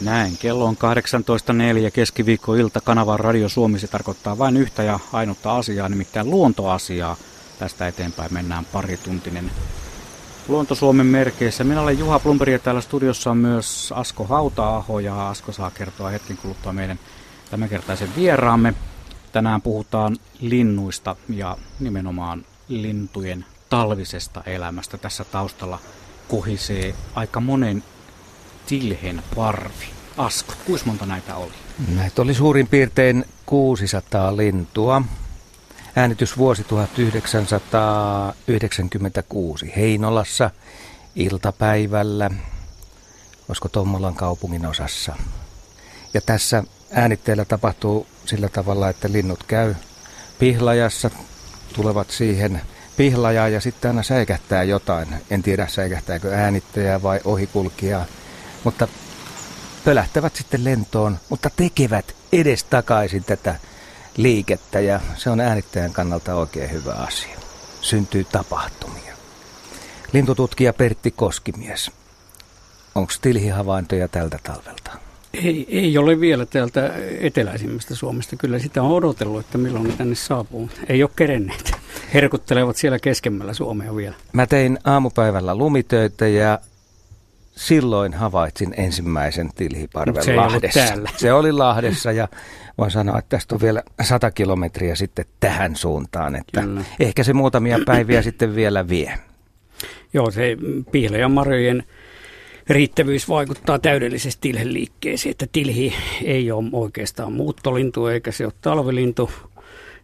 Näin, kello on 18.04 keskiviikkoilta kanavan Radio Suomi. Se tarkoittaa vain yhtä ja ainutta asiaa, nimittäin luontoasiaa. Tästä eteenpäin mennään parituntinen Luonto Suomen merkeissä. Minä olen Juha Plumperi ja täällä studiossa on myös Asko Hauta-aho ja Asko saa kertoa hetken kuluttua meidän tämänkertaisen vieraamme. Tänään puhutaan linnuista ja nimenomaan lintujen talvisesta elämästä. Tässä taustalla kohisee aika monen tilhen parvi. Asko, kuinka monta näitä oli? Näitä oli suurin piirtein 600 lintua. Äänitysvuosi 1996 Heinolassa iltapäivällä, olisiko Tommolan kaupungin osassa. Ja tässä äänitteellä tapahtuu sillä tavalla, että linnut käy pihlajassa, tulevat siihen pihlajaan ja sitten aina säikähtää jotain. En tiedä säikähtääkö äänittäjää vai ohikulkijaa, mutta pölähtävät sitten lentoon, mutta tekevät edestakaisin tätä liikettä ja se on äänittäjän kannalta oikein hyvä asia. Syntyy tapahtumia. Lintututkija Pertti Koskimies. Onko tilhihavaintoja tältä talvelta? Ei, ei ole vielä täältä eteläisimmästä Suomesta. Kyllä sitä on odotellut, että milloin ne tänne saapuu. Ei ole kerenneet. Herkuttelevat siellä keskemmällä Suomea vielä. Mä tein aamupäivällä lumitöitä ja silloin havaitsin ensimmäisen tilhiparven se Lahdessa. Täällä. Se oli Lahdessa ja voin sanoa, että tästä on vielä sata kilometriä sitten tähän suuntaan. Että Kyllä. ehkä se muutamia päiviä sitten vielä vie. Joo, se pihle ja marjojen riittävyys vaikuttaa täydellisesti tilhen liikkeeseen, että tilhi ei ole oikeastaan muuttolintu eikä se ole talvilintu.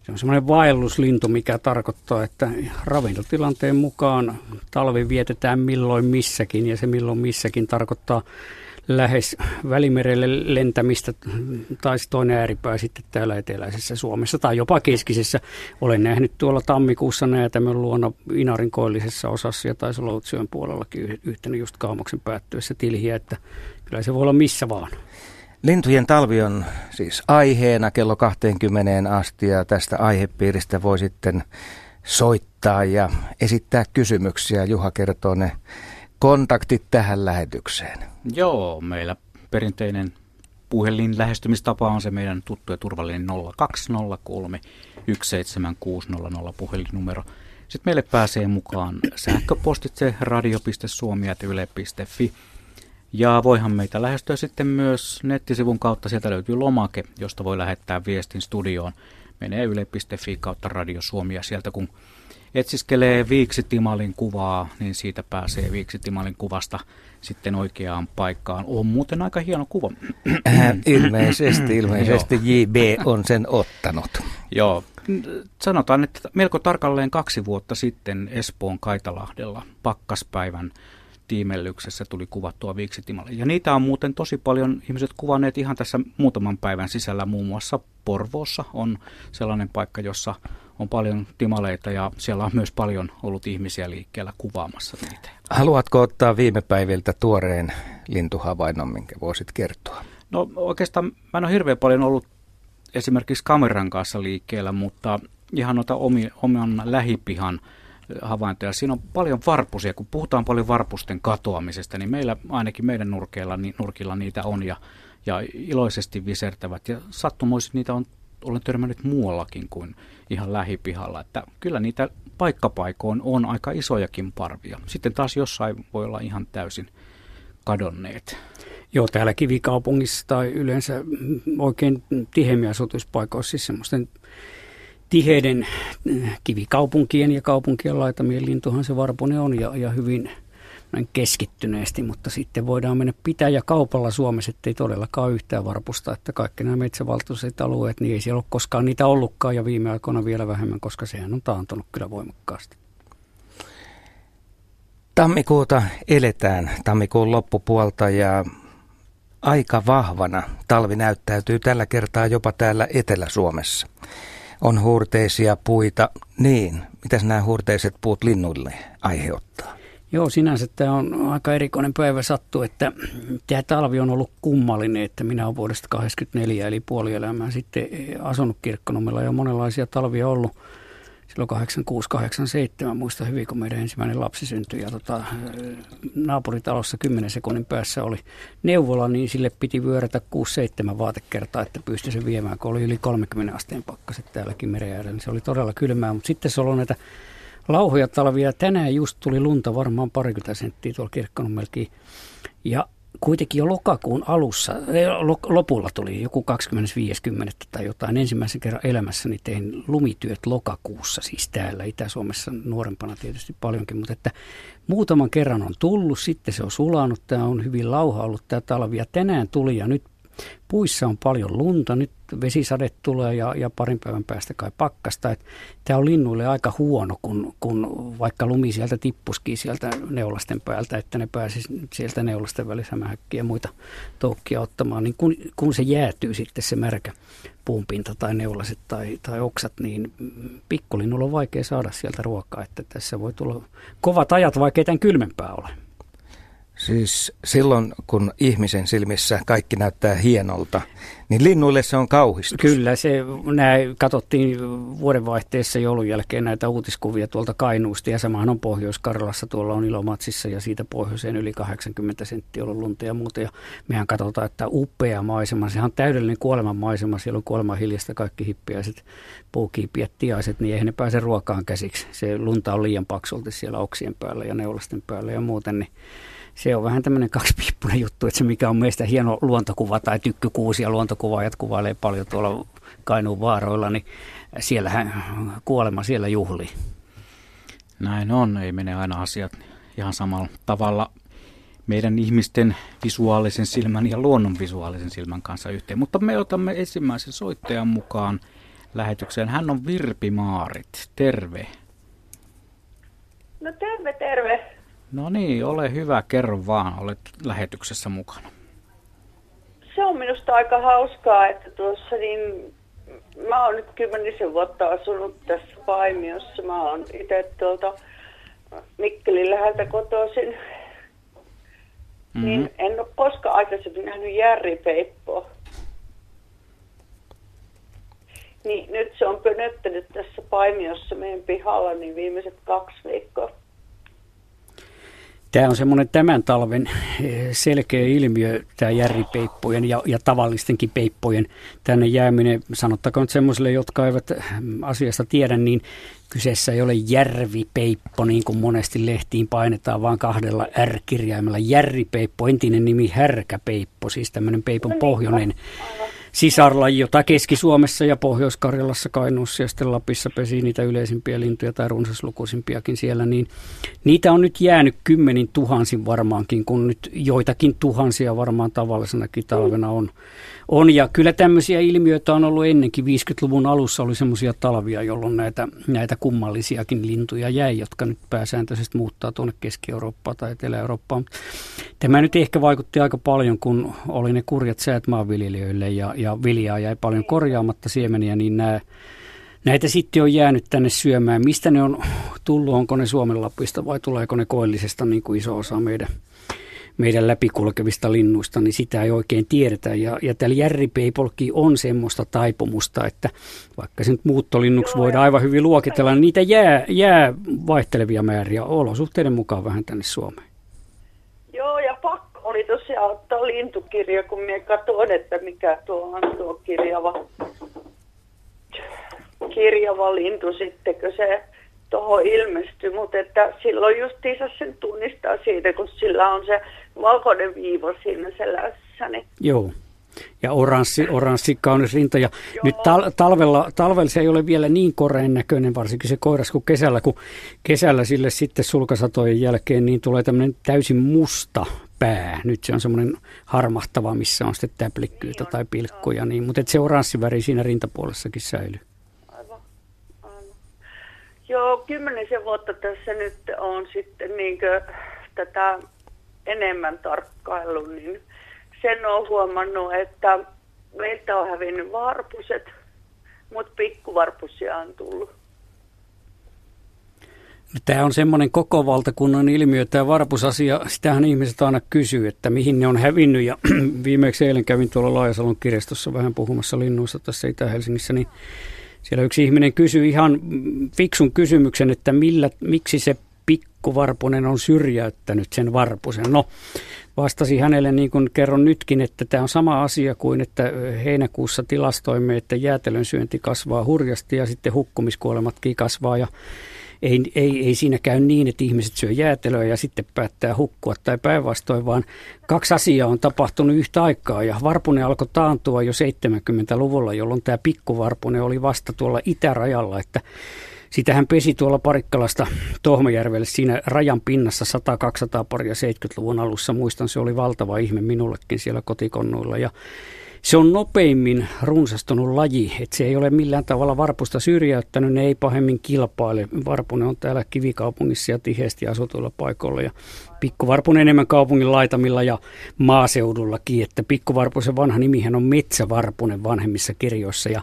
Se on semmoinen vaelluslintu, mikä tarkoittaa, että ravintotilanteen mukaan talvi vietetään milloin missäkin ja se milloin missäkin tarkoittaa lähes välimerelle lentämistä tai toinen ääripää sitten täällä eteläisessä Suomessa tai jopa keskisessä. Olen nähnyt tuolla tammikuussa Näätämön luona Inarin koillisessa osassa ja taisi olla Utsjoen puolellakin yhtenä just kaamoksen päättyessä tilhiä, että kyllä se voi olla missä vaan. Lintujen talvi on siis aiheena kello 20 asti ja tästä aihepiiristä voi sitten soittaa ja esittää kysymyksiä. Juha kertoo ne kontaktit tähän lähetykseen. Joo, meillä perinteinen puhelin lähestymistapa on se meidän tuttu ja turvallinen 0203 17600 puhelinnumero. Sitten meille pääsee mukaan sähköpostitse radio.suomi.yle.fi. Ja voihan meitä lähestyä sitten myös nettisivun kautta. Sieltä löytyy lomake, josta voi lähettää viestin studioon. Menee yle.fi kautta Radio Suomi ja sieltä kun etsiskelee Viiksitimalin kuvaa, niin siitä pääsee Viiksitimalin kuvasta sitten oikeaan paikkaan. On muuten aika hieno kuva. Ilmeisesti, ilmeisesti JB on sen ottanut. Joo, sanotaan, että melko tarkalleen kaksi vuotta sitten Espoon Kaitalahdella pakkaspäivän tiimellyksessä tuli kuvattua viiksitimalle. Ja niitä on muuten tosi paljon ihmiset kuvanneet ihan tässä muutaman päivän sisällä. Muun muassa Porvoossa on sellainen paikka, jossa on paljon timaleita ja siellä on myös paljon ollut ihmisiä liikkeellä kuvaamassa niitä. Haluatko ottaa viime päiviltä tuoreen lintuhavainnon, minkä voisit kertoa? No oikeastaan mä en ole hirveän paljon ollut esimerkiksi kameran kanssa liikkeellä, mutta ihan noita omi, oman lähipihan havaintoja. Siinä on paljon varpusia. Kun puhutaan paljon varpusten katoamisesta, niin meillä ainakin meidän nurkeilla, niin, nurkilla niitä on ja, ja iloisesti visertävät. Ja sattumoisesti niitä on, olen törmännyt muuallakin kuin ihan lähipihalla. Että kyllä niitä paikkapaikoon on aika isojakin parvia. Sitten taas jossain voi olla ihan täysin kadonneet. Joo, täällä kivikaupungissa tai yleensä oikein tiheämmin asutuspaikoissa, siis semmoisten tiheiden kivikaupunkien ja kaupunkien laitamien lintuhan se varpunen on ja, ja hyvin keskittyneesti, mutta sitten voidaan mennä pitää ja kaupalla Suomessa, ettei todellakaan yhtään varpusta, että kaikki nämä metsävaltuiset alueet, niin ei siellä ole koskaan niitä ollutkaan ja viime aikoina vielä vähemmän, koska sehän on taantunut kyllä voimakkaasti. Tammikuuta eletään, tammikuun loppupuolta ja aika vahvana talvi näyttäytyy tällä kertaa jopa täällä Etelä-Suomessa on huurteisia puita. Niin, mitäs nämä huurteiset puut linnuille aiheuttaa? Joo, sinänsä tämä on aika erikoinen päivä sattu, että tämä talvi on ollut kummallinen, että minä olen vuodesta 1984 eli puolielämää sitten asunut Kirkkonummella ja monenlaisia talvia ollut. Silloin 86-87, muista hyvin, kun meidän ensimmäinen lapsi syntyi. Ja tota, naapuritalossa 10 sekunnin päässä oli neuvola, niin sille piti vyörätä 6-7 vaatekertaa, että pystyi sen viemään, kun oli yli 30 asteen pakkaset täälläkin meren niin se oli todella kylmää. Mutta sitten se oli näitä lauhoja talvia. Tänään just tuli lunta varmaan parikymmentä senttiä tuolla Kirkkonummelkin. Ja kuitenkin jo lokakuun alussa, lopulla tuli joku 25.10. tai jotain. Ensimmäisen kerran elämässäni tein lumityöt lokakuussa, siis täällä Itä-Suomessa nuorempana tietysti paljonkin, mutta että muutaman kerran on tullut, sitten se on sulanut, tämä on hyvin lauha ollut tämä talvi ja tänään tuli ja nyt Puissa on paljon lunta, nyt vesisade tulee ja, ja parin päivän päästä kai pakkasta. Tämä on linnuille aika huono, kun, kun vaikka lumi sieltä tippuskin sieltä neulasten päältä, että ne pääsisi sieltä neulasten välissä mähäkkiä ja muita toukkia ottamaan. Niin kun, kun se jäätyy sitten se märkä puunpinta tai neulaset tai, tai oksat, niin pikkulinnulla on vaikea saada sieltä ruokaa. Että tässä voi tulla kovat ajat, vaikka tämän kylmempää ole. Siis silloin, kun ihmisen silmissä kaikki näyttää hienolta, niin linnuille se on kauhistus. Kyllä, se näin, katsottiin vuodenvaihteessa joulun jälkeen näitä uutiskuvia tuolta Kainuusta ja samahan on Pohjois-Karjalassa, tuolla on Ilomatsissa ja siitä pohjoiseen yli 80 senttiä ollut lunta ja muuta. Ja mehän katsotaan, että upea maisema, sehän on täydellinen kuoleman maisema, siellä on kuoleman hiljasta kaikki hippiäiset, puukiipiät, tiaiset, niin eihän ne pääse ruokaan käsiksi. Se lunta on liian paksulti siellä oksien päällä ja neulasten päällä ja muuten, niin se on vähän tämmöinen kaksipiippunen juttu, että se mikä on meistä hieno luontokuva tai tykkykuusia luontokuvaajat kuvailee paljon tuolla Kainuun vaaroilla, niin siellähän kuolema siellä juhli. Näin on, ei mene aina asiat ihan samalla tavalla meidän ihmisten visuaalisen silmän ja luonnon visuaalisen silmän kanssa yhteen. Mutta me otamme ensimmäisen soittajan mukaan lähetykseen. Hän on Virpi Maarit. Terve. No terve, terve. No niin, ole hyvä, kerro vaan, olet lähetyksessä mukana. Se on minusta aika hauskaa, että tuossa niin, mä oon nyt kymmenisen vuotta asunut tässä Paimiossa. Mä oon itse tuolta Mikkelin läheltä kotoisin. Mm-hmm. Niin en ole koskaan aikaisemmin nähnyt järripeippoa. Niin nyt se on pönöttänyt tässä Paimiossa meidän pihalla niin viimeiset kaksi viikkoa. Tämä on semmoinen tämän talven eh, selkeä ilmiö, tämä järripeippojen ja, ja tavallistenkin peippojen tänne jääminen. Sanottakoon semmoisille, jotka eivät mm, asiasta tiedä, niin kyseessä ei ole järvipeippo, niin kuin monesti lehtiin painetaan, vaan kahdella R-kirjaimella. Järripeippo, entinen nimi härkäpeippo, siis tämmöinen peipon no niin, pohjoinen sisarlaji, jota Keski-Suomessa ja Pohjois-Karjalassa, Kainuussa ja sitten Lapissa pesi niitä yleisimpiä lintuja tai runsaslukuisimpiakin siellä, niin niitä on nyt jäänyt kymmenin tuhansin varmaankin, kun nyt joitakin tuhansia varmaan tavallisenakin talvena on. On. Ja kyllä tämmöisiä ilmiöitä on ollut ennenkin. 50-luvun alussa oli semmoisia talvia, jolloin näitä, näitä kummallisiakin lintuja jäi, jotka nyt pääsääntöisesti muuttaa tuonne Keski-Eurooppaan tai Etelä-Eurooppaan. Tämä nyt ehkä vaikutti aika paljon, kun oli ne kurjat säät maanviljelijöille ja, ja viljaa jäi paljon korjaamatta siemeniä, niin nämä, näitä sitten on jäänyt tänne syömään. Mistä ne on tullut, onko ne Suomen Lapista vai tuleeko ne koillisesta niin kuin iso osa meidän, meidän läpikulkevista linnuista, niin sitä ei oikein tiedetä. Ja, ja täällä järripeipolki on semmoista taipumusta, että vaikka se nyt muuttolinnuksi voidaan aivan hyvin luokitella, niin niitä jää, jää vaihtelevia määriä olosuhteiden mukaan vähän tänne Suomeen. Joo, ja pakko oli tosiaan ottaa lintukirja, kun minä katsoin, että mikä tuo on tuo kirjava, kirjava lintu sitten, kun se tuohon ilmestyi, mutta että silloin justiinsa sen tunnistaa siitä, kun sillä on se valkoinen viivo siinä selässä. Niin Joo. Ja oranssi, oranssi kaunis rinta. Ja nyt tal- talvella, talvella se ei ole vielä niin koreen näköinen, varsinkin se koiras kuin kesällä, kun kesällä sille sitten sulkasatojen jälkeen niin tulee tämmöinen täysin musta pää. Nyt se on semmoinen harmahtava, missä on sitten täplikkyyttä tai pilkkuja, niin, mutta se oranssiväri siinä rintapuolessakin säilyy. Joo, kymmenisen vuotta tässä nyt on sitten niin tätä enemmän tarkkailu, niin sen on huomannut, että meiltä on hävinnyt varpuset, mutta pikkuvarpusia on tullut. Tämä on semmoinen koko valtakunnan ilmiö, tämä varpusasia, sitähän ihmiset aina kysyy, että mihin ne on hävinnyt. Ja viimeksi eilen kävin tuolla Laajasalon kirjastossa vähän puhumassa linnuista tässä Itä-Helsingissä, niin Siellä yksi ihminen kysyi ihan fiksun kysymyksen, että millä, miksi se pikkuvarpunen on syrjäyttänyt sen varpusen. No, vastasi hänelle niin kuin kerron nytkin, että tämä on sama asia kuin, että heinäkuussa tilastoimme, että jäätelön syönti kasvaa hurjasti ja sitten hukkumiskuolematkin kasvaa ja ei, ei, ei siinä käy niin, että ihmiset syö jäätelöä ja sitten päättää hukkua tai päinvastoin, vaan kaksi asiaa on tapahtunut yhtä aikaa ja varpune alkoi taantua jo 70-luvulla, jolloin tämä pikkuvarpune oli vasta tuolla itärajalla, että Sitähän pesi tuolla Parikkalasta Tohmajärvelle siinä rajan pinnassa 100-200 paria 70-luvun alussa. Muistan, se oli valtava ihme minullekin siellä kotikonnuilla. Ja se on nopeimmin runsastunut laji, että se ei ole millään tavalla varpusta syrjäyttänyt, ne ei pahemmin kilpaile. Varpunen on täällä kivikaupungissa ja tiheästi asutuilla paikoilla ja pikkuvarpunen enemmän kaupungin laitamilla ja maaseudullakin, että pikkuvarpusen vanha nimihän on Metsävarpunen vanhemmissa kirjoissa ja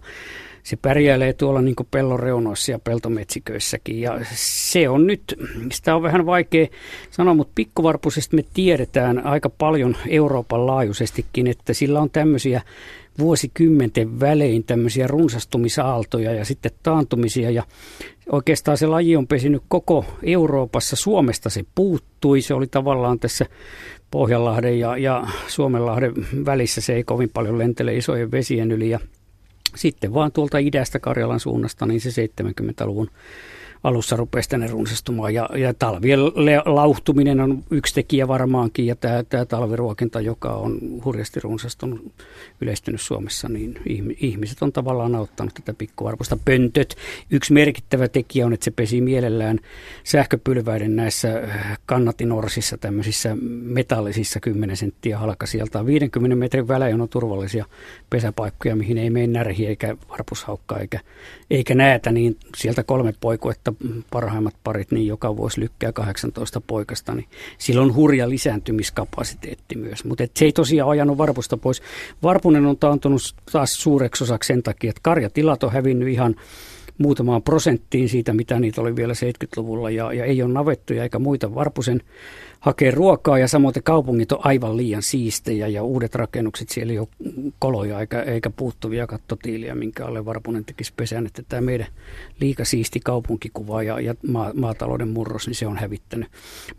se pärjäilee tuolla niin pellon reunoissa ja peltometsiköissäkin. Ja se on nyt, sitä on vähän vaikea sanoa, mutta pikkuvarpusesta me tiedetään aika paljon Euroopan laajuisestikin, että sillä on tämmöisiä vuosikymmenten välein tämmöisiä runsastumisaaltoja ja sitten taantumisia. Ja oikeastaan se laji on pesinyt koko Euroopassa. Suomesta se puuttui. Se oli tavallaan tässä Pohjanlahden ja, ja Suomenlahden välissä. Se ei kovin paljon lentele isojen vesien yli. Ja sitten vaan tuolta idästä Karjalan suunnasta, niin se 70-luvun alussa rupesi tänne runsastumaan. Ja, ja talvien lauhtuminen on yksi tekijä varmaankin, ja tämä, tämä talviruokinta, joka on hurjasti runsastunut, yleistynyt Suomessa, niin ihmiset on tavallaan auttanut tätä pikkuvarpusta. Pöntöt, yksi merkittävä tekijä on, että se pesi mielellään sähköpylväiden näissä äh, kannatinorsissa, tämmöisissä metallisissa 10 senttiä halkasijalta. 50 metrin välein on turvallisia pesäpaikkoja, mihin ei mene närhi eikä varpushaukka eikä, eikä näätä, niin sieltä kolme poikuetta parhaimmat parit, niin joka vuosi lykkää 18 poikasta, niin sillä on hurja lisääntymiskapasiteetti myös. Mutta se ei tosiaan ajanut varpusta pois. Varpunen on taantunut taas suureksi osaksi sen takia, että karjatilat on hävinnyt ihan muutamaan prosenttiin siitä, mitä niitä oli vielä 70-luvulla, ja, ja ei ole navettuja eikä muita. Varpusen hakea ruokaa ja samoin kaupungit on aivan liian siistejä ja uudet rakennukset, siellä ei ole koloja eikä, eikä puuttuvia kattotiiliä, minkä alle Varpunen tekisi pesän, että tämä meidän liika siisti kaupunkikuva ja, ja maa, maatalouden murros, niin se on hävittänyt.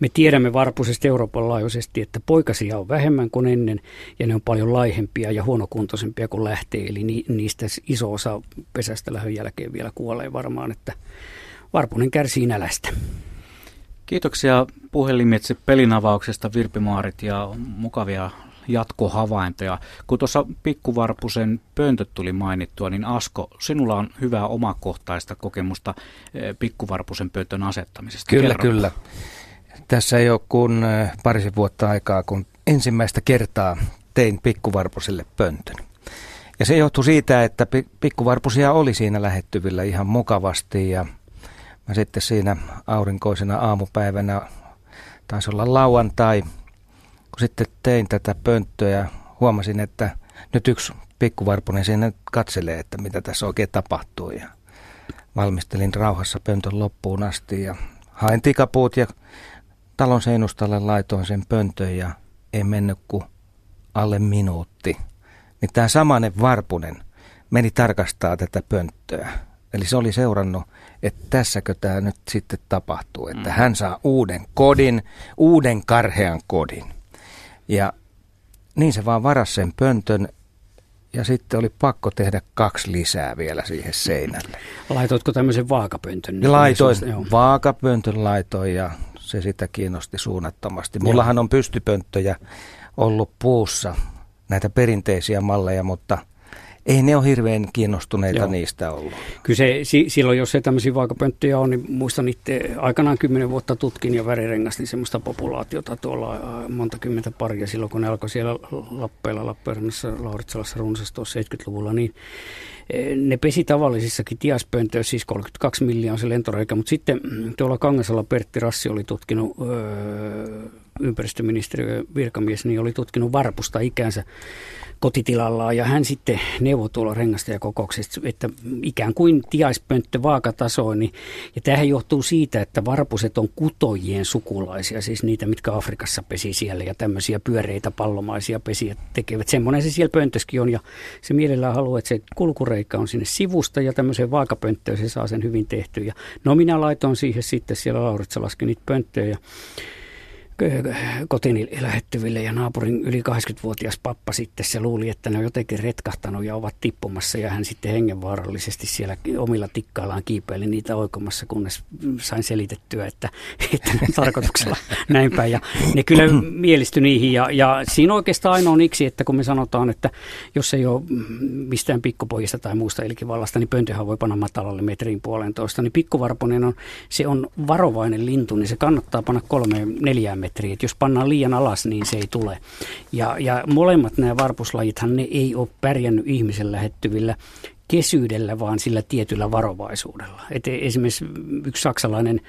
Me tiedämme Varpusesta Euroopan laajuisesti, että poikasia on vähemmän kuin ennen ja ne on paljon laihempia ja huonokuntoisempia kuin lähtee, eli ni, niistä iso osa pesästä lähön jälkeen vielä kuolee varmaan, että Varpunen kärsii nälästä. Kiitoksia puhelimitse pelinavauksesta Virpi Maarit ja mukavia jatkohavaintoja. Kun tuossa pikkuvarpusen pöntöt tuli mainittua, niin Asko, sinulla on hyvää omakohtaista kokemusta eh, pikkuvarpusen pöntön asettamisesta. Kyllä, Kerro. kyllä. Tässä ei ole kuin eh, parisen vuotta aikaa, kun ensimmäistä kertaa tein pikkuvarpuselle pöntön. Ja se johtui siitä, että pikkuvarpusia oli siinä lähettyvillä ihan mukavasti ja – Mä sitten siinä aurinkoisena aamupäivänä, taisi olla lauantai, kun sitten tein tätä pönttöä ja huomasin, että nyt yksi pikkuvarpunen siinä katselee, että mitä tässä oikein tapahtuu. Ja valmistelin rauhassa pöntön loppuun asti ja hain tikapuut ja talon seinustalle laitoin sen pöntön ja ei mennyt kuin alle minuutti. Niin tämä samanen varpunen meni tarkastaa tätä pönttöä. Eli se oli seurannut että tässäkö tämä nyt sitten tapahtuu, että mm. hän saa uuden kodin, uuden karhean kodin. Ja niin se vaan varasi sen pöntön ja sitten oli pakko tehdä kaksi lisää vielä siihen seinälle. Laitoitko tämmöisen vaakapöntön? Niin laitoin, vaakapöntön laitoin ja se sitä kiinnosti suunnattomasti. Mullahan on pystypönttöjä ollut puussa, näitä perinteisiä malleja, mutta – ei ne ole hirveän kiinnostuneita Joo. niistä ollut. Kyllä se, silloin, jos se tämmöisiä vaakapönttöjä on, niin muistan itse aikanaan kymmenen vuotta tutkin ja värirengastin semmoista populaatiota tuolla äh, monta kymmentä paria silloin, kun ne alkoi siellä Lappeella, Lappeenrannassa, Lauritsalassa runsastua 70-luvulla, niin eh, ne pesi tavallisissakin tiaspöntöissä, siis 32 miljoonaa se lentoreikä, mutta sitten tuolla Kangasalla Pertti Rassi oli tutkinut öö, ympäristöministeriön virkamies, niin oli tutkinut varpusta ikänsä kotitilallaan ja hän sitten neuvoi tuolla rengastajakokouksessa, että ikään kuin tiaispönttö vaakatasoin. Niin, ja tämähän johtuu siitä, että varpuset on kutojien sukulaisia, siis niitä, mitkä Afrikassa pesi siellä ja tämmöisiä pyöreitä pallomaisia pesiä tekevät. Semmoinen se siellä pöntöskin on ja se mielellään haluaa, että se kulkureikka on sinne sivusta ja tämmöiseen vaakapönttöön se saa sen hyvin tehtyä. No minä laitoin siihen sitten siellä Lauritsa laski niitä pönttöjä ja kotini lähettyville ja naapurin yli 80-vuotias pappa sitten se luuli, että ne on jotenkin retkahtanut ja ovat tippumassa ja hän sitten hengenvaarallisesti siellä omilla tikkaillaan kiipeili niitä oikomassa, kunnes sain selitettyä, että, että tarkoituksella näin päin. Ja ne kyllä mielistyi niihin ja, ja siinä oikeastaan ainoa iksi, että kun me sanotaan, että jos ei ole mistään pikkupojista tai muusta ilkivallasta, niin pöntöhän voi panna matalalle metrin puolentoista, niin pikkuvarponen on, se on varovainen lintu, niin se kannattaa panna kolme neljään metriä. Et jos pannaan liian alas, niin se ei tule. Ja, ja molemmat nämä varpuslajithan ne ei ole pärjännyt ihmisen lähettyvillä kesyydellä, vaan sillä tietyllä varovaisuudella. Et esimerkiksi yksi saksalainen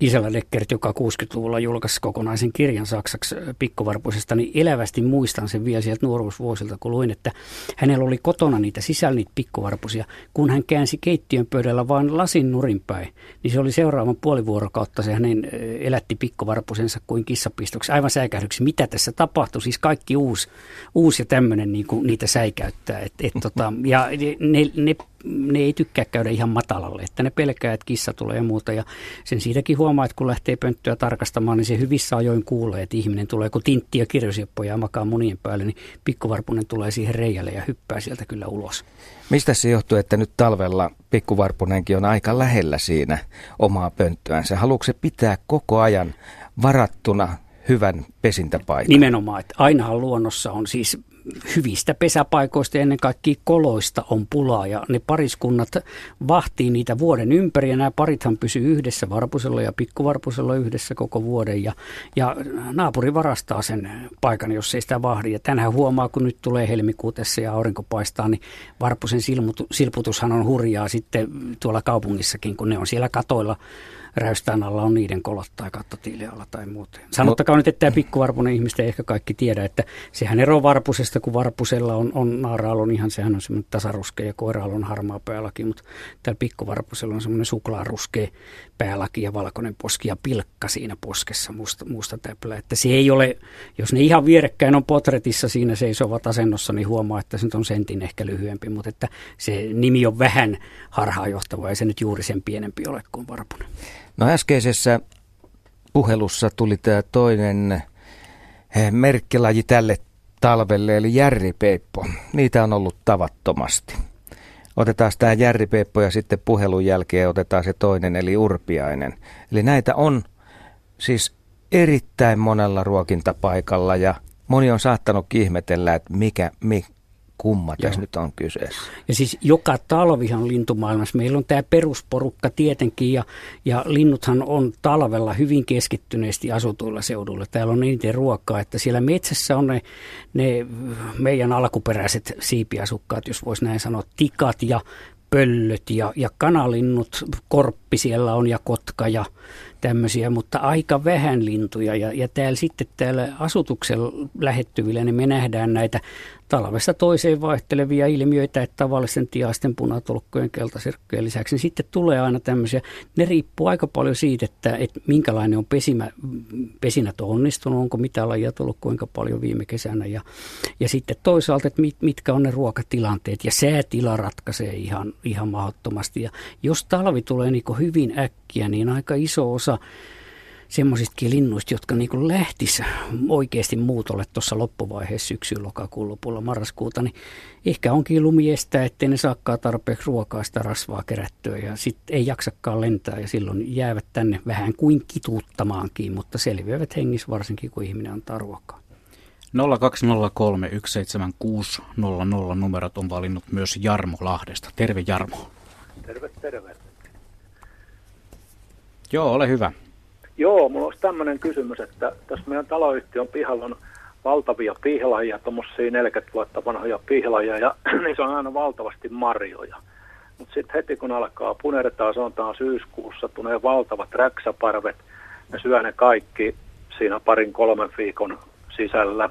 Gisela Deckert, joka 60-luvulla julkaisi kokonaisen kirjan saksaksi pikkuvarpuisesta, niin elävästi muistan sen vielä sieltä nuoruusvuosilta, kun luin, että hänellä oli kotona niitä sisällä niitä pikkuvarpusia. Kun hän käänsi keittiön pöydällä vain lasin nurin päin, niin se oli seuraavan puoli vuorokautta se hänen elätti pikkuvarpusensa kuin kissapistoksi. Aivan säikähdyksi, mitä tässä tapahtui. Siis kaikki uusi, uusi ja tämmöinen niin kuin niitä säikäyttää. Et, et, tota, ja ne, ne, ne ei tykkää käydä ihan matalalle, että ne pelkää, että kissa tulee ja muuta. Ja sen siitäkin huomaa, että kun lähtee pönttöä tarkastamaan, niin se hyvissä ajoin kuulee, että ihminen tulee, kun tintti ja kirjosieppoja makaa munien päälle, niin pikkuvarpunen tulee siihen reijälle ja hyppää sieltä kyllä ulos. Mistä se johtuu, että nyt talvella pikkuvarpunenkin on aika lähellä siinä omaa pönttöänsä? Haluatko se pitää koko ajan varattuna hyvän pesintäpaikan? Nimenomaan, että ainahan luonnossa on siis hyvistä pesäpaikoista ja ennen kaikkea koloista on pulaa ja ne pariskunnat vahtii niitä vuoden ympäri ja nämä parithan pysyy yhdessä varpusella ja pikkuvarpusella yhdessä koko vuoden ja, ja naapuri varastaa sen paikan, jos ei sitä vahdi. Ja tänään huomaa, kun nyt tulee helmikuu tässä ja aurinko paistaa, niin varpusen silputushan on hurjaa sitten tuolla kaupungissakin, kun ne on siellä katoilla räystään alla on niiden kolot tai kattotiilialla tai muuta. Sanottakaa no. nyt, että tämä pikkuvarpunen ihmistä ei ehkä kaikki tiedä, että sehän ero varpusesta, kun varpusella on, on naaraalla ihan, sehän on semmoinen tasaruske ja koiraalla on harmaa päälaki, mutta täällä pikkuvarpusella on semmoinen suklaaruskea päälaki ja valkoinen poski ja pilkka siinä poskessa musta, musta täplä. Että se ei ole, jos ne ihan vierekkäin on potretissa siinä seisovat asennossa, niin huomaa, että se nyt on sentin ehkä lyhyempi, mutta että se nimi on vähän harhaanjohtava ja se nyt juuri sen pienempi ole kuin varpunen. No äskeisessä puhelussa tuli tämä toinen eh, merkkilaji tälle talvelle, eli järripeippo. Niitä on ollut tavattomasti. Otetaan tämä järripeippo ja sitten puhelun jälkeen otetaan se toinen, eli urpiainen. Eli näitä on siis erittäin monella ruokintapaikalla ja moni on saattanut ihmetellä, että mikä, mi, kumma tässä nyt on kyseessä. Ja siis joka talvihan lintumaailmassa, meillä on tämä perusporukka tietenkin ja, ja linnuthan on talvella hyvin keskittyneesti asutuilla seuduilla. Täällä on eniten ruokaa, että siellä metsässä on ne, ne meidän alkuperäiset siipiasukkaat, jos voisi näin sanoa, tikat ja pöllöt ja, ja kanalinnut, korppi siellä on ja kotka ja tämmöisiä, mutta aika vähän lintuja. Ja, ja täällä sitten täällä asutuksen lähettyvillä niin me nähdään näitä talvesta toiseen vaihtelevia ilmiöitä, että tavallisten tiaisten punatolkkojen keltasirkkojen lisäksi sitten tulee aina tämmöisiä. Ne riippuu aika paljon siitä, että, että minkälainen on pesimä, pesinät on onnistunut, onko mitä lajia tullut kuinka paljon viime kesänä ja, ja sitten toisaalta, että mit, mitkä on ne ruokatilanteet ja säätila ratkaisee ihan, ihan mahdottomasti. Ja jos talvi tulee niin hyvin äkkiä, niin aika iso osa semmoisistakin linnuista, jotka niin lähtis oikeasti muutolle tuossa loppuvaiheessa syksyn, lokakuun lopulla, marraskuuta, niin ehkä onkin lumi estää, ettei ne saakkaan tarpeeksi ruokaa sitä rasvaa kerättyä ja sitten ei jaksakaan lentää ja silloin jäävät tänne vähän kuin kituuttamaankin, mutta selviävät hengissä varsinkin, kun ihminen antaa ruokaa. 0203 17600 numerot on valinnut myös Jarmo Lahdesta. Terve Jarmo. Terve, terve. Joo, ole hyvä. Joo, mulla olisi tämmöinen kysymys, että tässä meidän taloyhtiön pihalla on valtavia pihlajia, tuommoisia 40 vuotta vanhoja pihlajia, ja niissä on aina valtavasti marjoja. Mutta sitten heti kun alkaa punertaa, sanotaan syyskuussa, tulee valtavat räksäparvet, ne syö ne kaikki siinä parin kolmen viikon sisällä.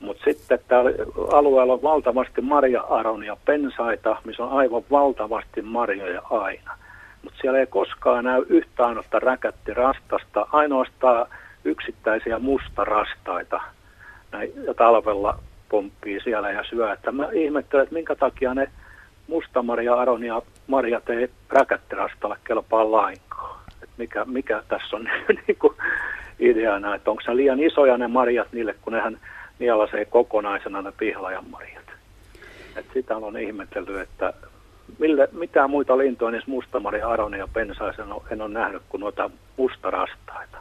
Mutta sitten täällä alueella on valtavasti marja-aronia pensaita, missä on aivan valtavasti marjoja aina. Mutta siellä ei koskaan näy yhtään ainutta räkättirastasta, ainoastaan yksittäisiä mustarastaita. Näin, ja talvella pomppii siellä ja syö. Että mä ihmettelen, että minkä takia ne mustamarja-aronia marjat ei räkättirastalle kelpaa lainkaan. Että mikä, mikä tässä on niin kuin ideana, että onko se liian isoja ne marjat niille, kun nehän nielasee kokonaisena ne pihlajan marjat. Et sitä on ihmetellyt, että mille, mitään muita lintuja niissä mustamarja, aronia ja pensaisen en ole nähnyt kuin noita mustarastaita.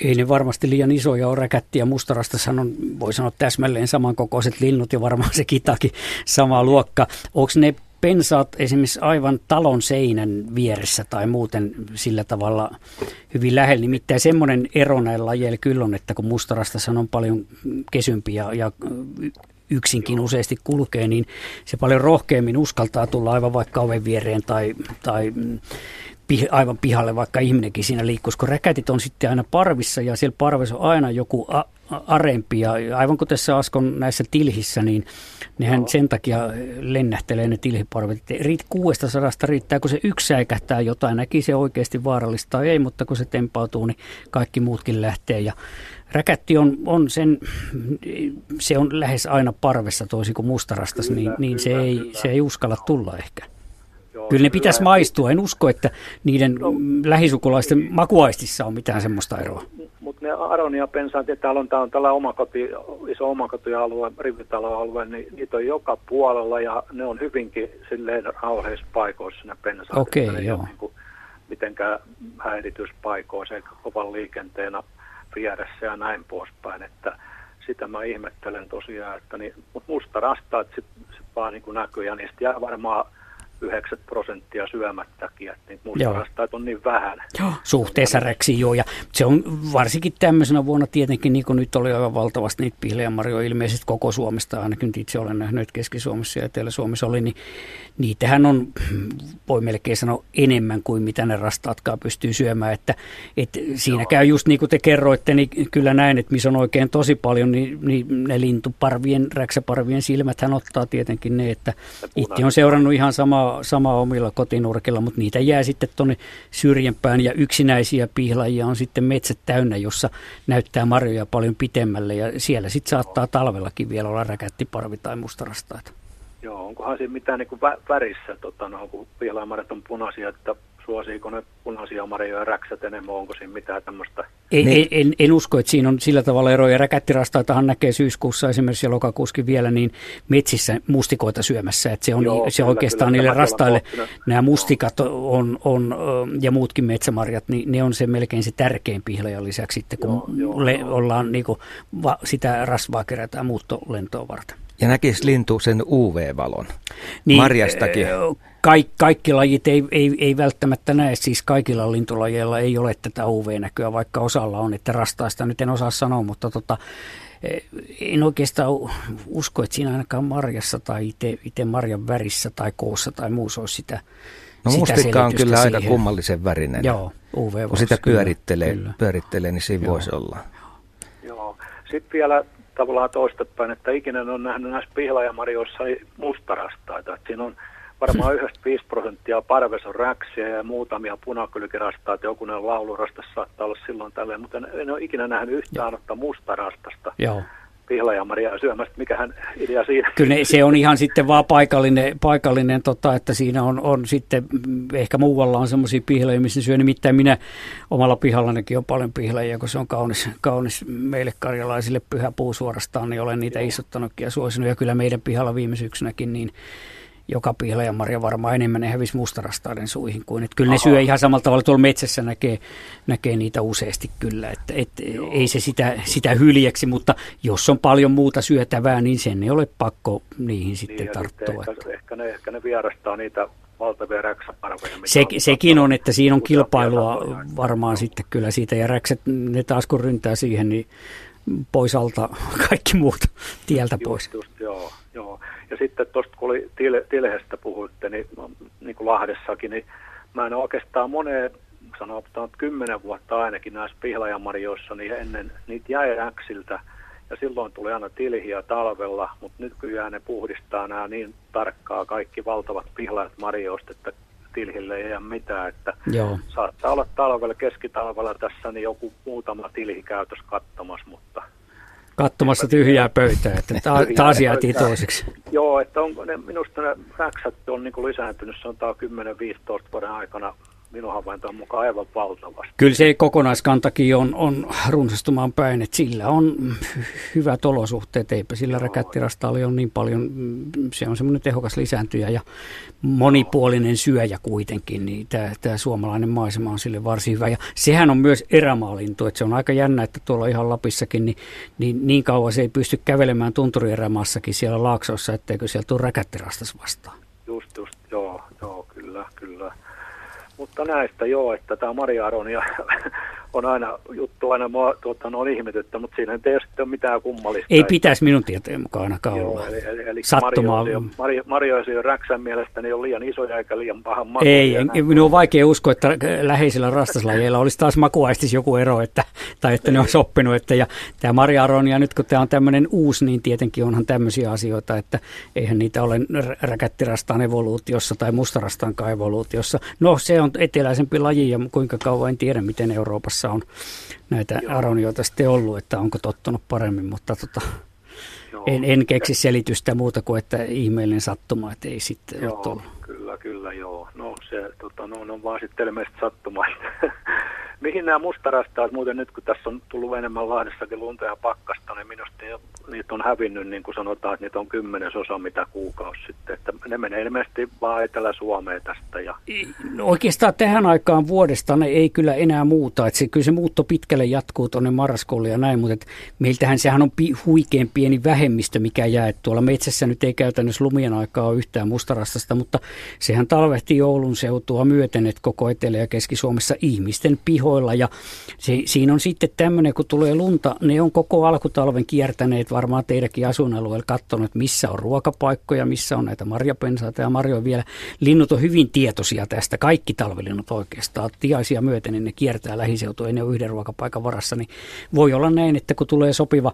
Ei ne varmasti liian isoja ole räkättiä. Mustarasta on, voi sanoa täsmälleen samankokoiset linnut ja varmaan se kitakin sama luokka. Onko ne pensaat esimerkiksi aivan talon seinän vieressä tai muuten sillä tavalla hyvin lähellä. Nimittäin semmoinen ero näillä lajeilla kyllä on, että kun mustarasta on paljon kesympi ja, ja yksinkin useasti kulkee, niin se paljon rohkeammin uskaltaa tulla aivan vaikka oven viereen tai, tai aivan pihalle, vaikka ihminenkin siinä liikkuisi, kun räkätit on sitten aina parvissa ja siellä parvessa on aina joku a- arempi. Ja aivan kuten tässä Askon näissä tilhissä, niin nehän sen takia lennähtelee ne tilhiparvet. Riit, kuudesta sadasta riittää, kun se yksi säikähtää jotain, näki se oikeasti vaarallista tai ei, mutta kun se tempautuu, niin kaikki muutkin lähtee. Ja Räkätti on, on sen, se on lähes aina parvessa toisin kuin mustarastas, kyllä, niin, niin kyllä, se, ei, kyllä. se ei uskalla tulla ehkä. Joo, kyllä ne pitäisi maistua. En usko, että niiden no, lähisukulaisten makuaistissa on mitään semmoista eroa. Mutta ne aronia pensaat, että täällä on, täällä on tällä omakoti, iso omakotialue, rivitaloalue, niin niitä on joka puolella ja ne on hyvinkin silleen rauheissa paikoissa ne pensaat. Okei, okay, joo. Niin kuin mitenkään häirityspaikoissa eikä kovan liikenteenä vieressä ja näin poispäin, että sitä mä ihmettelen tosiaan, että niin, mutta musta rastaat sitten sit vaan niin näkyy ja niistä jää varmaan 9 prosenttia syömättäkin, että niitä mustarastaita on niin vähän. Joo, suhteessa räksi joo, ja se on varsinkin tämmöisenä vuonna tietenkin, niin kuin nyt oli aivan valtavasti niitä pihlejämarjoja ilmeisesti koko Suomesta, ainakin itse olen nähnyt, Keski-Suomessa ja Etelä-Suomessa oli, niin niitähän on, voi melkein sanoa, enemmän kuin mitä ne rastaatkaan pystyy syömään, että, että siinä joo. käy just niin kuin te kerroitte, niin kyllä näin, että missä on oikein tosi paljon, niin, niin ne lintuparvien, räksäparvien silmät hän ottaa tietenkin ne, että itse on seurannut ihan samaa sama omilla kotinurkilla, mutta niitä jää sitten tuonne syrjempään ja yksinäisiä pihlajia on sitten metsät täynnä, jossa näyttää marjoja paljon pitemmälle ja siellä sitten saattaa talvellakin vielä olla räkättiparvi tai mustarastaita. Joo, onkohan siinä mitään niin kuin värissä, tota, no, kun pihlajamarjat on punaisia, että suosiiko ne punaisia marjoja ja räksät enemmän, onko siinä mitään tämmöistä? En, niin. en, en, usko, että siinä on sillä tavalla eroja. Räkättirastaitahan näkee syyskuussa esimerkiksi ja lokakuuskin vielä niin metsissä mustikoita syömässä. Että se on, Joo, se kyllä, oikeastaan kyllä, niille rastaille, nämä mustikat on, on, ja muutkin metsämarjat, niin ne on se melkein se tärkein pihlajan lisäksi sitten, kun joo, le, joo. ollaan niin kuin, va, sitä rasvaa kerätään muuttolentoa varten. Ja näkisi lintu sen UV-valon niin, marjastakin? Kaik, kaikki lajit ei, ei, ei välttämättä näe, siis kaikilla lintulajeilla ei ole tätä UV-näköä, vaikka osalla on, että rastaista nyt en osaa sanoa, mutta tota, eh, en oikeastaan usko, että siinä ainakaan marjassa tai itse, marjan värissä tai koossa tai muussa olisi sitä No mustikka on kyllä siihen. aika kummallisen värinen. Joo, UV Kun sitä pyörittelee, kyllä. pyörittelee niin siinä Joo. voisi olla. Joo. Sitten vielä tavallaan toistepäin, että ikinä on nähnyt näissä pihlajamarjoissa niin mustarastaita. Että siinä on varmaan yhdestä 5 prosenttia parves on räksiä ja muutamia punakylkirastaita, jokunen laulurasta saattaa olla silloin tälleen, mutta en, en ole ikinä nähnyt yhtään ainutta mustarastasta. Joo pihlajamaria syömästä, mikähän idea siinä. Kyllä ne, se on ihan sitten vaan paikallinen, paikallinen tota, että siinä on, on sitten, ehkä muualla on semmoisia pihlajia, missä syö. Nimittäin minä omalla pihallanikin on paljon pihlajia, kun se on kaunis, kaunis meille karjalaisille pyhä puu suorastaan, niin olen niitä istuttanutkin ja suosinut. Ja kyllä meidän pihalla viime syksynäkin, niin joka pihlajan marja varmaan enemmän ne hävisi mustarastaiden suihin kuin. Että kyllä Aha. ne syö ihan samalla tavalla, tuolla metsässä näkee, näkee niitä useasti kyllä. Että, et, ei se sitä, sitä hyljeksi, mutta jos on paljon muuta syötävää, niin sen ei ole pakko niihin sitten niin, tarttua. Sitten ehkä, ehkä, ne, ehkä ne vierastaa niitä valtavia räksäparveja. Se, sekin on, että siinä on kilpailua varmaan sitten kyllä siitä, ja räksät, ne taas kun ryntää siihen, niin pois alta kaikki muut tieltä just, pois. Just, joo, joo. Ja sitten tuosta, kun oli Tilhestä puhuitte, niin, niin kuin Lahdessakin, niin mä en oikeastaan moneen sanotaan, että kymmenen vuotta ainakin näissä pihlajamarjoissa, niin ennen niitä jäi äksiltä ja silloin tuli aina tilhiä talvella, mutta nykyään ne puhdistaa nämä niin tarkkaa kaikki valtavat pihlajat marjoista, että tilhille ei jää mitään, että Joo. saattaa olla talvella, keskitalvella tässä niin joku muutama tilhi käytös kattomassa, mutta katsomassa tyhjää pöytää, että taas jäätiin toiseksi. Joo, että onko ne, minusta ne räksät on niin lisääntynyt, sanotaan 10-15 vuoden aikana minun havaintoon mukaan aivan valtavasti. Kyllä se kokonaiskantakin on, on runsastumaan päin, että sillä on hyvät olosuhteet, eipä sillä räkättirastaali ole niin paljon, se on semmoinen tehokas lisääntyjä ja monipuolinen syöjä kuitenkin, niin tämä, tämä suomalainen maisema on sille varsin hyvä. Ja sehän on myös erämaalintu, että se on aika jännä, että tuolla ihan Lapissakin, niin niin, niin kauan se ei pysty kävelemään tunturierämaassakin siellä laaksossa, etteikö sieltä tule räkättirastas vastaan. Just, just, joo, joo, näistä joo, että tämä Maria Aronia on aina juttu aina mua, tuota, on ihmetyttä, mutta siinä ei ole mitään kummallista. Ei pitäisi minun tietojen mukaan ainakaan Joo, olla. Eli, eli, eli Sattumaa. Mario, Mario Räksän mielestä ne on liian isoja eikä liian pahan maku. Ei, en, minun on vaikea uskoa, että läheisillä rastaslajeilla olisi taas makuaistis joku ero, että, tai että ne on soppinut. Että, ja tämä Maria Aronia, nyt kun tämä on tämmöinen uusi, niin tietenkin onhan tämmöisiä asioita, että eihän niitä ole räkättirastaan evoluutiossa tai mustarastaankaan evoluutiossa. No se on eteläisempi laji ja kuinka kauan en tiedä, miten Euroopassa on näitä Joo. aronioita sitten ollut, että onko tottunut paremmin, mutta tota, en, en keksi selitystä muuta kuin, että ihmeellinen sattuma, että ei sitten joo, ole tullut. Kyllä, kyllä, joo. No se tota, no, on vaan sitten ilmeisesti sattuma. Mihin nämä mustarastaat, muuten nyt kun tässä on tullut enemmän Lahdessakin lunta ja pakkasta, niin minusta niitä on hävinnyt, niin kuin sanotaan, että niitä on kymmenesosa mitä kuukausi sitten. Että ne menee ilmeisesti vaan Etelä-Suomeen tästä. Ja... No oikeastaan tähän aikaan vuodesta ne ei kyllä enää muuta. Että se, kyllä se muutto pitkälle jatkuu tuonne marraskuulle ja näin, mutta meiltähän sehän on pi, huikein pieni vähemmistö, mikä jää. Tuolla metsässä nyt ei käytännössä lumien aikaa ole yhtään mustarastasta, mutta sehän talvehti joulun seutua myöten, että koko Etelä- ja Keski-Suomessa ihmisten pihoilla. Ja se, siinä on sitten tämmöinen, kun tulee lunta, ne on koko alkutalven kiertäneet varmaan teidänkin asuinalueella katsonut, missä on ruokapaikkoja, missä on näitä marjapensaita ja marjoja vielä. Linnut on hyvin tietoisia tästä, kaikki talvilinnut oikeastaan. Tiaisia myöten niin ne kiertää lähiseutua, ei ne yhden ruokapaikan varassa, niin voi olla näin, että kun tulee sopiva,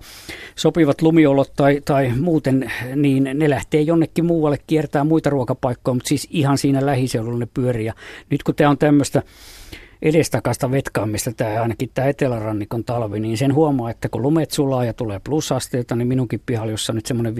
sopivat lumiolot tai, tai muuten, niin ne lähtee jonnekin muualle kiertää muita ruokapaikkoja, mutta siis ihan siinä lähiseudulla ne pyörii. Ja nyt kun tämä on tämmöistä edestakasta vetkaamista, tämä ainakin tämä etelärannikon talvi, niin sen huomaa, että kun lumet sulaa ja tulee plusasteita, niin minunkin pihalla, jossa nyt semmoinen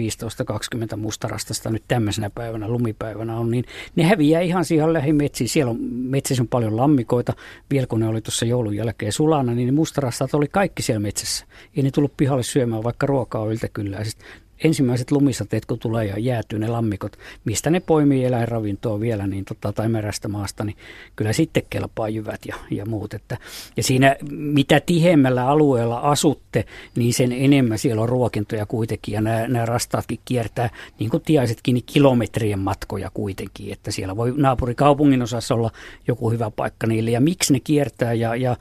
15-20 mustarastasta nyt tämmöisenä päivänä, lumipäivänä on, niin ne häviää ihan siihen lähimetsiin. Siellä on metsissä on paljon lammikoita, vielä kun ne oli tuossa joulun jälkeen sulana, niin ne mustarastat oli kaikki siellä metsässä. Ei ne tullut pihalle syömään, vaikka ruokaa on yltäkylläisesti ensimmäiset lumisateet, kun tulee ja jäätyy ne lammikot, mistä ne poimii eläinravintoa vielä niin tota, tai merästä maasta, niin kyllä sitten kelpaa jyvät ja, ja muut. Että, ja siinä mitä tihemmällä alueella asutte, niin sen enemmän siellä on ruokintoja kuitenkin ja nämä, nämä rastaatkin kiertää, niin kuin tiaisetkin, niin kilometrien matkoja kuitenkin, että siellä voi naapurikaupungin osassa olla joku hyvä paikka niille ja miksi ne kiertää ja, ja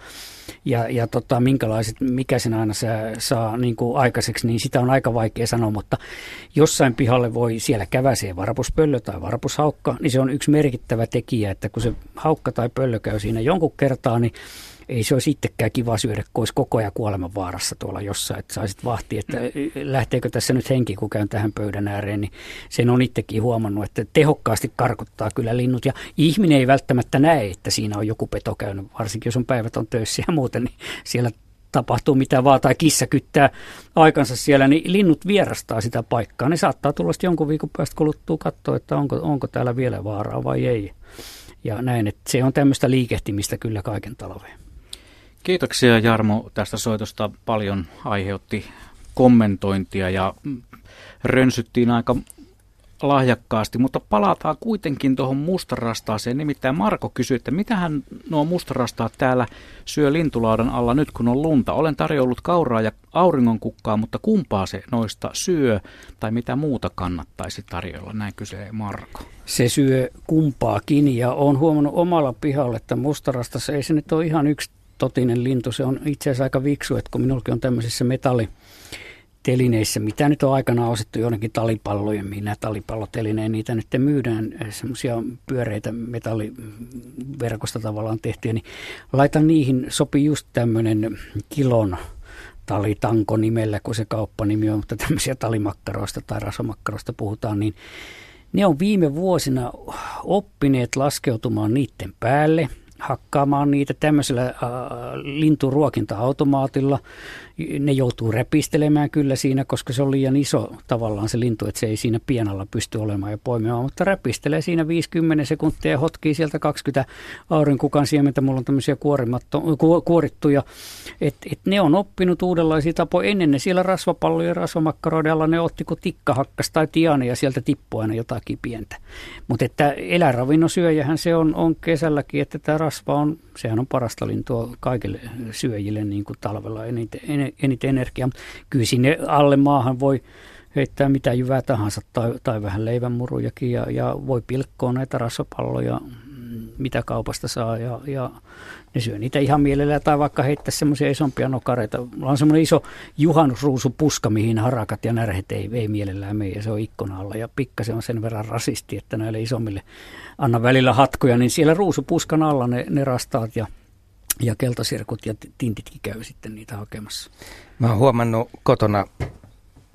ja, ja tota, minkälaiset, mikä sen aina saa, saa niin kuin aikaiseksi, niin sitä on aika vaikea sanoa, mutta jossain pihalle voi siellä käväsee varpuspöllö tai varpushaukka, niin se on yksi merkittävä tekijä, että kun se haukka tai pöllö käy siinä jonkun kertaa, niin ei se olisi itsekään kiva syödä, kun olisi koko ajan kuoleman vaarassa tuolla jossain, että saisit vahti, että lähteekö tässä nyt henki, kun käyn tähän pöydän ääreen, niin sen on itsekin huomannut, että tehokkaasti karkottaa kyllä linnut, ja ihminen ei välttämättä näe, että siinä on joku peto käynyt, varsinkin jos on päivät on töissä ja muuten, niin siellä tapahtuu mitä vaan, tai kissa kyttää aikansa siellä, niin linnut vierastaa sitä paikkaa. Ne saattaa tulla jonkun viikon päästä kuluttua katsoa, että onko, onko täällä vielä vaaraa vai ei. Ja näin, että se on tämmöistä liikehtimistä kyllä kaiken talveen. Kiitoksia Jarmo tästä soitosta. Paljon aiheutti kommentointia ja rönsyttiin aika lahjakkaasti, mutta palataan kuitenkin tuohon mustarastaaseen. Nimittäin Marko kysyi, että mitähän nuo mustarastaat täällä syö lintulaudan alla nyt kun on lunta. Olen tarjollut kauraa ja auringonkukkaa, mutta kumpaa se noista syö tai mitä muuta kannattaisi tarjolla? Näin kysyy Marko. Se syö kumpaakin ja olen huomannut omalla pihalla, että mustarastassa ei se nyt ole ihan yksi totinen lintu. Se on itse asiassa aika viksu, että kun minullakin on tämmöisissä metalli, telineissä, mitä nyt on aikanaan ostettu jonnekin talipalloja, mihin nämä talipallotelineen, niitä nyt myydään, semmoisia pyöreitä metalliverkosta tavallaan tehtyjä, niin laitan niihin, sopii just tämmöinen kilon talitanko nimellä, kun se kauppanimi on, mutta tämmöisiä talimakkaroista tai rasvamakkaroista puhutaan, niin ne on viime vuosina oppineet laskeutumaan niiden päälle, hakkaamaan niitä tämmöisellä äh, linturuokinta-automaatilla, ne joutuu räpistelemään kyllä siinä, koska se on liian iso tavallaan se lintu, että se ei siinä pienalla pysty olemaan ja poimimaan, mutta räpistelee siinä 50 sekuntia ja hotkii sieltä 20 aurinkukan siementä. Mulla on tämmöisiä ku, kuorittuja, että et ne on oppinut uudenlaisia tapoja. Ennen ne siellä rasvapallojen ja rasvamakkaroiden alla ne otti kun tikkahakkas tai tiane ja sieltä tippui aina jotakin pientä. Mutta että eläinravinnon syöjähän se on, on kesälläkin, että tämä rasva on, sehän on parasta lintua kaikille syöjille niin kuin talvella eniten, eniten energiaa. Kyllä sinne alle maahan voi heittää mitä jyvää tahansa tai, tai vähän leivänmurujakin ja, ja voi pilkkoa näitä rasvapalloja, mm, mitä kaupasta saa ja, ja ne syö niitä ihan mielellään tai vaikka heittää semmoisia isompia nokareita. Mulla on semmoinen iso juhannusruusupuska, mihin harakat ja närhet ei, ei mielellään mene ja se on ikkona alla ja pikkasen on sen verran rasisti, että näille isommille anna välillä hatkoja, niin siellä ruusupuskan alla ne, ne rastaat ja ja keltasirkut ja tintitkin käy sitten niitä hakemassa. Mä oon huomannut kotona,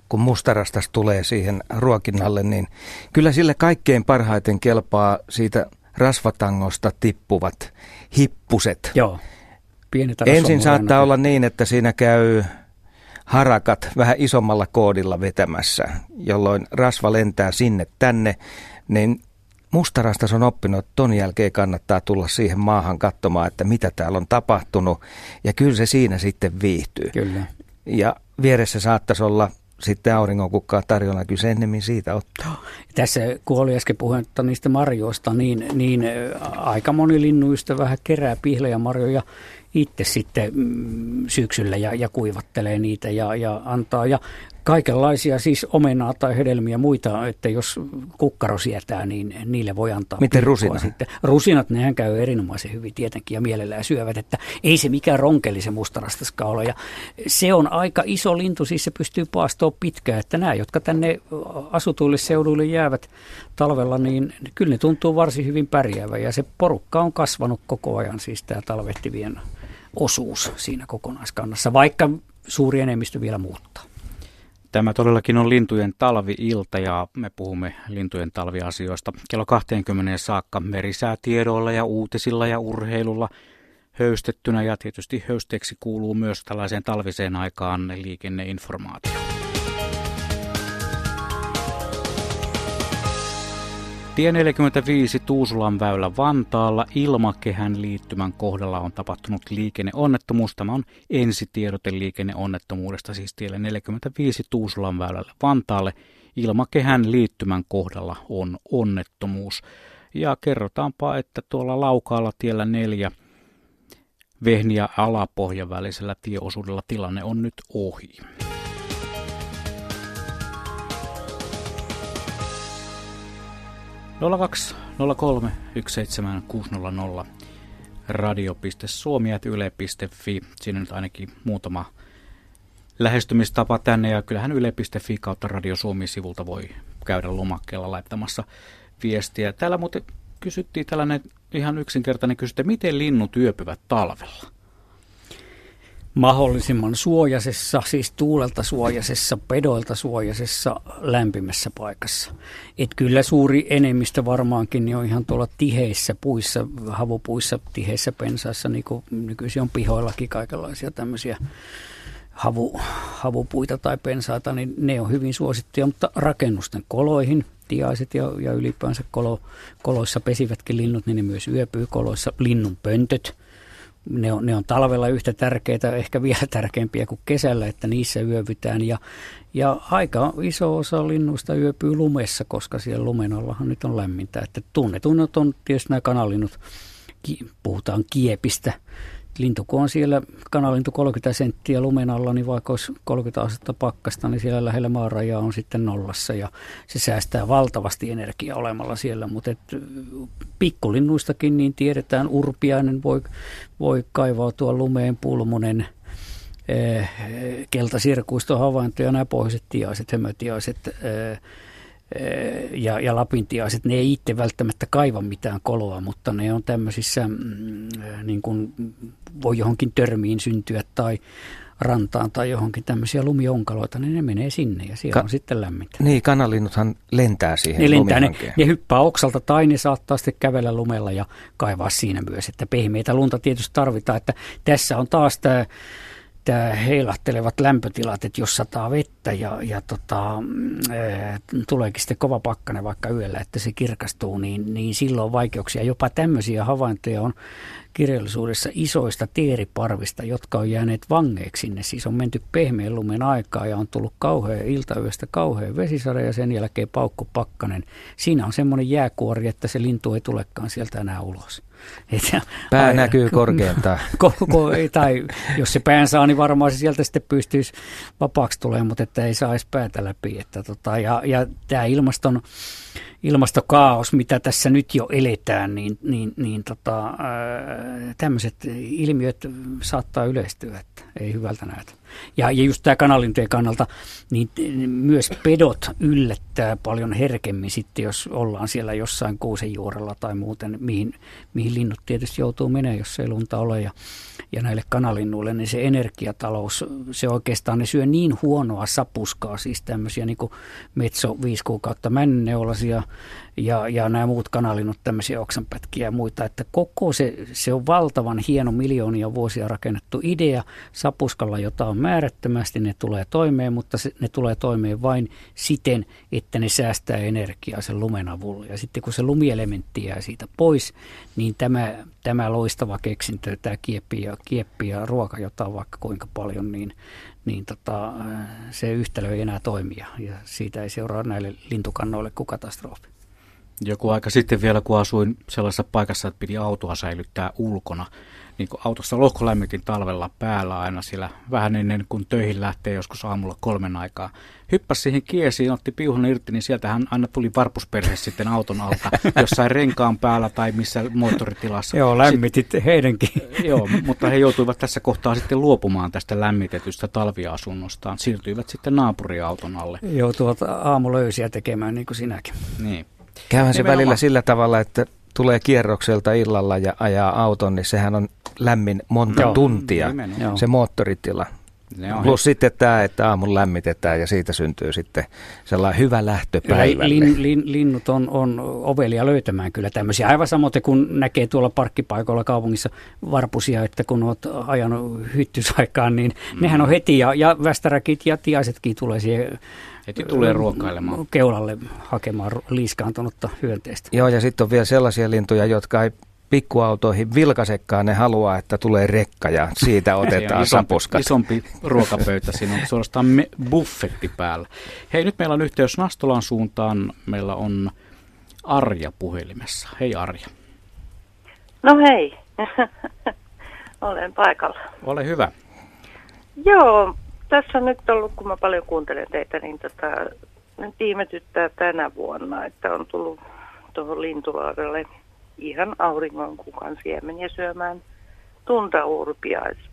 kun mustarastas tulee siihen ruokinnalle, niin kyllä sille kaikkein parhaiten kelpaa siitä rasvatangosta tippuvat hippuset. Joo. Pienet Ensin saattaa olla niin, että siinä käy harakat vähän isommalla koodilla vetämässä, jolloin rasva lentää sinne tänne, niin mustarastas on oppinut, että ton jälkeen kannattaa tulla siihen maahan katsomaan, että mitä täällä on tapahtunut. Ja kyllä se siinä sitten viihtyy. Kyllä. Ja vieressä saattaisi olla sitten auringonkukkaa tarjolla, kyllä se ennemmin siitä ottaa. Tässä kun oli äsken puhetta niistä marjoista, niin, niin aika moni linnuystä vähän kerää pihlejä marjoja itse sitten mm, syksyllä ja, ja kuivattelee niitä ja, ja antaa. Ja Kaikenlaisia siis omenaa tai hedelmiä muita, että jos kukkaro sietää, niin niille voi antaa Miten rusina? Sitten. Rusinat, nehän käy erinomaisen hyvin tietenkin ja mielellään syövät, että ei se mikään ronkeli se mustarastaskaan ole. Ja se on aika iso lintu, siis se pystyy paastoon pitkään, että nämä, jotka tänne asutuille seuduille jäävät talvella, niin kyllä ne tuntuu varsin hyvin pärjäävän ja se porukka on kasvanut koko ajan, siis tämä talvehtivien osuus siinä kokonaiskannassa, vaikka suuri enemmistö vielä muuttaa. Tämä todellakin on lintujen talvi-ilta ja me puhumme lintujen talviasioista kello 20 saakka merisäätiedoilla ja uutisilla ja urheilulla höystettynä ja tietysti höysteeksi kuuluu myös tällaiseen talviseen aikaan liikenneinformaatio. Tie 45 Tuusulan väylä Vantaalla ilmakehän liittymän kohdalla on tapahtunut liikenneonnettomuus. Tämä on ensitiedote liikenneonnettomuudesta, siis tielle 45 Tuusulan väylälle Vantaalle. Ilmakehän liittymän kohdalla on onnettomuus. Ja kerrotaanpa, että tuolla Laukaalla tiellä 4 Vehni- ja Alapohjan välisellä tieosuudella tilanne on nyt ohi. 02 03 17600 radio.suomi.yle.fi. Siinä nyt ainakin muutama lähestymistapa tänne ja kyllähän yle.fi kautta Radio Suomi-sivulta voi käydä lomakkeella laittamassa viestiä. Täällä muuten kysyttiin tällainen ihan yksinkertainen kysymys, miten linnut yöpyvät talvella? Mahdollisimman suojasessa, siis tuulelta suojasessa, pedoilta suojasessa, lämpimässä paikassa. Et kyllä suuri enemmistö varmaankin niin on ihan tuolla tiheissä puissa, havupuissa, tiheissä pensaissa, niin kuin nykyisin on pihoillakin kaikenlaisia tämmöisiä havu, havupuita tai pensaita, niin ne on hyvin suosittuja, mutta rakennusten koloihin, tiaiset ja, ja ylipäänsä kolo, koloissa pesivätkin linnut, niin ne myös yöpyy koloissa, linnun pöntöt – ne on, ne on talvella yhtä tärkeitä, ehkä vielä tärkeämpiä kuin kesällä, että niissä yövytään. Ja, ja aika iso osa linnuista yöpyy lumessa, koska siellä lumen allahan nyt on lämmintä. Että tunnetunnot on tietysti nämä kanalinnut, puhutaan kiepistä, lintu kun on siellä kanalintu 30 senttiä lumen alla, niin vaikka olisi 30 astetta pakkasta, niin siellä lähellä maarajaa on sitten nollassa ja se säästää valtavasti energiaa olemalla siellä, mutta et pikkulinnuistakin niin tiedetään, urpiainen voi, voi kaivautua lumeen, pulmonen, keltasirkuiston havaintoja, nämä pohjoiset tiaiset, hömötiaiset ja, ja lapintiaiset, ne ei itse välttämättä kaiva mitään koloa, mutta ne on tämmöisissä, mm, niin kuin voi johonkin törmiin syntyä tai rantaan tai johonkin tämmöisiä lumionkaloita, niin ne menee sinne ja siellä Ka- on sitten lämmintä. Niin, kanalinnuthan lentää siihen ne lentää, ne, ne hyppää oksalta tai ne saattaa sitten kävellä lumella ja kaivaa siinä myös, että pehmeitä lunta tietysti tarvitaan, että tässä on taas tämä tämä heilahtelevat lämpötilat, että jos sataa vettä ja, ja tota, e, tuleekin sitten kova pakkane vaikka yöllä, että se kirkastuu, niin, niin silloin on vaikeuksia. Jopa tämmöisiä havaintoja on kirjallisuudessa isoista teeriparvista, jotka on jääneet vangeiksi sinne. Siis on menty pehmeän lumen aikaa ja on tullut kauhean iltayöstä kauhean vesisade ja sen jälkeen paukku pakkanen. Siinä on semmoinen jääkuori, että se lintu ei tulekaan sieltä enää ulos. Et, Pää aina, näkyy korkeintaan. Koko, tai jos se pään saa, niin varmaan se sieltä sitten pystyisi vapaaksi tulemaan, mutta että ei saa edes päätä läpi. Että tota, ja, ja tämä ilmaston ilmastokaos, mitä tässä nyt jo eletään, niin, niin, niin tota, tämmöiset ilmiöt saattaa yleistyä, että ei hyvältä näytä. Ja, ja just tämä kanalintojen kannalta, niin myös pedot yllättää paljon herkemmin sitten, jos ollaan siellä jossain kuusen juurella tai muuten, mihin, mihin linnut tietysti joutuu menemään, jos ei lunta ole. Ja, ja näille kanalinnuille, niin se energiatalous, se oikeastaan, ne syö niin huonoa sapuskaa, siis tämmöisiä niin metso 5 kuukautta männeolasia ja, ja nämä muut kanalinnut tämmöisiä oksanpätkiä ja muita, että koko se, se on valtavan hieno miljoonia vuosia rakennettu idea sapuskalla, jota on määrättömästi, ne tulee toimeen, mutta se, ne tulee toimeen vain siten, että ne säästää energiaa sen lumen avulla. Ja sitten kun se lumielementti jää siitä pois, niin tämä, tämä loistava keksintö, tämä kieppi ja, kieppi ja ruoka, jota on vaikka kuinka paljon, niin, niin tota, se yhtälö ei enää toimia ja siitä ei seuraa näille lintukannoille kuin katastrofi. Joku aika sitten vielä, kun asuin sellaisessa paikassa, että piti autoa säilyttää ulkona, niin kuin autossa lohkolämmitin talvella päällä aina sillä vähän ennen kuin töihin lähtee joskus aamulla kolmen aikaa. Hyppäsi siihen kiesiin, otti piuhun irti, niin sieltähän aina tuli varpusperhe sitten auton alta, jossain renkaan päällä tai missä moottoritilassa. joo, lämmitit sitten, heidänkin. joo, mutta he joutuivat tässä kohtaa sitten luopumaan tästä lämmitetystä talviasunnostaan. Siirtyivät sitten naapuriauton alle. Joutuvat aamulöysiä tekemään niin kuin sinäkin. Niin. Käyhän se välillä sillä tavalla, että tulee kierrokselta illalla ja ajaa auton, niin sehän on lämmin monta Joo, tuntia, nimenomaan. se moottoritila. Plus sitten tämä, että aamun lämmitetään ja siitä syntyy sitten sellainen hyvä lähtö päivälle. Lin, lin, linnut on, on ovelia löytämään kyllä tämmöisiä. Aivan samoin kun näkee tuolla parkkipaikoilla kaupungissa varpusia, että kun olet ajanut hyttysaikaan, niin mm. nehän on heti ja, ja västäräkit ja tiaisetkin tulee siihen Heti tulee ruokailemaan. Keulalle hakemaan liiskaantunutta hyönteistä. Joo, ja sitten on vielä sellaisia lintuja, jotka ei pikkuautoihin vilkasekkaan, ne haluaa, että tulee rekka ja siitä otetaan isompi, sapuskat. Isompi ruokapöytä, siinä on suorastaan me, buffetti päällä. Hei, nyt meillä on yhteys Nastolan suuntaan. Meillä on Arja puhelimessa. Hei Arja. No hei, olen paikalla. Ole hyvä. Joo, tässä on nyt ollut, kun mä paljon kuuntelen teitä, niin tota, nyt ihmetyttää tänä vuonna, että on tullut tuohon Lintulaarelle ihan auringon kukan siemeniä syömään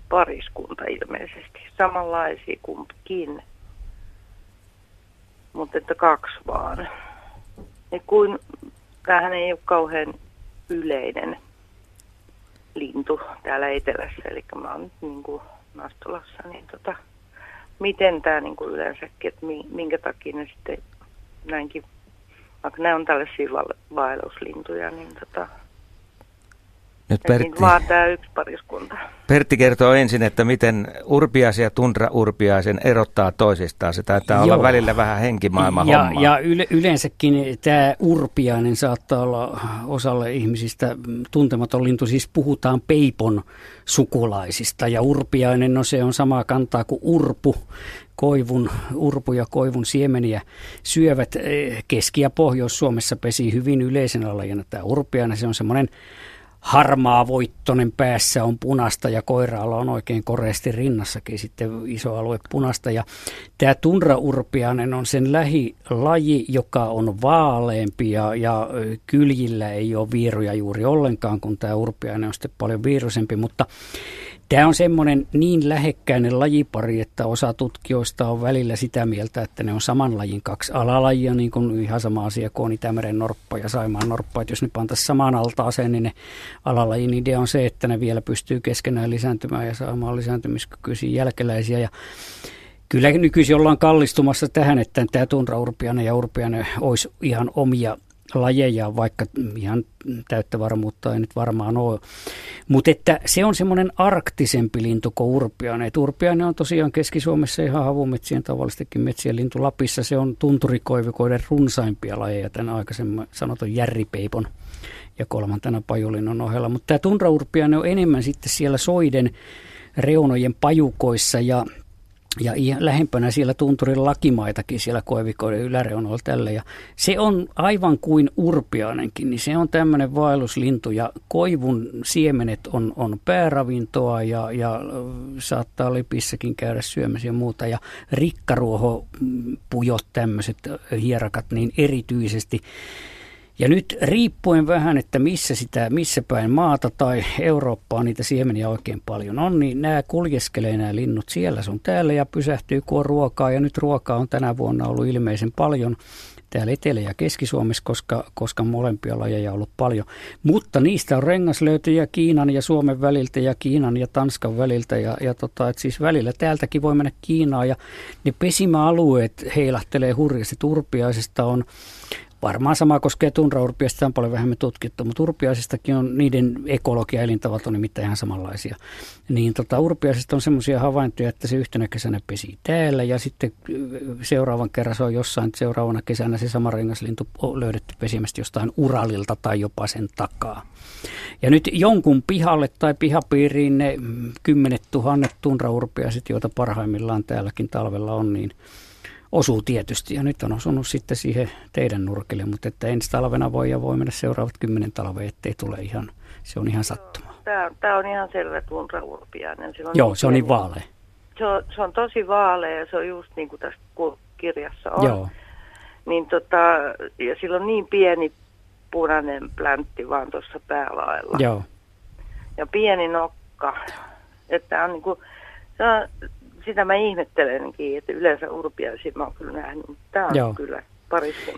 pariskunta ilmeisesti. Samanlaisia kumpikin, mutta että kaksi vaan. Ja kuin, tämähän ei ole kauhean yleinen lintu täällä etelässä, eli mä oon niin kuin Nastolassa, niin tota, miten tämä niin yleensäkin, että minkä takia ne sitten näinkin, vaikka ne on tällaisia vaelluslintuja, niin tota, nyt Pertti, niin vaan tämä yksi pariskunta. Pertti kertoo ensin, että miten urpiaisen ja tundra-urpiaisen erottaa toisistaan. Se taitaa Joo. olla välillä vähän henkimaailman ja, hommaa. Ja yle, yleensäkin tämä urpiainen saattaa olla osalle ihmisistä tuntematon lintu. Siis puhutaan peipon sukulaisista ja urpiainen, no se on samaa kantaa kuin urpu. Koivun, urpu ja koivun siemeniä syövät eh, Keski- ja Pohjois-Suomessa pesi hyvin yleisenä lajina. Tämä urpiainen, se on semmoinen harmaa voittonen päässä on punasta ja koiraalla on oikein koreasti rinnassakin sitten iso alue punasta. Ja tämä tunraurpianen on sen lähilaji, joka on vaaleampi ja, ja kyljillä ei ole viiruja juuri ollenkaan, kun tämä urpiainen on sitten paljon viirusempi, mutta Tämä on semmoinen niin lähekkäinen lajipari, että osa tutkijoista on välillä sitä mieltä, että ne on saman lajin kaksi alalajia, niin kuin ihan sama asia kuin on Itämeren norppa ja Saimaan norppa. Että jos ne pantaisiin samaan altaaseen, niin ne alalajin idea on se, että ne vielä pystyy keskenään lisääntymään ja saamaan lisääntymiskykyisiä jälkeläisiä. Ja kyllä nykyisin ollaan kallistumassa tähän, että tämä tunraurpianen ja urpianen olisi ihan omia lajeja, vaikka ihan täyttä varmuutta ei nyt varmaan ole. Mutta että se on semmoinen arktisempi lintu kuin urpiainen. Et urpiainen on tosiaan Keski-Suomessa ihan havumetsien tavallistakin metsien lintu. Lapissa se on tunturikoivikoiden runsaimpia lajeja tämän aikaisemmin sanotun järripeipon ja kolmantena pajulinnon ohella. Mutta tämä tunraurpiainen on enemmän sitten siellä soiden reunojen pajukoissa ja ja lähempänä siellä tunturin lakimaitakin siellä koivikoiden yläreunoilla tällä. Ja se on aivan kuin urpiainenkin, niin se on tämmöinen vaelluslintu ja koivun siemenet on, on pääravintoa ja, ja saattaa lipissäkin käydä syömässä ja muuta. Ja rikkaruohopujot, tämmöiset hierakat, niin erityisesti ja nyt riippuen vähän, että missä, sitä, missä päin maata tai Eurooppaa niitä siemeniä oikein paljon on, niin nämä kuljeskelee nämä linnut siellä sun täällä ja pysähtyy kun on ruokaa. Ja nyt ruokaa on tänä vuonna ollut ilmeisen paljon täällä Etelä- ja Keski-Suomessa, koska, koska molempia lajeja on ollut paljon. Mutta niistä on rengaslöytöjä Kiinan ja Suomen väliltä ja Kiinan ja Tanskan väliltä. Ja, ja tota, et siis välillä täältäkin voi mennä Kiinaan ja ne pesimäalueet heilahtelee hurjasti. Turpiaisesta on Varmaan sama koskee tunraurpiasta, on paljon vähemmän tutkittu, mutta urpiaisistakin on, niiden ekologia ja elintavat on nimittäin ihan samanlaisia. Niin tota, urpiaisista on semmoisia havaintoja, että se yhtenä kesänä pesi täällä ja sitten seuraavan kerran se on jossain, seuraavana kesänä se sama rengaslintu on löydetty pesimästä jostain uralilta tai jopa sen takaa. Ja nyt jonkun pihalle tai pihapiiriin ne kymmenet tuhannet tunraurpiaiset, joita parhaimmillaan täälläkin talvella on, niin osuu tietysti. Ja nyt on osunut sitten siihen teidän nurkille, mutta että ensi talvena voi ja voi mennä seuraavat kymmenen talve, ettei tule ihan, se on ihan sattuma. Tämä, tämä on ihan selvä tunraurpiainen. Joo, niin se on niin vaalea. Se on, se on tosi vaalea ja se on just niin kuin tässä kirjassa on. Joo. Niin tota, ja sillä on niin pieni punainen pläntti vaan tuossa päälaella. Joo. Ja pieni nokka. Että on niin kuin, se on, sitä mä ihmettelenkin, että yleensä urpiaisia mä oon kyllä nähnyt, mutta tämä on Joo. kyllä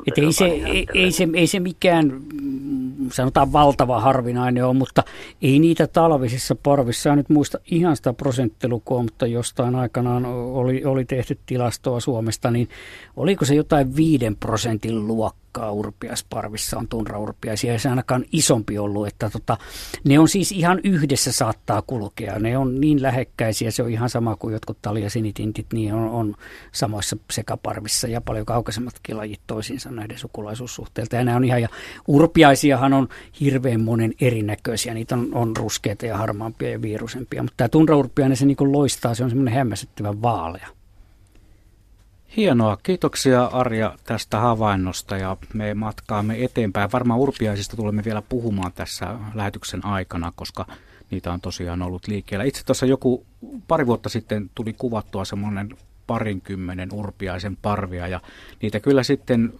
Et ei, se, ei, ei, se, ei se mikään, mm, sanotaan valtava harvinainen ole, mutta ei niitä talvisissa parvissa, nyt muista ihan sitä prosenttilukua, mutta jostain aikanaan oli, oli tehty tilastoa Suomesta, niin oliko se jotain viiden prosentin luokkaa? Luokkaa urpiaisparvissa on tunraurpiaisia, ei se ainakaan isompi ollut, että tota, ne on siis ihan yhdessä saattaa kulkea, ne on niin lähekkäisiä, se on ihan sama kuin jotkut sinitintit, niin on, on samoissa sekaparvissa ja paljon kaukaisemmatkin lajit toisiinsa näiden sukulaisuussuhteilta. Ja nämä on ihan, ja urpiaisiahan on hirveän monen erinäköisiä, niitä on, on ruskeita ja harmaampia ja viirusempia, mutta tämä tunraurpiainen se niin loistaa, se on semmoinen hämmästyttävän vaalea. Hienoa. Kiitoksia Arja tästä havainnosta ja me matkaamme eteenpäin. Varmaan urpiaisista tulemme vielä puhumaan tässä lähetyksen aikana, koska niitä on tosiaan ollut liikkeellä. Itse tuossa joku pari vuotta sitten tuli kuvattua semmoinen parinkymmenen urpiaisen parvia ja niitä kyllä sitten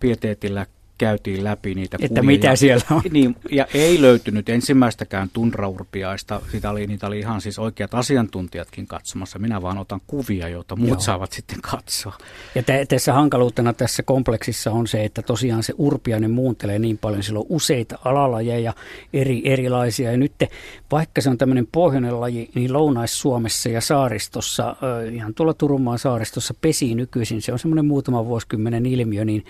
pieteetillä käytiin läpi niitä Että kuvia. mitä siellä on. Niin, ja ei löytynyt ensimmäistäkään tunraurpiaista. Sitä oli, niitä oli ihan siis oikeat asiantuntijatkin katsomassa. Minä vaan otan kuvia, joita muut Joo. saavat sitten katsoa. Ja te, tässä hankaluutena tässä kompleksissa on se, että tosiaan se urpiainen muuntelee niin paljon. Sillä on useita alalajeja, eri, erilaisia. Ja nyt vaikka se on tämmöinen pohjoinen laji, niin Lounais-Suomessa ja saaristossa, ihan tuolla Turunmaan saaristossa pesii nykyisin. Se on semmoinen muutama vuosikymmenen ilmiö, niin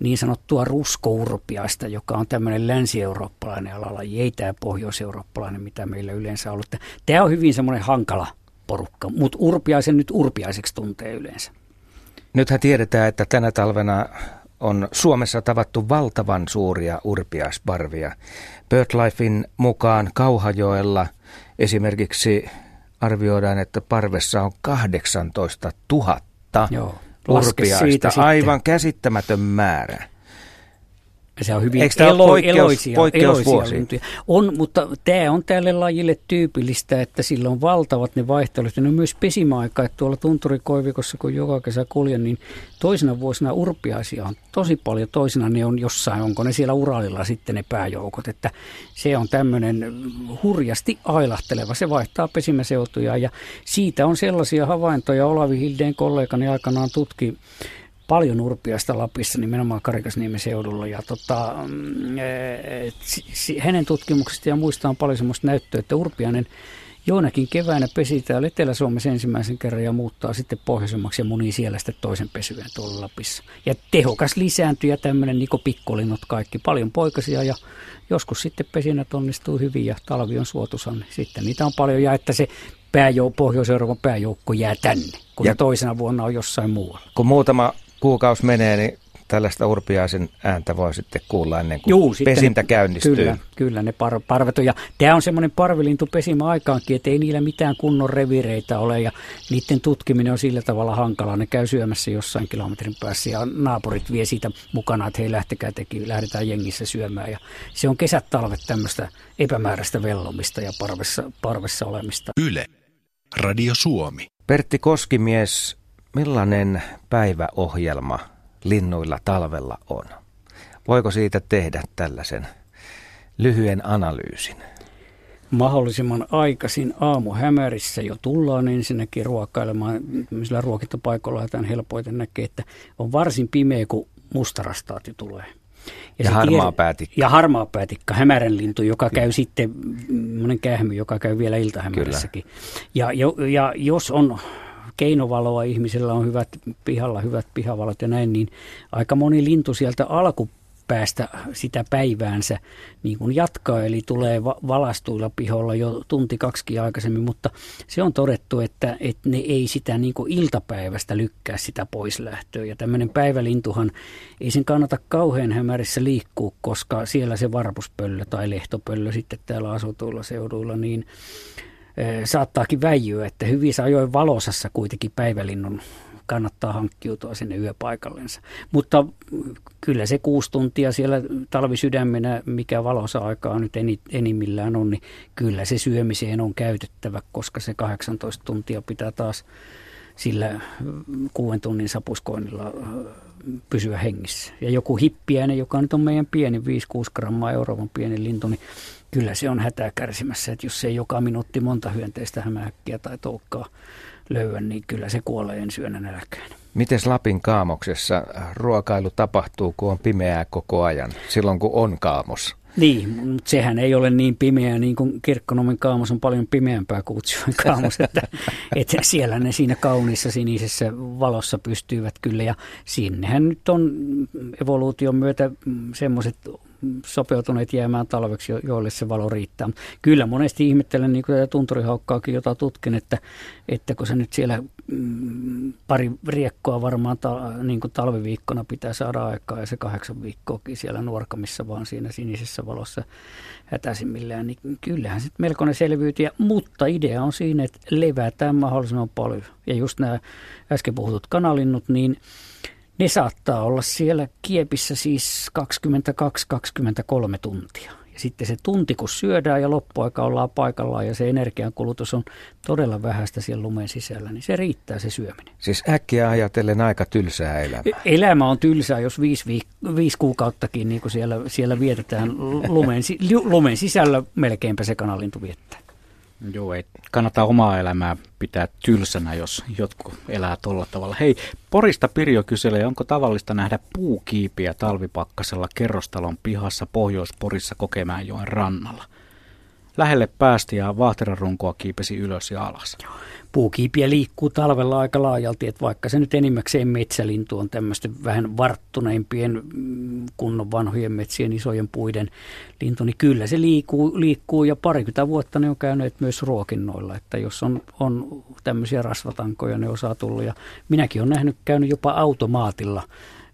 niin sanottua ruskourpiaista, joka on tämmöinen länsi-eurooppalainen alalaji, ei tämä pohjois-eurooppalainen, mitä meillä yleensä on ollut. Tämä on hyvin semmoinen hankala porukka, mutta urpiaisen nyt urpiaiseksi tuntee yleensä. Nythän tiedetään, että tänä talvena on Suomessa tavattu valtavan suuria urpiaisparvia. BirdLifein mukaan Kauhajoella esimerkiksi arvioidaan, että parvessa on 18 000 Joo urpiaista. Aivan käsittämätön määrä. Se on hyvin Eikö tämä elo, poikkeus- eloisia, poikkeusvuosi? eloisia. On, mutta tämä on tälle lajille tyypillistä, että sillä on valtavat ne vaihtelut. Ne on myös pesimäaika, että tuolla tunturikoivikossa, kun joka kesä kuljen, niin toisena vuosina urpiaisia on tosi paljon. Toisena ne on jossain, onko ne siellä Uralilla sitten ne pääjoukot. Että se on tämmöinen hurjasti ailahteleva. Se vaihtaa pesimäseutuja ja siitä on sellaisia havaintoja. Olavi Hildeen kollegani aikanaan tutki paljon urpiaista Lapissa, nimenomaan Karikasniemen seudulla. Ja tota, mm, si- hänen tutkimuksesta ja muista on paljon sellaista näyttöä, että urpiainen joinakin keväänä pesi täällä Etelä-Suomessa ensimmäisen kerran ja muuttaa sitten pohjoisemmaksi ja munii siellä sitten toisen pesyään tuolla Lapissa. Ja tehokas lisääntyjä tämmöinen niin pikkolinnut kaikki, paljon poikasia ja joskus sitten pesinät onnistuu hyvin ja talvi on suotuisan. niin Sitten niitä on paljon ja että se pääjou, Pohjois-Euroopan pääjoukko jää tänne, kun ja toisena vuonna on jossain muualla. Kun muutama kuukausi menee, niin tällaista urpiaisen ääntä voi sitten kuulla ennen kuin Juu, pesintä ne, käynnistyy. Kyllä, kyllä ne par, parvet on. Ja tämä on semmoinen parvilintu pesimä aikaankin, että ei niillä mitään kunnon revireitä ole ja niiden tutkiminen on sillä tavalla hankalaa. Ne käy syömässä jossain kilometrin päässä ja naapurit vie siitä mukana, että hei lähtekää teki, lähdetään jengissä syömään. Ja se on kesät talvet tämmöistä epämääräistä vellomista ja parvessa, parvessa olemista. Yle. Radio Suomi. Pertti Koskimies, millainen päiväohjelma linnuilla talvella on? Voiko siitä tehdä tällaisen lyhyen analyysin? mahdollisimman aikaisin aamuhämärissä jo tullaan ensinnäkin ruokailemaan. Tämmöisillä ruokintapaikoilla jotain helpoiten näkee, että on varsin pimeä, kun mustarastaati tulee. Ja se harmaapäätikka. Ja harmaapäätikka, hämärän lintu, joka käy sitten, monen kähmy, joka käy vielä iltahämärissäkin. Ja, jo, ja jos on keinovaloa, ihmisellä on hyvät pihalla, hyvät pihavalot ja näin, niin aika moni lintu sieltä alkupäästä sitä päiväänsä niin kuin jatkaa, eli tulee va- valastuilla piholla jo tunti kaksi aikaisemmin, mutta se on todettu, että, että ne ei sitä niin kuin iltapäivästä lykkää sitä poislähtöä. Ja tämmöinen päivälintuhan, ei sen kannata kauhean hämärissä liikkua, koska siellä se varpuspöllö tai lehtopöllö sitten täällä asutuilla seuduilla, niin saattaakin väijyä, että hyvissä ajoin valosassa kuitenkin päivälinnun kannattaa hankkiutua sinne yöpaikallensa. Mutta mm, kyllä se kuusi tuntia siellä talvisydämenä, mikä valossa aikaa nyt eni- enimmillään on, niin kyllä se syömiseen on käytettävä, koska se 18 tuntia pitää taas sillä mm, kuuden tunnin sapuskoinnilla pysyä hengissä. Ja joku hippiäinen, joka nyt on meidän pieni, 5-6 grammaa Euroopan pieni lintu, niin kyllä se on hätää kärsimässä, että jos se ei joka minuutti monta hyönteistä hämähäkkiä tai toukkaa löyä, niin kyllä se kuolee ensi yönä nälkään. Miten Lapin kaamoksessa ruokailu tapahtuu, kun on pimeää koko ajan, silloin kun on kaamos? Niin, mutta sehän ei ole niin pimeä, niin kuin Kirkkonomen kaamos on paljon pimeämpää kuin Utsjoen kaamos, että, että siellä ne siinä kauniissa sinisessä valossa pystyvät kyllä. Ja sinnehän nyt on evoluution myötä semmoiset sopeutuneet jäämään talveksi, jo- joille se valo riittää. Kyllä monesti ihmettelen, niin kuin tunturihaukkaakin, jota tutkin, että, että kun se nyt siellä mm, pari riekkoa varmaan ta, niin kuin talviviikkona pitää saada aikaa ja se kahdeksan viikkoakin siellä nuorkamissa vaan siinä sinisessä valossa hätäisimmillään, niin kyllähän sitten melkoinen selviytyjä, mutta idea on siinä, että levätään mahdollisimman paljon. Ja just nämä äsken puhutut kanalinnut, niin ne saattaa olla siellä kiepissä siis 22-23 tuntia. Ja sitten se tunti, kun syödään ja loppuaika ollaan paikallaan ja se energiankulutus on todella vähäistä siellä lumen sisällä, niin se riittää se syöminen. Siis äkkiä ajatellen aika tylsää elämää. Elämä on tylsää, jos viisi, viik- viisi kuukauttakin niin kuin siellä, siellä vietetään lumen, lumen sisällä melkeinpä se kanalintu viettää. Joo, ei kannata omaa elämää pitää tylsänä, jos jotkut elää tolla tavalla. Hei, Porista Pirjo kyselee, onko tavallista nähdä puukiipiä talvipakkasella kerrostalon pihassa Pohjois-Porissa Kokemäenjoen rannalla? Lähelle päästi ja vaahterarunkoa kiipesi ylös ja alas. Puukiipiä liikkuu talvella aika laajalti, että vaikka se nyt enimmäkseen metsälintu on tämmöisten vähän varttuneimpien mm, kunnon vanhojen metsien isojen puiden lintu, niin kyllä se liikkuu, liikkuu ja parikymmentä vuotta ne on käyneet myös ruokinnoilla, että jos on, on tämmöisiä rasvatankoja, ne osaa tulla ja minäkin olen nähnyt käynyt jopa automaatilla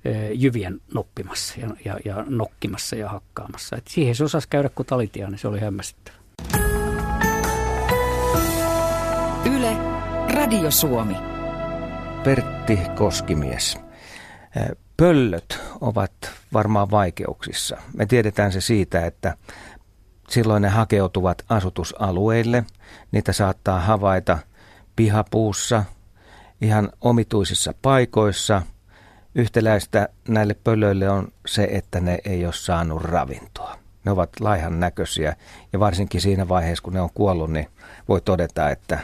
eh, jyvien noppimassa ja, ja, ja nokkimassa ja hakkaamassa. Et siihen se osasi käydä kuin talitia, niin se oli hämmästyttävä. Yle, Radio Suomi. Pertti Koskimies. Pöllöt ovat varmaan vaikeuksissa. Me tiedetään se siitä, että silloin ne hakeutuvat asutusalueille. Niitä saattaa havaita pihapuussa, ihan omituisissa paikoissa. Yhtäläistä näille pöllöille on se, että ne ei ole saanut ravintoa. Ne ovat laihan näköisiä ja varsinkin siinä vaiheessa, kun ne on kuollut, niin voi todeta, että,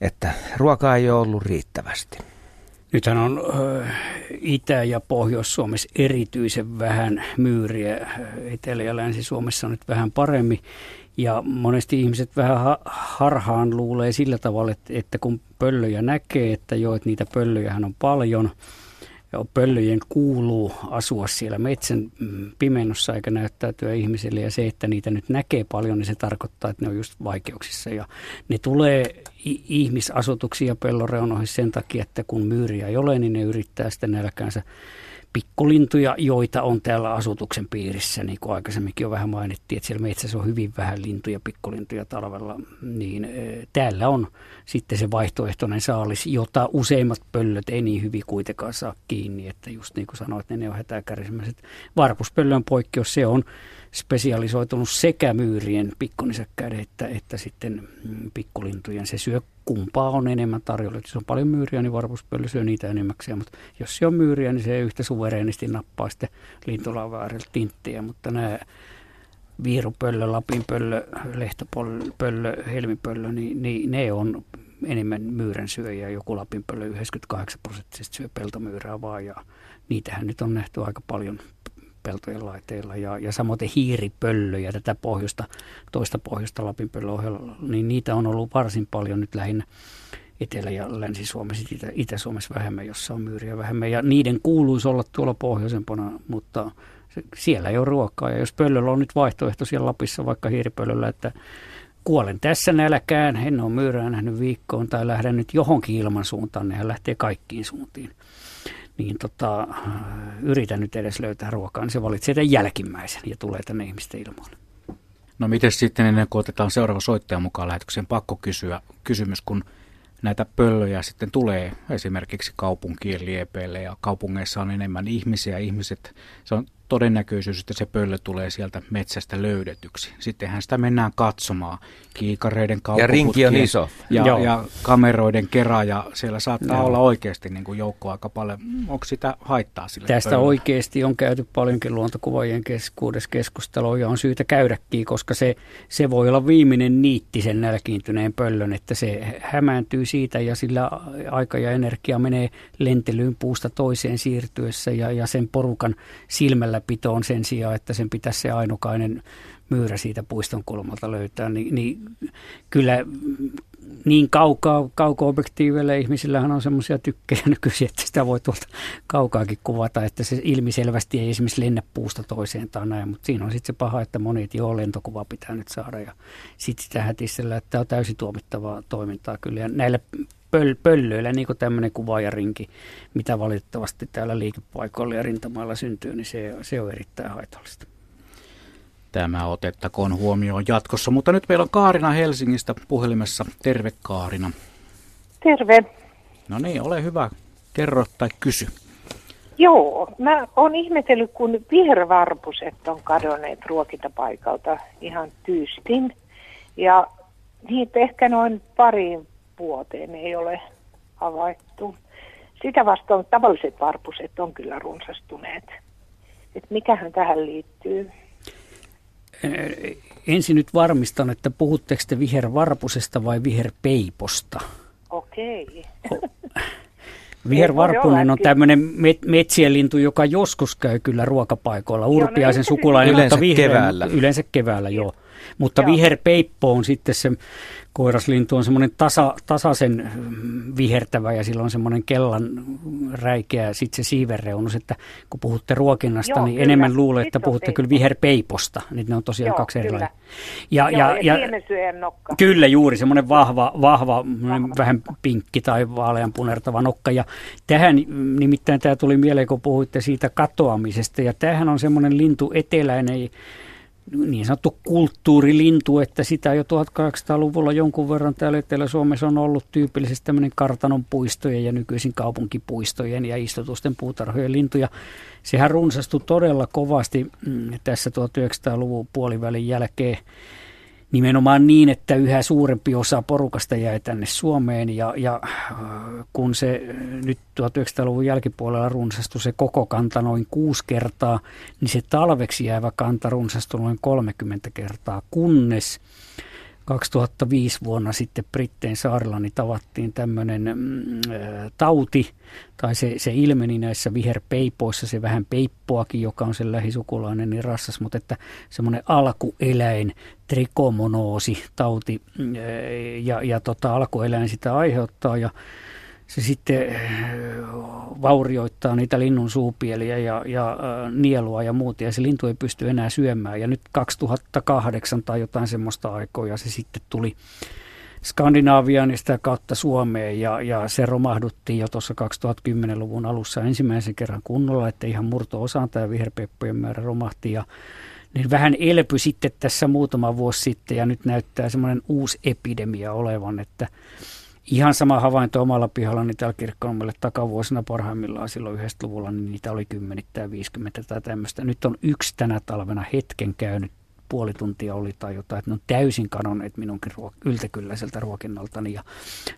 että ruokaa ei ole ollut riittävästi. Nythän on Itä- ja Pohjois-Suomessa erityisen vähän myyriä. Etelä- ja Länsi-Suomessa on nyt vähän paremmin. Ja monesti ihmiset vähän harhaan luulee sillä tavalla, että, kun pöllöjä näkee, että joo, että niitä pöllöjähän on paljon – pöllöjen kuuluu asua siellä metsän mm, pimennossa eikä näyttäytyä ihmisille. Ja se, että niitä nyt näkee paljon, niin se tarkoittaa, että ne on just vaikeuksissa. Ja ne tulee ihmisasutuksia pelloreunoihin sen takia, että kun myyriä ei ole, niin ne yrittää sitten nälkäänsä pikkulintuja, joita on täällä asutuksen piirissä, niin kuin aikaisemminkin jo vähän mainittiin, että siellä metsässä on hyvin vähän lintuja, pikkulintuja talvella, niin täällä on sitten se vaihtoehtoinen saalis, jota useimmat pöllöt ei niin hyvin kuitenkaan saa kiinni, että just niin kuin sanoit, niin ne on hätäkärsimäiset. Varpuspöllön poikkeus, se on spesialisoitunut sekä myyrien pikkunisäkkäiden että, että sitten mm, pikkulintujen. Se syö kumpaa on enemmän tarjolla. Jos on paljon myyriä, niin varpuspöllö syö niitä enemmäksiä, mutta jos se on myyriä, niin se yhtä suvereenisti nappaa sitten lintulavaarilla tinttiä, mutta nämä viirupöllö, lapinpöllö, lehtopöllö, helmipöllö, niin, niin ne on enemmän myyrän syöjä. Joku lapinpöllö 98 prosenttisesti syö peltomyyrää vaan ja niitähän nyt on nähty aika paljon peltojen laiteilla ja, ja samoin hiiripöllöjä, tätä pohjoista, toista pohjoista ohella, niin niitä on ollut varsin paljon nyt lähinnä Etelä- ja Länsi-Suomessa, Itä- Itä-Suomessa vähemmän, jossa on myyriä vähemmän. Ja niiden kuuluisi olla tuolla pohjoisempana, mutta siellä ei ole ruokaa. Ja jos pöllöllä on nyt vaihtoehto siellä Lapissa, vaikka hiiripöllöllä, että kuolen tässä nälkään, en ole myyrää nähnyt viikkoon tai lähden nyt johonkin ilman suuntaan, nehän lähtee kaikkiin suuntiin niin tota, yritän nyt edes löytää ruokaa, niin se valitsee tämän jälkimmäisen ja tulee tänne ihmisten ilmoille. No miten sitten ennen kuin otetaan seuraava soittaja mukaan lähetykseen, pakko kysyä kysymys, kun näitä pöllöjä sitten tulee esimerkiksi kaupunkien liepeille ja kaupungeissa on enemmän ihmisiä. Ihmiset, se on todennäköisyys, että se pöllö tulee sieltä metsästä löydetyksi. Sittenhän sitä mennään katsomaan kiikareiden kautta. Ja rinki on iso. Ja, ja kameroiden kerran ja siellä saattaa Joo. olla oikeasti niin kuin joukko aika paljon. Onko sitä haittaa sille Tästä pöllölle? oikeasti on käyty paljonkin luontokuvaajien keskuudessa keskustelua ja on syytä käydäkin, koska se, se voi olla viimeinen niitti sen nälkiintyneen pöllön, että se hämääntyy siitä ja sillä aika ja energia menee lentelyyn puusta toiseen siirtyessä ja, ja sen porukan silmällä ylläpitoon sen sijaan, että sen pitäisi se ainokainen myyrä siitä puiston kulmalta löytää, niin, niin kyllä niin kaukaa, kauko-objektiiveilla ihmisillähän on semmoisia tykkejä nykyisin, että sitä voi tuolta kaukaakin kuvata, että se ilmiselvästi ei esimerkiksi lennä puusta toiseen tai näin, mutta siinä on sitten se paha, että monet joo lentokuva pitää nyt saada ja sitten sitä hätistellä, että tämä on täysin tuomittavaa toimintaa kyllä. Ja näillä pöl, pöllöillä niin kuin tämmöinen kuvaajarinki, mitä valitettavasti täällä liikepaikoilla ja rintamailla syntyy, niin se, se on erittäin haitallista. Tämä otettakoon huomioon jatkossa, mutta nyt meillä on Kaarina Helsingistä puhelimessa. Terve Kaarina. Terve. No niin, ole hyvä. Kerro tai kysy. Joo, mä oon ihmetellyt, kun vihervarpuset on kadonneet ruokintapaikalta ihan tyystin. Ja niitä ehkä noin pari vuoteen ei ole havaittu. Sitä vastaan tavalliset varpuset on kyllä runsastuneet. Et mikähän tähän liittyy? Ensin nyt varmistan, että puhutteko te vihervarpusesta vai viherpeiposta? Okei. Vihervarpunen on tämmöinen met- metsien lintu, joka joskus käy kyllä ruokapaikoilla. Urpiaisen no, sukulainen, yleensä mutta vihreä, keväällä. Yleensä keväällä, joo. Mutta joo. viherpeippo on sitten se koiraslintu on semmoinen tasa, tasaisen vihertävä ja sillä on semmoinen kellan räikeä sitten se siiverreunus, että kun puhutte ruokinnasta, Joo, niin kyllä. enemmän luulee, että puhutte kyllä viherpeiposta, niin ne on tosiaan Joo, kaksi erilaista. Ja, Joo, ja, ja, ja nokka. Kyllä juuri, semmoinen vahva, vahva, vahva. vähän pinkki tai vaalean punertava nokka. Ja tähän nimittäin tämä tuli mieleen, kun puhuitte siitä katoamisesta, ja tämähän on semmoinen lintu eteläinen, niin sanottu kulttuurilintu, että sitä jo 1800-luvulla jonkun verran täällä Etelä-Suomessa on ollut tyypillisesti tämmöinen kartanon puistojen ja nykyisin kaupunkipuistojen ja istutusten puutarhojen lintuja. Sehän runsastui todella kovasti mm, tässä 1900-luvun puolivälin jälkeen nimenomaan niin, että yhä suurempi osa porukasta jäi tänne Suomeen ja, ja äh, kun se nyt 1900-luvun jälkipuolella runsastui se koko kanta noin kuusi kertaa, niin se talveksi jäävä kanta runsastui noin 30 kertaa, kunnes 2005 vuonna sitten Britteen saarella niin tavattiin tämmöinen mm, tauti, tai se, se ilmeni näissä viherpeipoissa, se vähän peippoakin, joka on sen lähisukulainen, niin rassas, mutta että semmoinen alkueläin, trikomonoosi tauti, ja, ja tota, alkueläin sitä aiheuttaa, ja se sitten äh, vaurioittaa niitä linnun suupieliä ja, ja äh, nielua ja muuta, ja se lintu ei pysty enää syömään. Ja nyt 2008 tai jotain semmoista aikoja se sitten tuli Skandinaaviaan ja sitä kautta Suomeen, ja, ja se romahduttiin jo tuossa 2010-luvun alussa ensimmäisen kerran kunnolla, että ihan murto-osaan tämä viherpeppojen määrä romahti, ja niin vähän elpy sitten tässä muutama vuosi sitten, ja nyt näyttää semmoinen uusi epidemia olevan, että Ihan sama havainto omalla pihalla, niin täällä kirkkonummelle takavuosina parhaimmillaan silloin 90-luvulla, niin niitä oli kymmenittäin 50 tai tämmöistä. Nyt on yksi tänä talvena hetken käynyt, puoli tuntia oli tai jotain, että ne on täysin kadonneet minunkin ruok- yltäkylläiseltä ruokinnaltani. Ja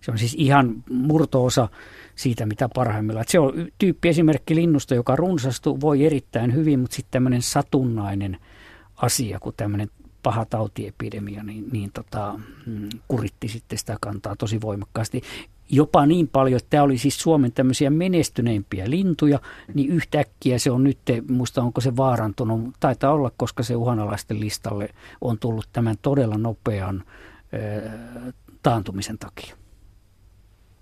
se on siis ihan murtoosa siitä, mitä parhaimmillaan. Että se on tyyppi esimerkki linnusta, joka runsastuu, voi erittäin hyvin, mutta sitten tämmöinen satunnainen asia, kun tämmöinen paha tautiepidemia, niin, niin tota, mm, kuritti sitten sitä kantaa tosi voimakkaasti. Jopa niin paljon, että tämä oli siis Suomen tämmöisiä menestyneimpiä lintuja, niin yhtäkkiä se on nyt, muista onko se vaarantunut, taitaa olla, koska se uhanalaisten listalle on tullut tämän todella nopean ö, taantumisen takia.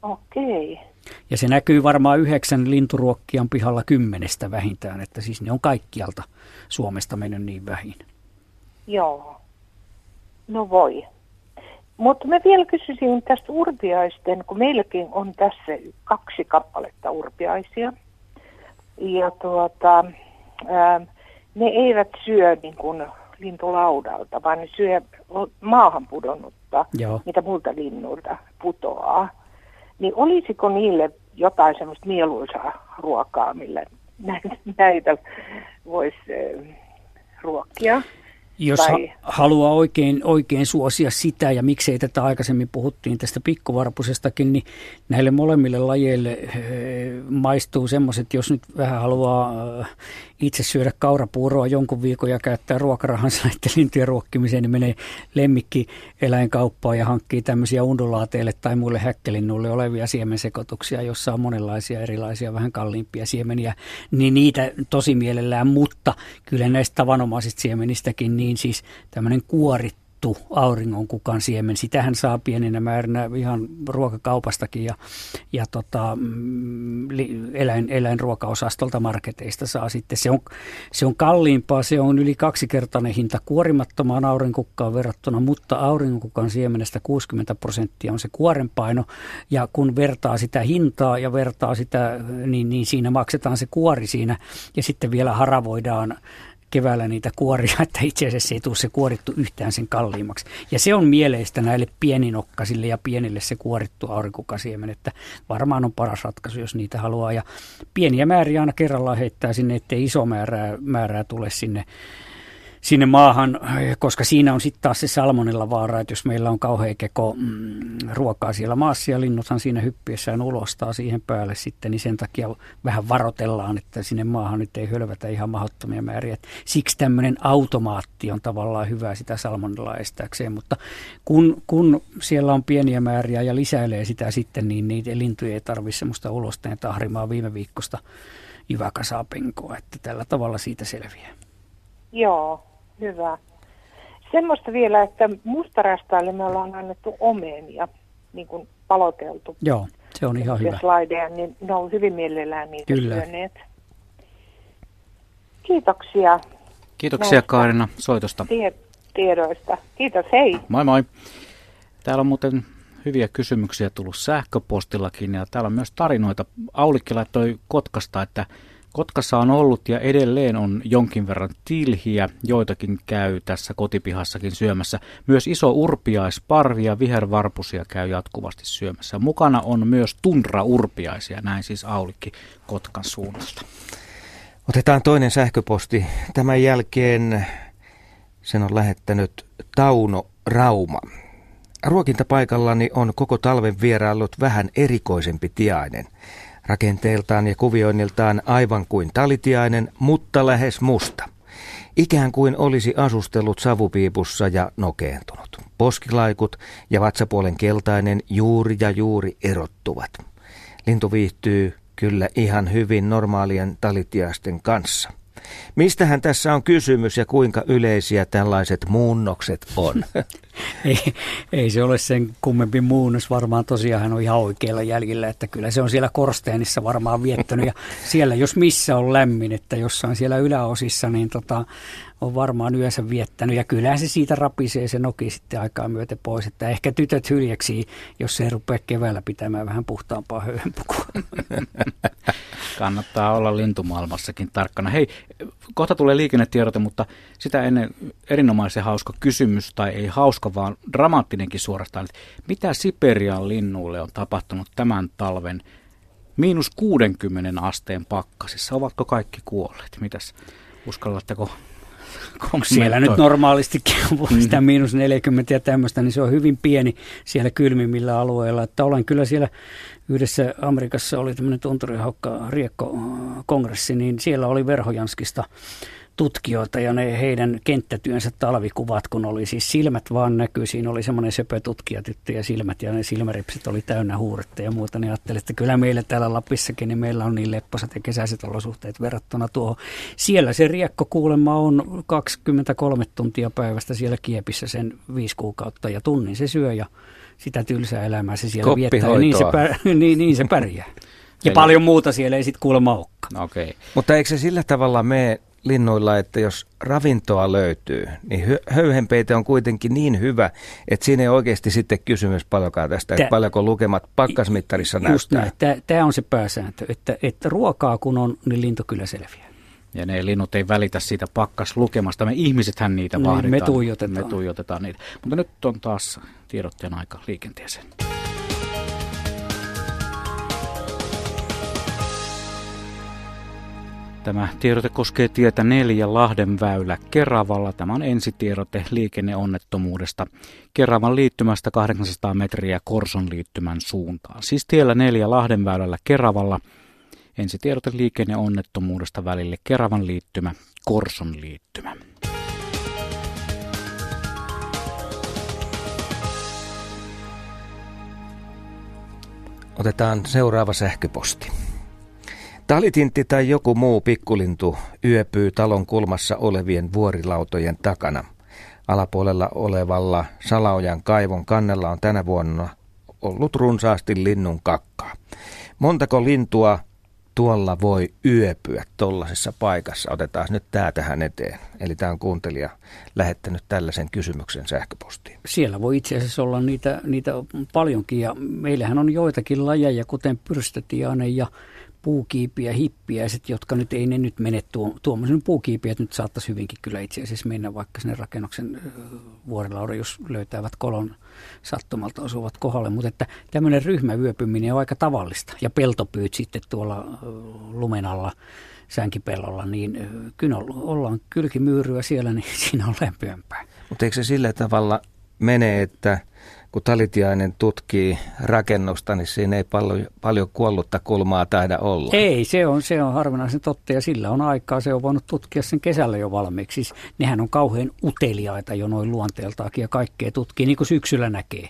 Okei. Ja se näkyy varmaan yhdeksän linturuokkian pihalla kymmenestä vähintään, että siis ne on kaikkialta Suomesta mennyt niin vähin. Joo. No voi. Mutta mä vielä kysyisin tästä urpiaisten, kun meilläkin on tässä kaksi kappaletta urpiaisia. Ja tuota, ää, ne eivät syö niin kuin lintulaudalta, vaan ne syö maahan pudonnutta, Joo. mitä muilta linnulta putoaa. Niin olisiko niille jotain semmoista mieluisaa ruokaa, millä näitä voisi ruokkia? Jos ha- haluaa oikein, oikein suosia sitä, ja miksei tätä aikaisemmin puhuttiin tästä pikkuvarpusestakin, niin näille molemmille lajeille eh, maistuu semmoiset, jos nyt vähän haluaa eh, itse syödä kaurapuuroa jonkun viikon ja käyttää ruokarahansa näiden lintujen ruokkimiseen, niin menee lemmikki eläinkauppaan ja hankkii tämmöisiä undulaateille tai muille häkkelinnuille olevia siemensekoituksia, jossa on monenlaisia erilaisia vähän kalliimpia siemeniä, niin niitä tosi mielellään, mutta kyllä näistä tavanomaisista siemenistäkin, niin siis tämmöinen kuorittu auringonkukan siemen. Sitähän saa pieninä määrinä ihan ruokakaupastakin ja, ja tota, mm, eläin, eläinruokaosastolta marketeista saa sitten. Se on, se on kalliimpaa, se on yli kaksikertainen hinta kuorimattomaan aurinkukkaan verrattuna, mutta auringonkukan siemenestä 60 prosenttia on se kuorenpaino ja kun vertaa sitä hintaa ja vertaa sitä, niin, niin siinä maksetaan se kuori siinä ja sitten vielä haravoidaan keväällä niitä kuoria, että itse asiassa ei tule se kuorittu yhtään sen kalliimmaksi. Ja se on mieleistä näille pieninokkasille ja pienille se kuorittu aurinkukasiemen, että varmaan on paras ratkaisu, jos niitä haluaa. Ja pieniä määriä aina kerrallaan heittää sinne, ettei iso määrää, määrää tule sinne sinne maahan, koska siinä on sitten taas se salmonella vaara, että jos meillä on kauhean keko mm, ruokaa siellä maassa ja linnuthan siinä hyppiessään ulostaa siihen päälle sitten, niin sen takia vähän varotellaan, että sinne maahan nyt ei hölvätä ihan mahdottomia määriä. Et siksi tämmöinen automaatti on tavallaan hyvä sitä salmonella estääkseen, mutta kun, kun siellä on pieniä määriä ja lisäilee sitä sitten, niin niitä lintuja ei tarvitse semmoista ulosteen tahrimaa viime viikosta jyväkasaa penkoa, että tällä tavalla siitä selviää. Joo, hyvä. Semmoista vielä, että mustarastaille me ollaan annettu omenia, niin kuin paloteltu. Joo, se on ihan hyvä. Slaideja, niin ne on hyvin mielellään niitä Kyllä. syöneet. Kiitoksia. Kiitoksia Kaarina soitosta. Tie- tiedoista. Kiitos, hei. Moi moi. Täällä on muuten hyviä kysymyksiä tullut sähköpostillakin ja täällä on myös tarinoita. Aulikki laittoi Kotkasta, että Kotkassa on ollut ja edelleen on jonkin verran tilhiä, joitakin käy tässä kotipihassakin syömässä. Myös iso urpiaisparvi ja vihervarpusia käy jatkuvasti syömässä. Mukana on myös tunra-urpiaisia, näin siis Aulikki Kotkan suunnasta. Otetaan toinen sähköposti. Tämän jälkeen sen on lähettänyt Tauno Rauma. Ruokintapaikallani on koko talven vieraillut vähän erikoisempi tiainen. Rakenteeltaan ja kuvioinniltaan aivan kuin talitiainen, mutta lähes musta. Ikään kuin olisi asustellut savupiipussa ja nokeentunut. Poskilaikut ja vatsapuolen keltainen juuri ja juuri erottuvat. Lintu viihtyy kyllä ihan hyvin normaalien talitiaisten kanssa. Mistähän tässä on kysymys ja kuinka yleisiä tällaiset muunnokset on? ei, ei se ole sen kummempi muunnos. Varmaan tosiaan hän on ihan oikealla jäljellä, että kyllä se on siellä korsteenissa varmaan viettänyt. Ja siellä jos missä on lämmin, että jossain siellä yläosissa, niin tota, on varmaan yönsä viettänyt. Ja kyllähän se siitä rapisee se noki sitten aikaa myöten pois. Että ehkä tytöt hyljeksi, jos se rupeaa keväällä pitämään vähän puhtaampaa höyhenpukua. Kannattaa olla lintumaailmassakin tarkkana. Hei, kohta tulee liikennetiedote, mutta sitä ennen erinomaisen hauska kysymys, tai ei hauska, vaan dramaattinenkin suorastaan. Että mitä Siperian linnuille on tapahtunut tämän talven miinus 60 asteen pakkasissa? Ovatko kaikki kuolleet? Mitäs uskallatteko siellä nyt normaalistikin on sitä miinus 40 ja tämmöistä, niin se on hyvin pieni siellä kylmimmillä alueilla. Että olen kyllä siellä yhdessä Amerikassa oli tämmöinen tunturihaukka riekko-kongressi, niin siellä oli Verhojanskista tutkijoita ja ne heidän kenttätyönsä talvikuvat, kun oli siis silmät vaan näkyy. Siinä oli semmoinen söpö tutkijatyttö ja silmät ja ne silmäripsit oli täynnä huuretta ja muuta. Niin ajattelin, että kyllä meillä täällä Lapissakin, niin meillä on niin lepposat ja kesäiset olosuhteet verrattuna tuohon. Siellä se riekko kuulemma on 23 tuntia päivästä siellä kiepissä sen viisi kuukautta ja tunnin se syö ja sitä tylsää elämää se siellä viettää. Ja niin se, pär, niin, niin se pärjää. Ja Eli... paljon muuta siellä ei sitten kuulemma olekaan. Okay. Mutta eikö se sillä tavalla mene linnuilla, että jos ravintoa löytyy, niin höyhenpeite on kuitenkin niin hyvä, että siinä ei oikeasti sitten kysymys paljonkaan tästä, että paljonko lukemat pakkasmittarissa just näyttää. Tämä on se pääsääntö, että, että ruokaa kun on, niin lintu kyllä selviää. Ja ne linnut ei välitä siitä pakkaslukemasta. Me ihmisethän niitä niin, vahditaan. Me tuijotetaan. Me tuijotetaan niitä. Mutta nyt on taas tiedotteen aika liikenteeseen. Tämä tiedote koskee tietä neljä Lahden väylä Keravalla. Tämä on ensitiedote liikenneonnettomuudesta Keravan liittymästä 800 metriä Korson liittymän suuntaan. Siis tiellä neljä Lahden väylällä Keravalla. Ensitiedote liikenneonnettomuudesta välille Keravan liittymä Korson liittymä. Otetaan seuraava sähköposti. Talitintti tai joku muu pikkulintu yöpyy talon kulmassa olevien vuorilautojen takana. Alapuolella olevalla Salaojan kaivon kannella on tänä vuonna ollut runsaasti linnun kakkaa. Montako lintua tuolla voi yöpyä tuollaisessa paikassa? Otetaan nyt tämä tähän eteen. Eli tämä on kuuntelija lähettänyt tällaisen kysymyksen sähköpostiin. Siellä voi itse asiassa olla niitä, niitä paljonkin ja meillähän on joitakin lajeja, kuten pyrstötiainen ja puukiipiä, hippiäiset, jotka nyt ei ne nyt mene tuo, tuommoisen puukiipiät nyt saattaisi hyvinkin kyllä itse asiassa mennä vaikka sinne rakennuksen vuorilaura, jos löytävät kolon sattumalta osuvat kohdalle. Mutta että tämmöinen ryhmävyöpyminen on aika tavallista ja peltopyyt sitten tuolla lumen alla sänkipellolla, niin kyllä ollaan kylkimyyryä siellä, niin siinä on lämpöämpää. Mutta eikö se sillä tavalla mene, että kun Talitiainen tutkii rakennusta, niin siinä ei paljon, paljon kuollutta kulmaa taida olla. Ei, se on, se on harvinaisen totta ja sillä on aikaa. Se on voinut tutkia sen kesällä jo valmiiksi. Siis nehän on kauhean uteliaita jo noin luonteeltaakin ja kaikkea tutkii, niin kuin syksyllä näkee.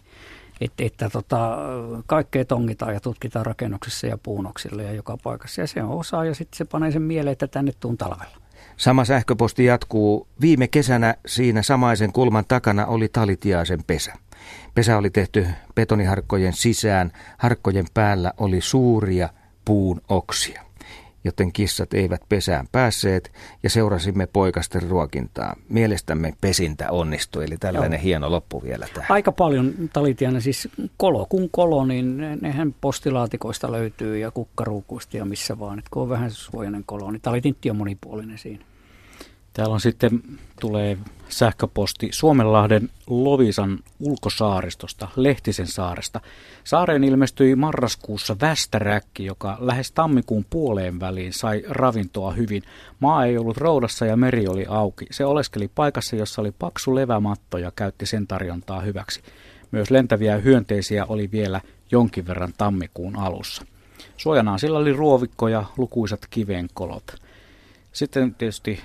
Että, että tota, kaikkea tongitaan ja tutkitaan rakennuksessa ja puunoksilla ja joka paikassa. Ja se on osa ja sitten se panee sen mieleen, että tänne tuun talvella. Sama sähköposti jatkuu. Viime kesänä siinä samaisen kulman takana oli talitiaisen pesä. Pesä oli tehty betoniharkkojen sisään, harkkojen päällä oli suuria puun oksia. joten kissat eivät pesään päässeet ja seurasimme poikasten ruokintaa. Mielestämme pesintä onnistui, eli tällainen Joo. hieno loppu vielä tähän. Aika paljon talitiana, siis kolo kun kolo, niin nehän postilaatikoista löytyy ja kukkaruukuista ja missä vaan. että kun on vähän suojainen kolo, niin talitintti on monipuolinen siinä. Täällä on sitten, tulee sähköposti Suomenlahden Lovisan ulkosaaristosta, Lehtisen saaresta. Saareen ilmestyi marraskuussa västäräkki, joka lähes tammikuun puoleen väliin sai ravintoa hyvin. Maa ei ollut roudassa ja meri oli auki. Se oleskeli paikassa, jossa oli paksu levämatto ja käytti sen tarjontaa hyväksi. Myös lentäviä hyönteisiä oli vielä jonkin verran tammikuun alussa. Suojanaan sillä oli ruovikko ja lukuisat kivenkolot. Sitten tietysti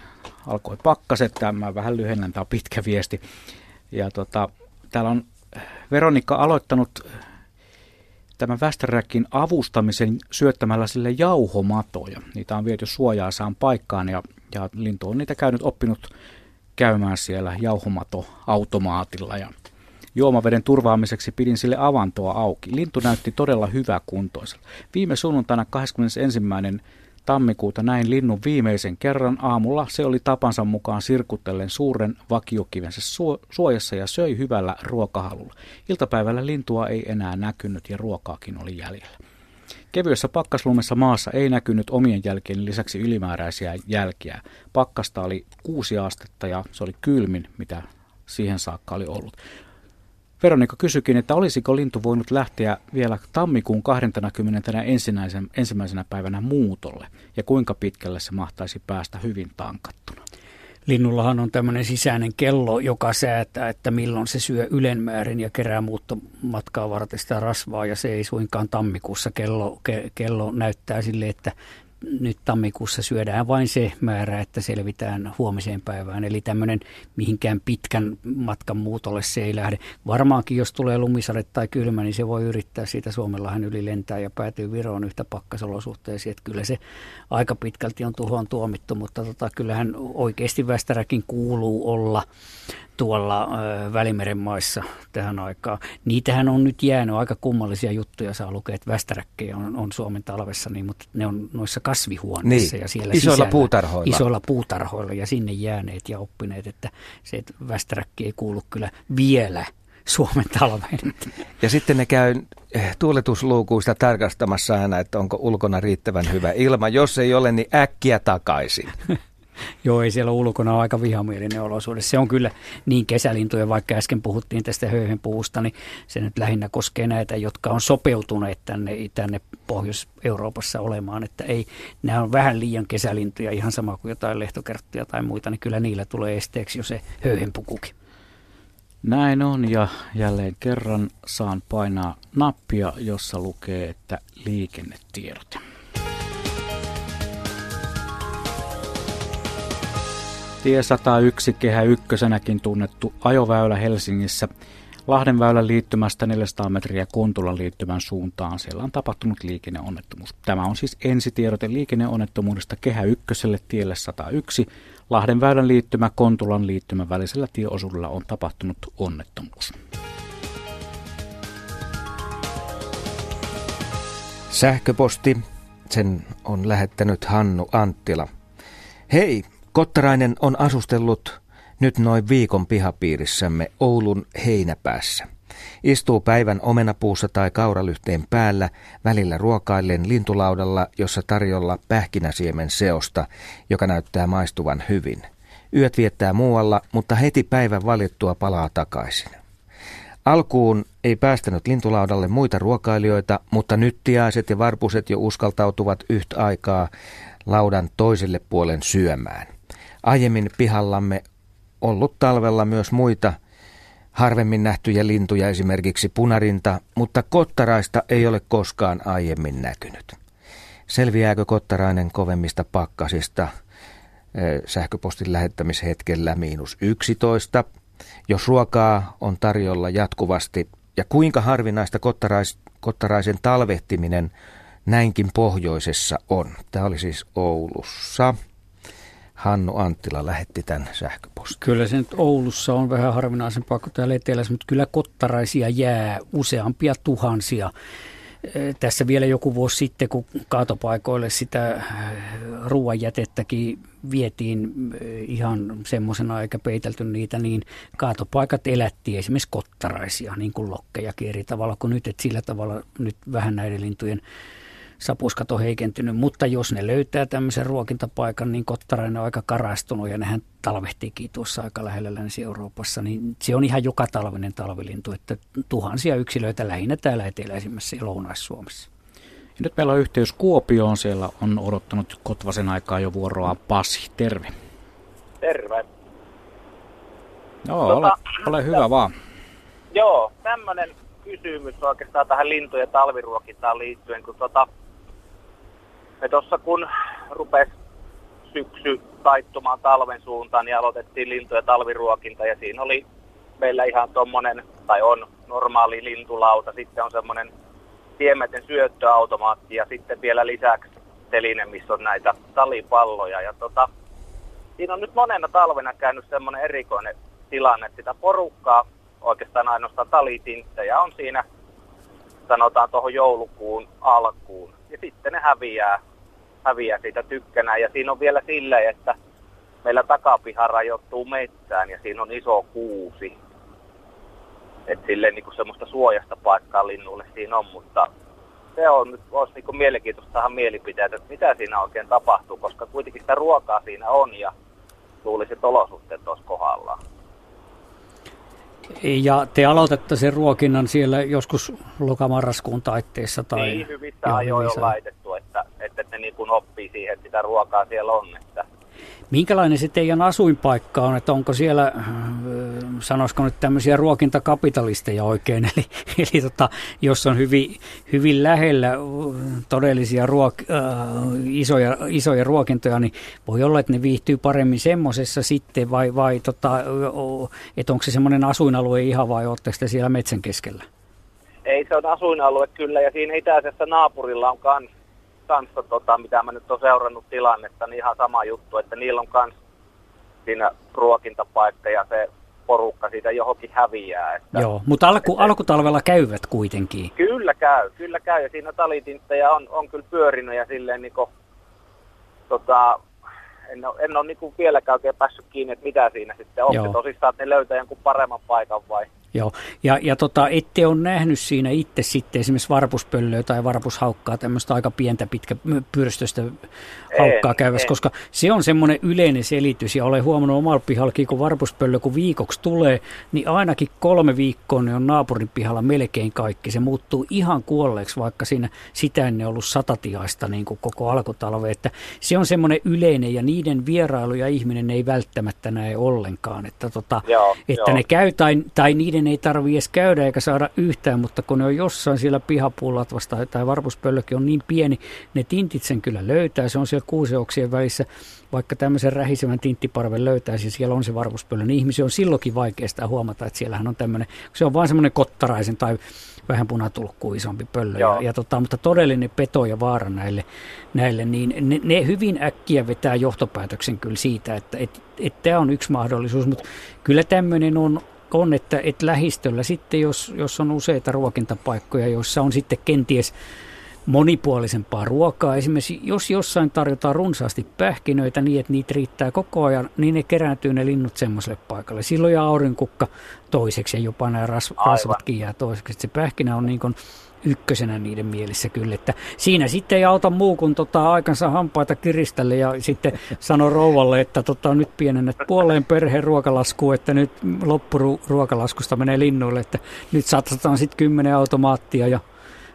alkoi pakkaset, tämä vähän lyhennän, tämä on pitkä viesti. Ja tota, täällä on Veronikka aloittanut tämän Västäräkin avustamisen syöttämällä sille jauhomatoja. Niitä on viety suojaasaan paikkaan ja, ja lintu on niitä käynyt oppinut käymään siellä jauhomato-automaatilla ja juomaveden turvaamiseksi pidin sille avantoa auki. Lintu näytti todella hyvä kuntoisella. Viime sunnuntaina 21 tammikuuta näin linnun viimeisen kerran aamulla. Se oli tapansa mukaan sirkutellen suuren vakiokivensä suojassa ja söi hyvällä ruokahalulla. Iltapäivällä lintua ei enää näkynyt ja ruokaakin oli jäljellä. Kevyessä pakkaslumessa maassa ei näkynyt omien jälkien lisäksi ylimääräisiä jälkiä. Pakkasta oli kuusi astetta ja se oli kylmin, mitä siihen saakka oli ollut. Veronika kysyikin, että olisiko lintu voinut lähteä vielä tammikuun 20. ensimmäisenä, ensimmäisenä päivänä muutolle ja kuinka pitkälle se mahtaisi päästä hyvin tankattuna. Linnullahan on tämmöinen sisäinen kello, joka säätää, että milloin se syö ylenmäärin ja kerää muuttomatkaa varten sitä rasvaa ja se ei suinkaan tammikuussa kello, ke, kello näyttää sille, että nyt tammikuussa syödään vain se määrä, että selvitään huomiseen päivään. Eli tämmöinen mihinkään pitkän matkan muutolle se ei lähde. Varmaankin jos tulee lumisade tai kylmä, niin se voi yrittää siitä Suomenlahden yli lentää ja päätyy Viroon yhtä pakkasolosuhteisiin. Että kyllä se aika pitkälti on tuhoon tuomittu, mutta tota, kyllähän oikeasti Västäräkin kuuluu olla tuolla Välimeren maissa tähän aikaan. Niitähän on nyt jäänyt aika kummallisia juttuja, saa lukea, että västäräkkejä on, on Suomen talvessa, niin, mutta ne on noissa kasvihuoneissa niin. ja siellä isoilla sisällä, puutarhoilla. Isoilla puutarhoilla ja sinne jääneet ja oppineet, että se että västäräkki ei kuulu kyllä vielä Suomen talveen. Ja sitten ne käy eh, tuuletusluukuista tarkastamassa aina, että onko ulkona riittävän hyvä ilma. Jos ei ole, niin äkkiä takaisin. Joo, ei siellä ulkona ole aika vihamielinen olosuhde. Se on kyllä niin kesälintuja, vaikka äsken puhuttiin tästä höyhenpuusta, niin se nyt lähinnä koskee näitä, jotka on sopeutuneet tänne, tänne Pohjois-Euroopassa olemaan. Että ei, nämä on vähän liian kesälintuja, ihan sama kuin jotain lehtokerttuja tai muita, niin kyllä niillä tulee esteeksi jo se höyhenpukukin. Näin on ja jälleen kerran saan painaa nappia, jossa lukee, että liikennetiedot. Tie 101 kehä ykkösenäkin tunnettu ajoväylä Helsingissä. Lahdenväylän liittymästä 400 metriä Kontulan liittymän suuntaan. Siellä on tapahtunut liikenneonnettomuus. Tämä on siis ensitiedote liikenneonnettomuudesta kehä ykköselle tielle 101. Lahdenväylän liittymä Kontulan liittymän välisellä tieosuudella on tapahtunut onnettomuus. Sähköposti, sen on lähettänyt Hannu Anttila. Hei, Kottarainen on asustellut nyt noin viikon pihapiirissämme Oulun heinäpäässä. Istuu päivän omenapuussa tai kauralyhteen päällä, välillä ruokaillen lintulaudalla, jossa tarjolla pähkinäsiemen seosta, joka näyttää maistuvan hyvin. Yöt viettää muualla, mutta heti päivän valittua palaa takaisin. Alkuun ei päästänyt lintulaudalle muita ruokailijoita, mutta nyt tiaiset ja varpuset jo uskaltautuvat yhtä aikaa laudan toiselle puolen syömään aiemmin pihallamme ollut talvella myös muita harvemmin nähtyjä lintuja, esimerkiksi punarinta, mutta kottaraista ei ole koskaan aiemmin näkynyt. Selviääkö kottarainen kovemmista pakkasista sähköpostin lähettämishetkellä miinus 11, jos ruokaa on tarjolla jatkuvasti, ja kuinka harvinaista kottarais, kottaraisen talvehtiminen näinkin pohjoisessa on. Tämä oli siis Oulussa. Hannu Anttila lähetti tämän sähköpostin. Kyllä se nyt Oulussa on vähän harvinaisempaa kuin täällä etelässä, mutta kyllä kottaraisia jää useampia tuhansia tässä vielä joku vuosi sitten, kun kaatopaikoille sitä ruoanjätettäkin vietiin ihan semmoisena eikä peitelty niitä, niin kaatopaikat elätti esimerkiksi kottaraisia, niin kuin lokkejakin eri tavalla kuin nyt, että sillä tavalla nyt vähän näiden lintujen sapuskat on heikentynyt, mutta jos ne löytää tämmöisen ruokintapaikan, niin kottarainen on aika karastunut ja nehän talvehtiikin tuossa aika lähellä Länsi-Euroopassa, niin se on ihan joka talvinen talvilintu, että tuhansia yksilöitä lähinnä täällä eteläisimmässä ja Lounais-Suomessa. Ja nyt meillä on yhteys Kuopioon, siellä on odottanut Kotvasen aikaa jo vuoroa Pasi, terve. Terve. Joo, tota, ole, ole hyvä vaan. Joo, tämmöinen kysymys oikeastaan tähän lintu- ja talviruokintaan liittyen, kun tota, me tuossa kun rupesi syksy taittumaan talven suuntaan, niin aloitettiin lintu- ja talviruokinta ja siinä oli meillä ihan tuommoinen, tai on normaali lintulauta, sitten on semmoinen tiemeten syöttöautomaatti ja sitten vielä lisäksi teline, missä on näitä talipalloja. Ja tota, siinä on nyt monena talvena käynyt semmoinen erikoinen tilanne, että sitä porukkaa, oikeastaan ainoastaan talitinttejä on siinä, sanotaan tuohon joulukuun alkuun. Ja sitten ne häviää häviää siitä tykkänään. Ja siinä on vielä silleen, että meillä takapiha rajoittuu metsään ja siinä on iso kuusi. Että silleen niin kuin semmoista suojasta paikkaa linnulle siinä on, mutta se on nyt olisi niin kuin mielenkiintoista tähän mielipiteet, että mitä siinä oikein tapahtuu, koska kuitenkin sitä ruokaa siinä on ja luulisin, olosuhteet olisi kohdallaan. Ja te aloitatte sen ruokinnan siellä joskus lokamarraskuun taitteessa? Tai niin, hyvissä ajoin on laitettu, että, että ne niin kuin oppii siihen, että sitä ruokaa siellä on. Että Minkälainen se teidän asuinpaikka on, että onko siellä, äh, sanoisiko nyt tämmöisiä ruokintakapitalisteja oikein, eli, eli tota, jos on hyvin, hyvin lähellä äh, todellisia ruok, äh, isoja, isoja ruokintoja, niin voi olla, että ne viihtyy paremmin semmoisessa sitten, vai, vai tota, että onko se semmoinen asuinalue ihan vai oletteko te siellä metsän keskellä? Ei, se on asuinalue kyllä, ja siinä itäisessä naapurilla on kans kanssa, tota, mitä mä nyt olen seurannut tilannetta, niin ihan sama juttu, että niillä on kans siinä ruokintapaikka ja se porukka siitä johonkin häviää. Että, Joo, mutta alku, että, alkutalvella käyvät kuitenkin. Kyllä käy, kyllä käy. Ja siinä talitinttejä on, on kyllä pyörinyt ja silleen niin kuin, tota, en ole, en ole niin kuin vieläkään oikein päässyt kiinni, että mitä siinä sitten on. Tosissaan, että ne löytää jonkun paremman paikan vai Joo, ja, ja tota, ette ole nähnyt siinä itse sitten esimerkiksi varpuspöllöä tai varpushaukkaa, tämmöistä aika pientä pitkä pyrstöstä haukkaa käyvässä, koska se on semmoinen yleinen selitys, ja olen huomannut omalla pihallakin, kun varpuspöllö kun viikoksi tulee, niin ainakin kolme viikkoa ne on naapurin pihalla melkein kaikki. Se muuttuu ihan kuolleeksi, vaikka siinä sitä ennen ollut satatiaista niin kuin koko alkutalve, että se on semmoinen yleinen, ja niiden vierailuja ihminen ei välttämättä näe ollenkaan, että, tota, joo, että joo. ne käy tai, tai niiden ei tarvitse edes käydä eikä saada yhtään, mutta kun ne on jossain siellä pihapuullatvasta tai varpuspöllökin on niin pieni, ne tintit sen kyllä löytää. Se on siellä kuuseoksien välissä, vaikka tämmöisen rähisevän tinttiparven löytää, siis siellä on se varpuspöllö, niin ihmisiä on silloinkin vaikeasta huomata, että siellähän on tämmöinen, se on vain semmoinen kottaraisen tai vähän punatulkkuu isompi pöllö. Ja, ja tota, mutta todellinen peto ja vaara näille, näille niin ne, ne hyvin äkkiä vetää johtopäätöksen kyllä siitä, että et, et tämä on yksi mahdollisuus, mutta kyllä tämmöinen on, on, että, että lähistöllä sitten, jos, jos on useita ruokintapaikkoja, joissa on sitten kenties monipuolisempaa ruokaa. Esimerkiksi jos jossain tarjotaan runsaasti pähkinöitä niin, että niitä riittää koko ajan, niin ne kerääntyy ne linnut semmoiselle paikalle. Silloin ja aurinkukka toiseksi ja jopa nämä rasvatkin jää toiseksi. Se pähkinä on niin kuin ykkösenä niiden mielissä kyllä. Että siinä sitten ei auta muu kuin tota aikansa hampaita kiriställe ja sitten sano rouvalle, että tota, nyt pienennät puoleen perheen ruokalaskuun, että nyt loppuruokalaskusta menee linnuille, että nyt satsataan sitten kymmenen automaattia ja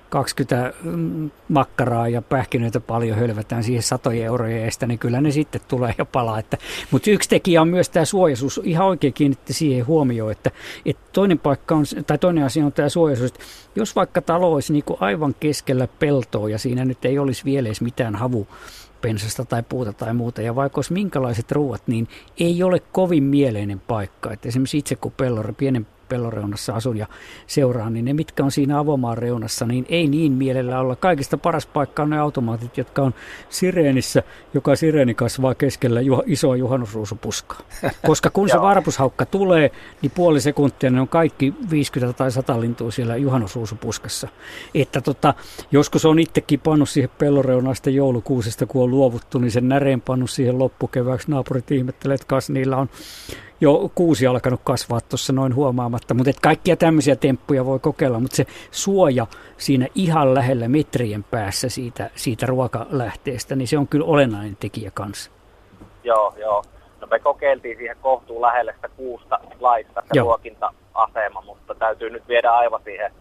20 mm, makkaraa ja pähkinöitä paljon hölvätään siihen satojen eurojen eestä, niin kyllä ne sitten tulee ja palaa. Että, mutta yksi tekijä on myös tämä suojaisuus. Ihan oikein kiinnitti siihen huomioon, että, että toinen, paikka on, tai toinen asia on tämä suojaisuus, jos vaikka talo olisi niin kuin aivan keskellä peltoa ja siinä nyt ei olisi vielä edes mitään havu, pensasta tai puuta tai muuta, ja vaikka olisi minkälaiset ruuat, niin ei ole kovin mieleinen paikka. Että esimerkiksi itse kun pellori, pienen pelloreunassa asun ja seuraan, niin ne mitkä on siinä avomaan reunassa, niin ei niin mielellä olla. Kaikista paras paikka on ne automaatit, jotka on sireenissä, joka sireeni kasvaa keskellä juha, isoa juhannusruusupuskaa. Koska kun se varpushaukka tulee, niin puoli sekuntia ne on kaikki 50 tai 100 lintua siellä juhannusruusupuskassa. Että tota, joskus on itsekin pannut siihen pelloreunasta joulukuusesta, kun on luovuttu, niin sen näreen pannut siihen loppukevääksi. Naapurit ihmettelee, että kas niillä on jo kuusi alkanut kasvaa tuossa noin huomaamatta, mutta et kaikkia tämmöisiä temppuja voi kokeilla, mutta se suoja siinä ihan lähellä metrien päässä siitä, siitä ruokalähteestä, niin se on kyllä olennainen tekijä kanssa. Joo, joo. No me kokeiltiin siihen kohtuun lähelle sitä kuusta laista se joo. ruokinta-asema, mutta täytyy nyt viedä aivan siihen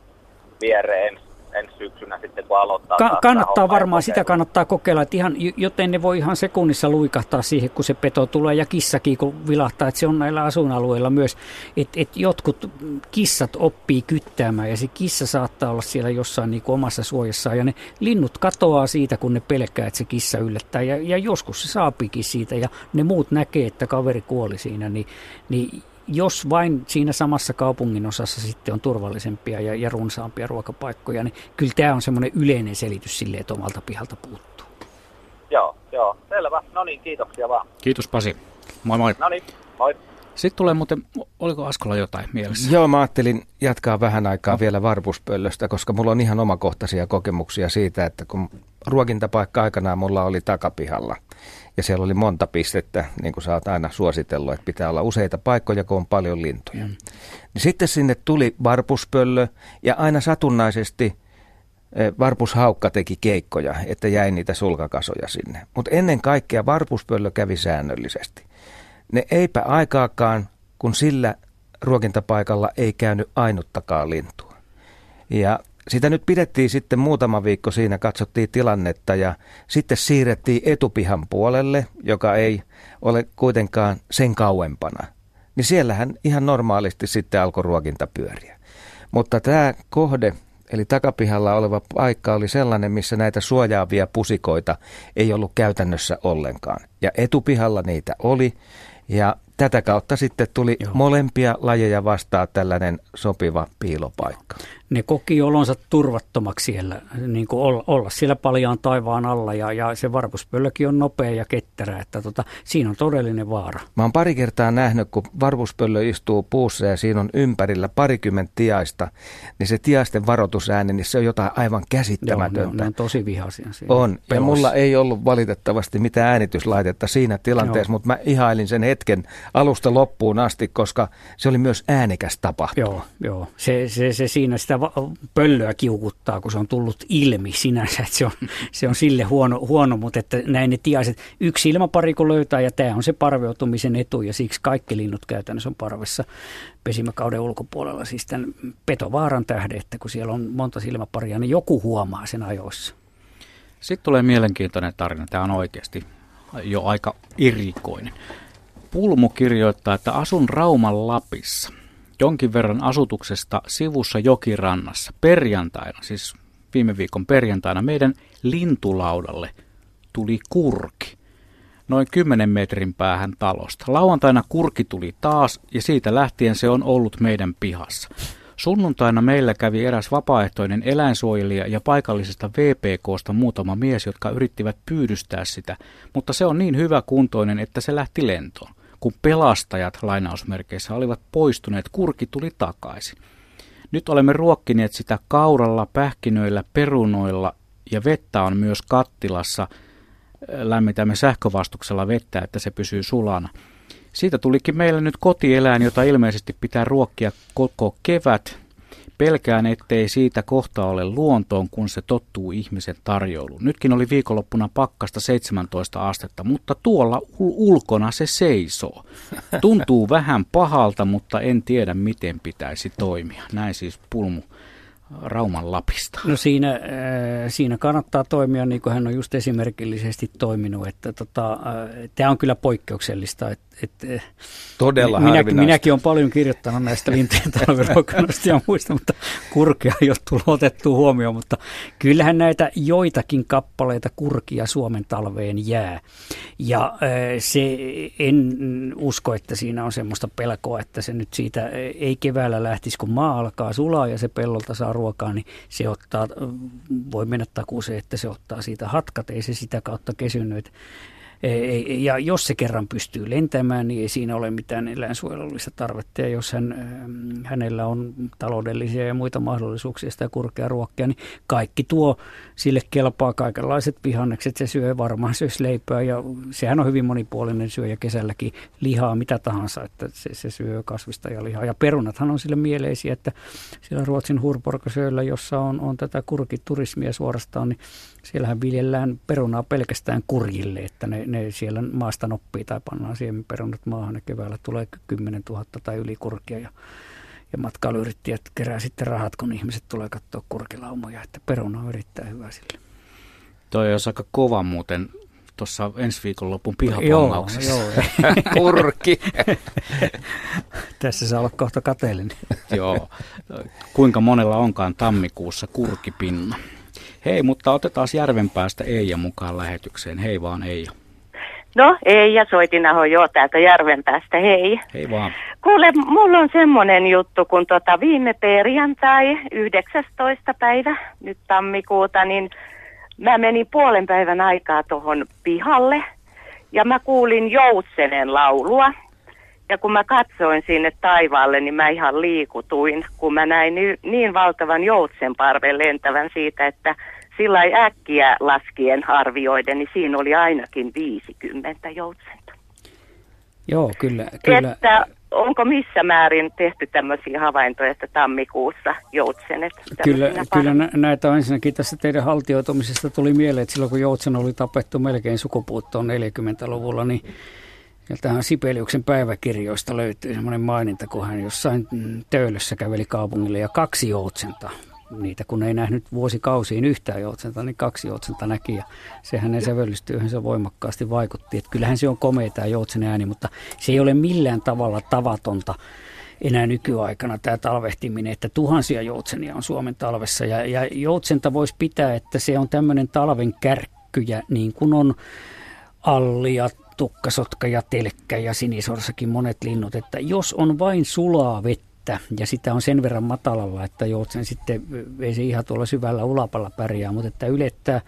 viereen ensi syksynä sitten, kun aloittaa. Ka- kannattaa varmaan, sitä kannattaa kokeilla, että ihan, joten ne voi ihan sekunnissa luikahtaa siihen, kun se peto tulee ja kissakin, kun vilahtaa, että se on näillä asuinalueilla myös, että, että jotkut kissat oppii kyttäämään ja se kissa saattaa olla siellä jossain niin kuin omassa suojassaan ja ne linnut katoaa siitä, kun ne pelkää, että se kissa yllättää ja, ja joskus se saapikin siitä ja ne muut näkee, että kaveri kuoli siinä, niin, niin jos vain siinä samassa kaupungin osassa sitten on turvallisempia ja, ja runsaampia ruokapaikkoja, niin kyllä tämä on semmoinen yleinen selitys sille, että omalta pihalta puuttuu. Joo, joo, selvä. No niin, kiitoksia vaan. Kiitos Pasi. Moi moi. No niin, moi. Sitten tulee muuten, oliko Askolla jotain mielessä? Joo, mä ajattelin jatkaa vähän aikaa no. vielä varpuspöllöstä, koska mulla on ihan omakohtaisia kokemuksia siitä, että kun ruokintapaikka aikanaan mulla oli takapihalla ja siellä oli monta pistettä, niin kuin sä oot aina suositellut, että pitää olla useita paikkoja, kun on paljon lintuja. Mm. Niin sitten sinne tuli varpuspöllö ja aina satunnaisesti e, varpushaukka teki keikkoja, että jäi niitä sulkakasoja sinne. Mutta ennen kaikkea varpuspöllö kävi säännöllisesti. Ne eipä aikaakaan, kun sillä ruokintapaikalla ei käynyt ainuttakaan lintua. Ja sitä nyt pidettiin sitten muutama viikko siinä, katsottiin tilannetta ja sitten siirrettiin etupihan puolelle, joka ei ole kuitenkaan sen kauempana. Niin siellähän ihan normaalisti sitten alkoi ruokinta pyöriä. Mutta tämä kohde, eli takapihalla oleva paikka oli sellainen, missä näitä suojaavia pusikoita ei ollut käytännössä ollenkaan. Ja etupihalla niitä oli ja tätä kautta sitten tuli Joo. molempia lajeja vastaan tällainen sopiva piilopaikka ne koki olonsa turvattomaksi siellä, niin kuin olla, olla siellä paljaan taivaan alla ja, ja se varpuspöllökin on nopea ja ketterä, että tota, siinä on todellinen vaara. Mä oon pari kertaa nähnyt, kun varpuspöllö istuu puussa ja siinä on ympärillä parikymmentä tiaista, niin se tiaisten varoitusääni, niin se on jotain aivan käsittämätöntä. Joo, ne on, ne on tosi vihaisia. On, pelossa. ja mulla ei ollut valitettavasti mitään äänityslaitetta siinä tilanteessa, Joo. mutta mä ihailin sen hetken alusta loppuun asti, koska se oli myös äänekäs tapahtuma. Joo, joo. Se, se, se siinä sitä pöllöä kiukuttaa, kun se on tullut ilmi sinänsä, että se on, se on sille huono, huono, mutta että näin ne tiaiset, yksi ilmapari kun löytää ja tämä on se parveutumisen etu ja siksi kaikki linnut käytännössä on parvessa pesimäkauden ulkopuolella, siis tämän petovaaran tähden, että kun siellä on monta silmäparia, niin joku huomaa sen ajoissa. Sitten tulee mielenkiintoinen tarina, tämä on oikeasti jo aika erikoinen. Pulmu kirjoittaa, että asun Rauman Lapissa – jonkin verran asutuksesta sivussa jokirannassa perjantaina, siis viime viikon perjantaina, meidän lintulaudalle tuli kurki noin 10 metrin päähän talosta. Lauantaina kurki tuli taas ja siitä lähtien se on ollut meidän pihassa. Sunnuntaina meillä kävi eräs vapaaehtoinen eläinsuojelija ja paikallisesta VPKsta muutama mies, jotka yrittivät pyydystää sitä, mutta se on niin hyvä kuntoinen, että se lähti lentoon kun pelastajat lainausmerkeissä olivat poistuneet, kurki tuli takaisin. Nyt olemme ruokkineet sitä kauralla, pähkinöillä, perunoilla ja vettä on myös kattilassa. Lämmitämme sähkövastuksella vettä, että se pysyy sulana. Siitä tulikin meille nyt kotieläin, jota ilmeisesti pitää ruokkia koko kevät Pelkään, ettei siitä kohta ole luontoon, kun se tottuu ihmisen tarjouluun. Nytkin oli viikonloppuna pakkasta 17 astetta, mutta tuolla ulkona se seisoo. Tuntuu vähän pahalta, mutta en tiedä, miten pitäisi toimia. Näin siis Pulmu Rauman Lapista? No siinä, äh, siinä kannattaa toimia niin kuin hän on just esimerkillisesti toiminut. Että tota, äh, tämä on kyllä poikkeuksellista, että, et, Todella minäkin, minäkin olen paljon kirjoittanut näistä lintujen talviruokailusta ja muista, mutta kurkia ei ole tullut otettua huomioon, mutta kyllähän näitä joitakin kappaleita kurkia Suomen talveen jää. Ja se en usko, että siinä on semmoista pelkoa, että se nyt siitä ei keväällä lähtisi, kun maa alkaa sulaa ja se pellolta saa ruokaa, niin se ottaa, voi mennä takuuseen, että se ottaa siitä hatkat, ei se sitä kautta kesynyt. Ja jos se kerran pystyy lentämään, niin ei siinä ole mitään eläinsuojelullista tarvetta. Ja jos hän, ähm, hänellä on taloudellisia ja muita mahdollisuuksia sitä kurkea ruokkia, niin kaikki tuo sille kelpaa kaikenlaiset vihannekset. Se syö varmaan syös leipää ja sehän on hyvin monipuolinen syöjä kesälläkin lihaa, mitä tahansa, että se, se syö kasvista ja lihaa. Ja perunathan on sille mieleisiä, että siellä Ruotsin hurporkasöillä, jossa on, on tätä kurkiturismia suorastaan, niin siellähän viljellään perunaa pelkästään kurjille, että ne, ne siellä maasta noppii tai pannaan siemenperunat maahan ja keväällä tulee 10 000 tai yli kurkia ja, ja matkailuyrittäjät kerää sitten rahat, kun ihmiset tulee katsoa kurkilaumoja, että peruna on erittäin hyvä sille. Toi on aika kova muuten tuossa ensi viikonlopun pihapongauksessa. Joo, joo. Kurki. Tässä saa olla kohta kateellinen. joo. Kuinka monella onkaan tammikuussa kurkipinna? Hei, mutta otetaan Järvenpäästä Eija mukaan lähetykseen. Hei vaan Eija. No, Eija Soitinaho jo täältä Järvenpäästä, hei. Hei vaan. Kuule, mulla on semmoinen juttu, kun tota viime perjantai, 19. päivä, nyt tammikuuta, niin mä menin puolen päivän aikaa tuohon pihalle ja mä kuulin joutsenen laulua. Ja kun mä katsoin sinne taivaalle, niin mä ihan liikutuin, kun mä näin niin valtavan joutsenparven lentävän siitä, että sillä äkkiä laskien arvioiden, niin siinä oli ainakin 50 joutsenta. Joo, kyllä. kyllä. Että onko missä määrin tehty tämmöisiä havaintoja, että tammikuussa joutsenet? Kyllä, kyllä näitä on ensinnäkin tässä teidän haltioitumisesta tuli mieleen, että silloin kun joutsen oli tapettu melkein sukupuuttoon 40-luvulla, niin tähän Sipeliuksen päiväkirjoista löytyy semmoinen maininta, kun hän jossain töölössä käveli kaupungille ja kaksi joutsenta niitä, kun ei nähnyt vuosikausiin yhtään joutsenta, niin kaksi joutsenta näki ja se hänen sävellystyöhönsä voimakkaasti vaikutti. Että kyllähän se on komea tämä joutsen ääni, mutta se ei ole millään tavalla tavatonta enää nykyaikana tämä talvehtiminen, että tuhansia joutsenia on Suomen talvessa ja, ja joutsenta voisi pitää, että se on tämmöinen talven kärkkyjä niin kuin on allia, tukkasotka ja telkkä ja sinisorsakin monet linnut, että jos on vain sulaa vettä, vettä ja sitä on sen verran matalalla, että joutsen sitten ei se ihan tuolla syvällä ulapalla pärjää, mutta että ylettää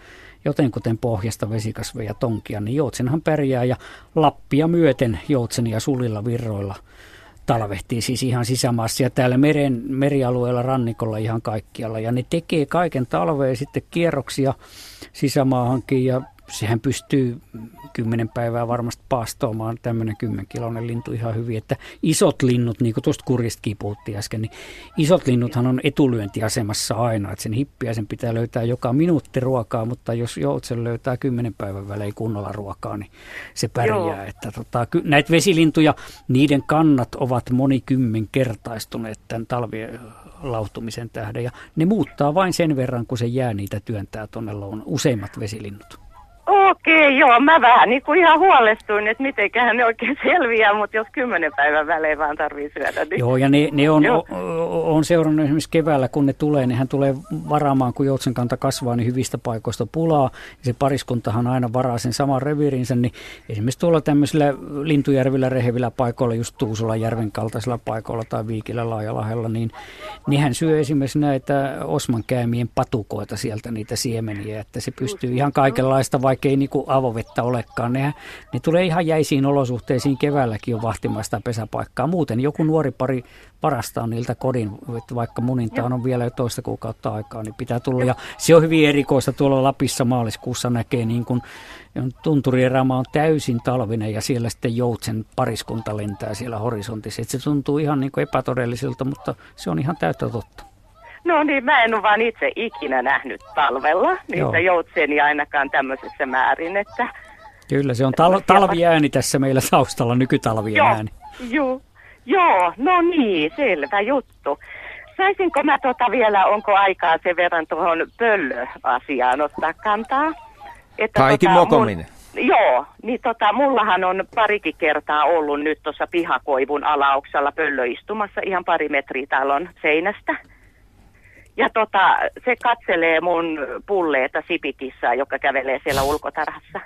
jotenkuten pohjasta vesikasveja tonkia, niin joutsenhan pärjää ja Lappia myöten joutsenia sulilla virroilla talvehtii siis ihan sisämaassa ja täällä meren, merialueella rannikolla ihan kaikkialla. Ja ne tekee kaiken talveen sitten kierroksia sisämaahankin ja sehän pystyy kymmenen päivää varmasti paastoamaan tämmöinen kymmenkiloinen lintu ihan hyvin. Että isot linnut, niin kuin tuosta kurjistakin puhuttiin äsken, niin isot linnuthan on etulyöntiasemassa aina. Että sen hippiäisen pitää löytää joka minuutti ruokaa, mutta jos joutsen löytää kymmenen päivän välein kunnolla ruokaa, niin se pärjää. Joo. Että tota, näitä vesilintuja, niiden kannat ovat monikymmenkertaistuneet tämän talvien lauhtumisen tähden. Ja ne muuttaa vain sen verran, kun se jää niitä työntää tuonne useimmat vesilinnut. Okei, joo, mä vähän niin kuin ihan huolestuin, että mitenköhän ne oikein selviää, mutta jos kymmenen päivän välein vaan tarvii syödä. Niin... Joo, ja ne, ne on, o, on seurannut esimerkiksi keväällä, kun ne tulee, niin hän tulee varaamaan, kun joutsenkanta kasvaa, niin hyvistä paikoista pulaa. Ja se pariskuntahan aina varaa sen saman reviirinsä, niin esimerkiksi tuolla tämmöisillä Lintujärvillä rehevillä paikoilla, just Tuusulan järven kaltaisilla paikoilla tai Viikillä Laajalahella, niin, niin hän syö esimerkiksi näitä Osman käymien patukoita sieltä, niitä siemeniä, että se pystyy ihan kaikenlaista, vaikka ei niin avovettä olekaan. Ne, ne tulee ihan jäisiin olosuhteisiin keväälläkin jo vahtimaan sitä pesäpaikkaa. Muuten joku nuori pari varastaa niiltä kodin, että vaikka munintaan on vielä jo toista kuukautta aikaa, niin pitää tulla. Ja se on hyvin erikoista tuolla Lapissa maaliskuussa näkee, niin kuin tunturieräma on täysin talvinen ja siellä sitten joutsen pariskunta lentää siellä horisontissa. Että se tuntuu ihan niin kuin epätodelliselta, mutta se on ihan täyttä totta. No niin, mä en ole vaan itse ikinä nähnyt talvella niitä joutsenia ainakaan tämmöisessä määrin, että... Kyllä, se on tal- talviääni tässä meillä taustalla, nykytalviääni. Joo, joo, joo, no niin, selvä juttu. Saisinko mä tota vielä, onko aikaa sen verran tuohon pöllöasiaan ottaa kantaa? Että Kaikki tota, mokominen. Mun, Joo, niin tota, mullahan on parikin kertaa ollut nyt tuossa pihakoivun alauksella pöllö istumassa ihan pari metriä talon seinästä. Ja tota, se katselee mun pulleeta sipikissaa, joka kävelee siellä ulkotarhassa.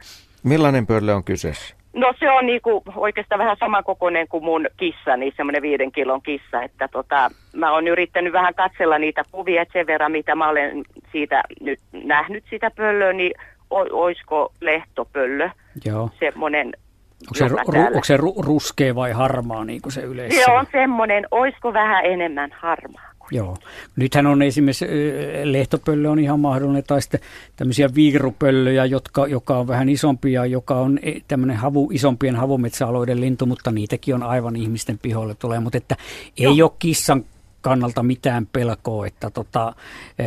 Millainen pöllö on kyseessä? No se on niinku oikeastaan vähän samankokoinen kuin mun kissa, niin semmoinen viiden kilon kissa. Että tota, mä oon yrittänyt vähän katsella niitä kuvia, että sen verran mitä mä olen siitä nyt nähnyt sitä pöllöä, niin o- oisko lehtopöllö Joo. semmoinen, Onko se, ru, täällä- onko se ru, ruskea vai harmaa, niin kuin se yleensä Se on semmoinen, oisko vähän enemmän harmaa. Joo. Nythän on esimerkiksi lehtopöllö on ihan mahdollinen, tai sitten tämmöisiä viirupöllöjä, jotka, joka on vähän isompia, joka on e- tämmöinen havu, isompien havumetsäalueiden lintu, mutta niitäkin on aivan ihmisten pihoille tulee. Mutta että ei ole kissan kannalta mitään pelkoa, että tota, e,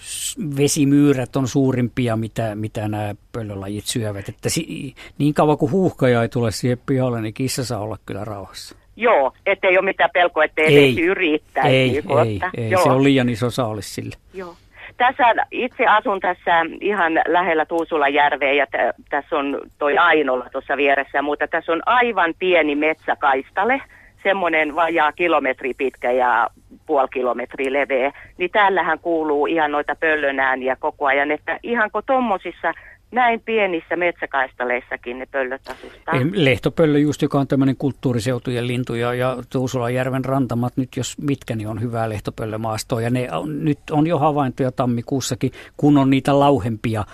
s- vesimyyrät on suurimpia, mitä, mitä nämä pöllölajit syövät. Että si, niin kauan kuin huuhkaja ei tule siihen pihalle, niin kissa saa olla kyllä rauhassa. Joo, ettei ole mitään pelkoa, ettei Ei. vesi yrittäisi. Ei, niin ei, ei, Joo. se on liian iso saalis sille. Joo. Tässä itse asun tässä ihan lähellä Tuusulajärveä ja t- tässä on toi Ainola tuossa vieressä, mutta tässä on aivan pieni metsäkaistale, semmoinen vajaa kilometri pitkä ja puoli kilometriä leveä. Niin täällähän kuuluu ihan noita pöllön ääniä koko ajan, että ihanko tommosissa näin pienissä metsäkaistaleissakin ne pöllöt asustaa. Lehtopöllö just, joka on tämmöinen kulttuuriseutujen lintu ja, ja Tuusulajärven rantamat nyt jos mitkä, niin on hyvää lehtopöllömaastoa. Ja ne on, nyt on jo havaintoja tammikuussakin, kun on niitä lauhempia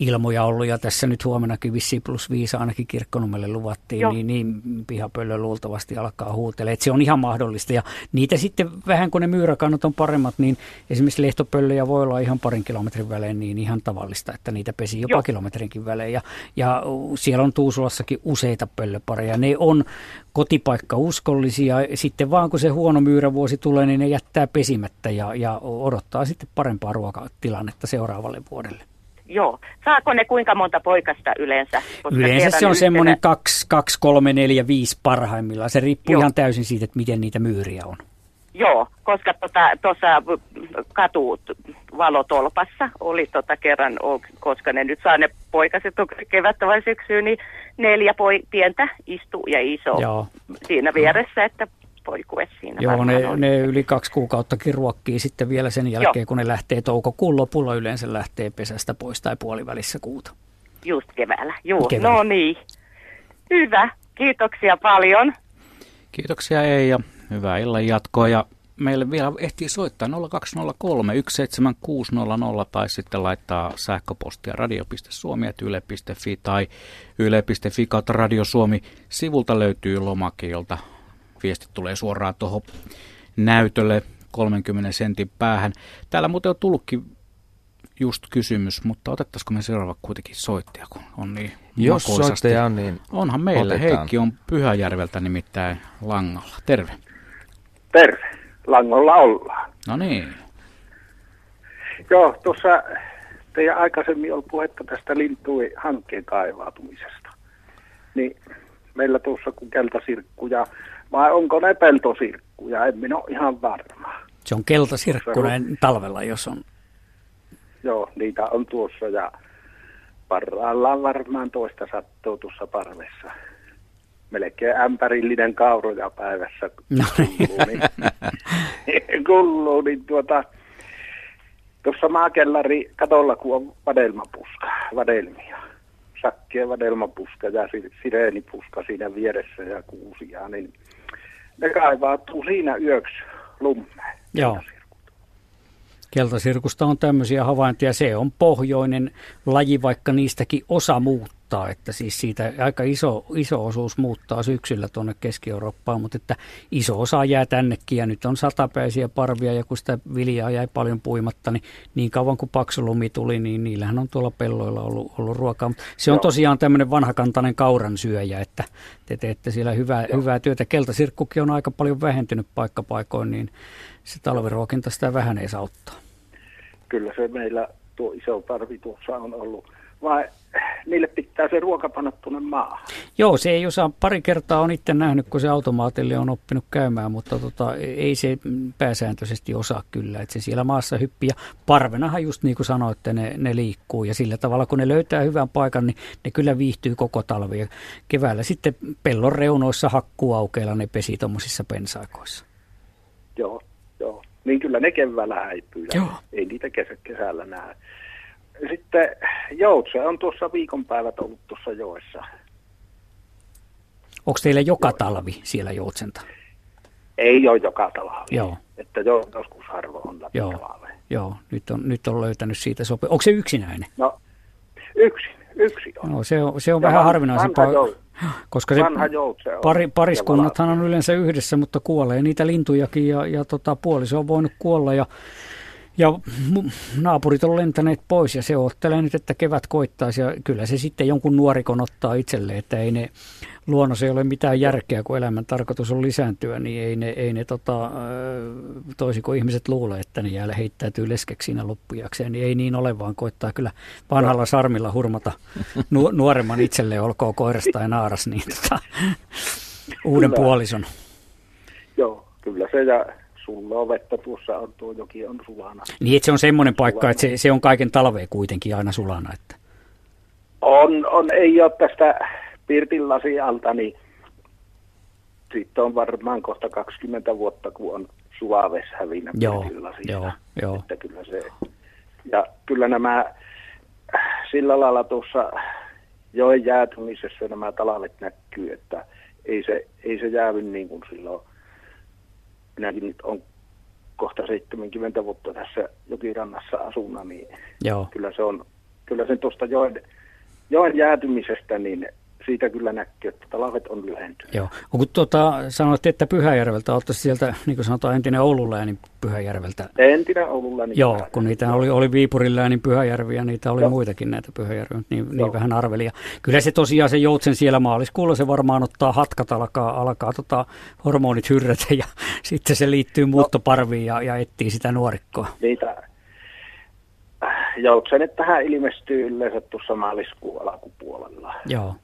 ilmoja ollut. Ja tässä nyt huomenakin vissiin plus viisi ainakin kirkkonummelle luvattiin, Joo. niin, niin pihapöllö luultavasti alkaa huutelemaan. Että se on ihan mahdollista. Ja niitä sitten vähän kun ne myyräkannat on paremmat, niin esimerkiksi lehtopöllöjä voi olla ihan parin kilometrin välein niin ihan tavallista, että niitä pesi jopa Joo. kilometrinkin välein. Ja, ja siellä on Tuusulassakin useita pöllöpareja. Ne on kotipaikka uskollisia. Sitten vaan kun se huono myyrävuosi tulee, niin ne jättää pesimättä ja, ja odottaa sitten parempaa ruokatilannetta seuraavalle vuodelle. Joo. Saako ne kuinka monta poikasta yleensä? Koska Yleensä se on semmoinen 2, 2, 3, 4, 5 parhaimmillaan. Se riippuu Joo. ihan täysin siitä, että miten niitä myyriä on. Joo, koska tuossa tota, katu valotolpassa oli tota kerran, koska ne nyt saa ne poikaset kevättä vai syksyä, niin neljä poi, pientä istuu ja iso Joo. siinä vieressä, että poikue siinä Joo, ne, oli. ne yli kaksi kuukauttakin ruokkii sitten vielä sen jälkeen, kun ne lähtee toukokuun lopulla yleensä lähtee pesästä pois tai puolivälissä kuuta. Just keväällä, juu, Keväällä. no niin. Hyvä, kiitoksia paljon. Kiitoksia Eija. Hyvää illan jatkoa ja meille vielä ehtii soittaa 0203 17600 tai sitten laittaa sähköpostia radio.suomi.yle.fi tai yle.fi kautta Radio Suomi. Sivulta löytyy lomake, jolta viesti tulee suoraan tuohon näytölle 30 sentin päähän. Täällä muuten on tullutkin just kysymys, mutta otettaisiko me seuraava kuitenkin soittaja, kun on niin Jos makoisasti. soittaja on, niin Onhan meillä. otetaan. Heikki on Pyhäjärveltä nimittäin langalla. Terve. Terve. Langolla ollaan. No niin. Joo, tuossa teidän aikaisemmin oli puhetta tästä lintujen hankkeen kaivautumisesta. Niin meillä tuossa kun keltasirkkuja, vai onko ne peltosirkkuja, en minä ole ihan varma. Se on keltasirkkunen talvella, jos on. Joo, niitä on tuossa ja parhaillaan varmaan toista sattuu tuossa parvessa. Melkein ämpärillinen kauroja päivässä No niin. kulluu, niin, kulluu, niin tuota, tuossa maakellari katolla, kun on vadelmapuska, vadelmia. Sakkia vadelmapuska ja si- sireenipuska siinä vieressä ja kuusia, niin ne kaivautuu siinä yöksi lummeen. Joo. Keltasirkusta on tämmöisiä havaintoja. Se on pohjoinen laji, vaikka niistäkin osa muuttaa. Että siis siitä aika iso, iso osuus muuttaa syksyllä tuonne Keski-Eurooppaan, mutta että iso osa jää tännekin. Ja nyt on satapäisiä parvia ja kun sitä viljaa jäi paljon puimatta, niin niin kauan kuin paksu lumi tuli, niin niillähän on tuolla pelloilla ollut, ollut ruokaa. Mutta se on Joo. tosiaan tämmöinen vanhakantainen kauran syöjä, että te teette siellä hyvää, hyvää työtä. Keltasirkkukin on aika paljon vähentynyt paikkapaikoin, niin se talviruokinta sitä vähän ei saa auttaa. Kyllä se meillä tuo iso parvi tuossa on ollut vai niille pitää se ruoka panna tuonne maahan? Joo, se ei osaa, pari kertaa on itse nähnyt, kun se automaatille on oppinut käymään, mutta tota, ei se pääsääntöisesti osaa kyllä, että se siellä maassa hyppii. Ja parvenahan just niin kuin sanoitte, ne, ne liikkuu ja sillä tavalla, kun ne löytää hyvän paikan, niin ne kyllä viihtyy koko talvi. Ja keväällä sitten pellon reunoissa hakkuaukeilla ne pesi tuommoisissa pensaakoissa. Joo, joo. Niin kyllä ne keväällä häipyy. Joo. Ei niitä kesä, kesällä näe. Sitten joutse on tuossa viikonpäivät ollut tuossa joessa. Onko teillä joka talvi siellä joutsenta? Ei ole joka talvi. Joo. Että jo, joskus harvoin on läpi Joo. Joo, nyt on, nyt on löytänyt siitä sopi. Onko se yksinäinen? No, yksi, yksi on. No, se on, se on Ja vähän van- harvinaisempaa, vanha koska se vanha joutse on. pari, pariskunnathan on yleensä yhdessä, mutta kuolee niitä lintujakin ja, ja tota, puoliso on voinut kuolla ja, ja naapurit on lentäneet pois ja se ottelee nyt, että kevät koittaisi ja kyllä se sitten jonkun nuorikon ottaa itselle, että ei ne luonnossa ei ole mitään järkeä, kun elämän tarkoitus on lisääntyä, niin ei ne, ei ne tota, toisin kuin ihmiset luulee, että ne jäällä heittäytyy leskeksi siinä loppujakseen, niin ei niin ole, vaan koittaa kyllä vanhalla sarmilla hurmata nu- nuoremman itselleen, olkoon koirasta tai naaras, niin tota, uuden Kyllä. puolison. Joo, kyllä se ja sulla on vettä tuossa on tuo joki on sulana. Niin, että se on semmoinen paikka, että se, se on kaiken talveen kuitenkin aina sulana. Että. On, on, ei ole tästä Pirtin lasialta, niin siitä on varmaan kohta 20 vuotta, kun on Suaves hävinnyt Joo, joo, joo. Että kyllä se, ja kyllä nämä sillä lailla tuossa joen jäätymisessä nämä talavet näkyy, että ei se, ei se jäävy niin kuin silloin. Minäkin nyt on kohta 70 vuotta tässä jokirannassa asuna, niin Joo. kyllä se on, kyllä se tuosta joen, joen jäätymisestä, niin siitä kyllä näkyy, että talvet on lyhentynyt. Joo. Kun tuota, sanoitte, että Pyhäjärveltä olette sieltä, niin kuin sanotaan, entinen Oulun läänin Pyhäjärveltä. Entinen Oululla niin Joo, vähän. kun niitä oli, oli Viipurin läänin Pyhäjärvi ja niitä oli Joo. muitakin näitä Pyhäjärviä, niin, niin vähän arveli. Ja kyllä se tosiaan se joutsen siellä maaliskuulla se varmaan ottaa hatkat, alkaa, alkaa tota, hormonit hyrrätä ja sitten se liittyy muuttoparviin ja, ja etsii sitä nuorikkoa. niitä joutsenet tähän ilmestyy yleensä tuossa maaliskuun alkupuolella. Joo.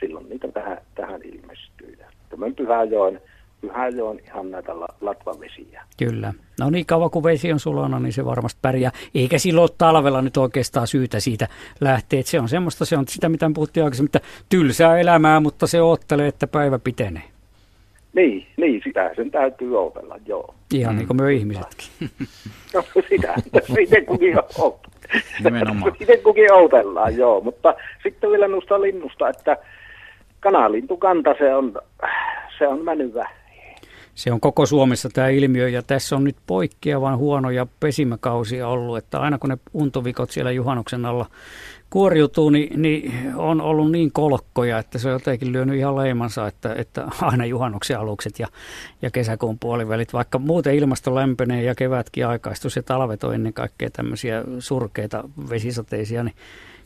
Silloin niitä tähän, tähän ilmestyy. Tämän Pyhäjoen, Pyhäjoen ihan näitä la, latvavesiä. Kyllä. No niin kauan kuin vesi on sulana, niin se varmasti pärjää. Eikä silloin ole talvella nyt oikeastaan syytä siitä lähteä. Se on semmoista, se on sitä, mitä me puhuttiin aikaisemmin, että tylsää elämää, mutta se oottelee, että päivä pitenee. Niin, niin, sitä sen täytyy ootella, joo. Ihan mm. niin kuin me ihmisetkin. No sitä, itse kukin. Nimenomaan. Itse kukin outellaan, joo. Mutta sitten vielä noista linnusta, että kanalintukanta se on, se on mennyt Se on koko Suomessa tämä ilmiö ja tässä on nyt poikkeavan huonoja pesimäkausia ollut, että aina kun ne untovikot siellä juhannuksen alla kuoriutuu, niin, niin on ollut niin kolkkoja, että se on jotenkin lyönyt ihan leimansa, että, että aina juhannuksen alukset ja, ja kesäkuun puolivälit, vaikka muuten ilmasto lämpenee ja kevätkin aikaistus ja talvet on ennen kaikkea tämmöisiä surkeita vesisateisia, niin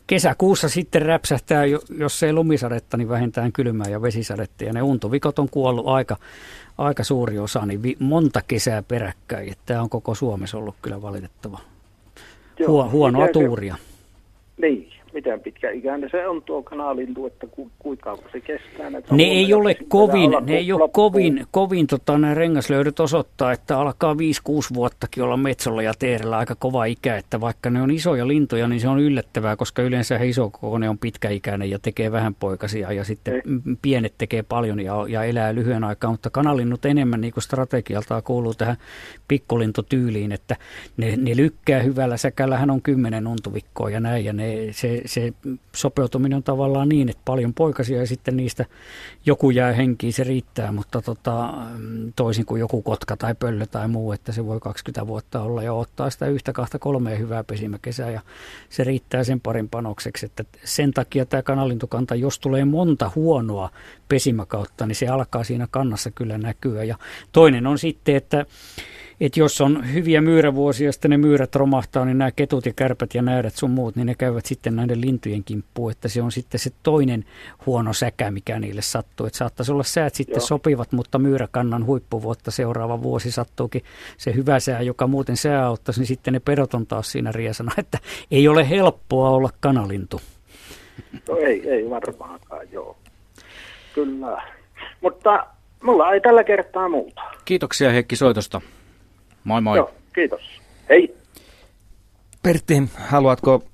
kesäkuussa sitten räpsähtää, jo- jos ei lumisadetta, niin vähintään kylmää ja vesisadetta. Ja ne untovikot on kuollut aika, aika suuri osa, niin vi- monta kesää peräkkäin. Että Tämä on koko Suomessa ollut kyllä valitettava. Huo, huonoa tuuria. Niin, miten pitkä ikäinen se on tuo kanalintu, että ku, kuinka kauan se kestää näitä Ne ei ole kovin, ne ei ole kovin, kovin tota, nämä rengaslöydöt osoittaa, että alkaa 5-6 vuottakin olla metsolla ja teerellä aika kova ikä, että vaikka ne on isoja lintuja, niin se on yllättävää, koska yleensä he isokokoinen on pitkäikäinen ja tekee vähän poikasia ja sitten Ei. m- pienet tekee paljon ja, ja elää lyhyen aikaa, mutta kanalinnut enemmän niin kuin strategialtaan kuuluu tähän pikkulintotyyliin, että ne, ne lykkää hyvällä säkällähän on kymmenen untuvikkoa ja näin ja ne, se, se sopeutuminen on tavallaan niin, että paljon poikasia ja sitten niistä joku jää henkiin, se riittää, mutta tota, toisin kuin joku kotka tai pöllö tai muu, että se voi 20 vuotta olla ja ottaa sitä yhtä, kahta, kolmea hyvää pesimäkesää ja se riittää sen parin panokseksi, että sen takia tämä kanalintukanta, jos tulee monta huonoa pesimäkautta, niin se alkaa siinä kannassa kyllä näkyä. Ja toinen on sitten, että että jos on hyviä myyrävuosia, sitten ne myyrät romahtaa, niin nämä ketut ja kärpät ja näärät sun muut, niin ne käyvät sitten näiden lintujen kimppuun, että se on sitten se toinen huono säkä, mikä niille sattuu. Että saattaisi olla säät sitten Joo. sopivat, mutta myyräkannan huippuvuotta seuraava vuosi sattuukin se hyvä sää, joka muuten sää auttaisi, niin sitten ne pedot on taas siinä riesana, että ei ole helppoa olla kanalintu. No ei, ei varmaankaan, joo. Kyllä. Mutta mulla ei tällä kertaa muuta. Kiitoksia Heikki soitosta. Moi moi. Joo, kiitos. Hei. Pertti, haluatko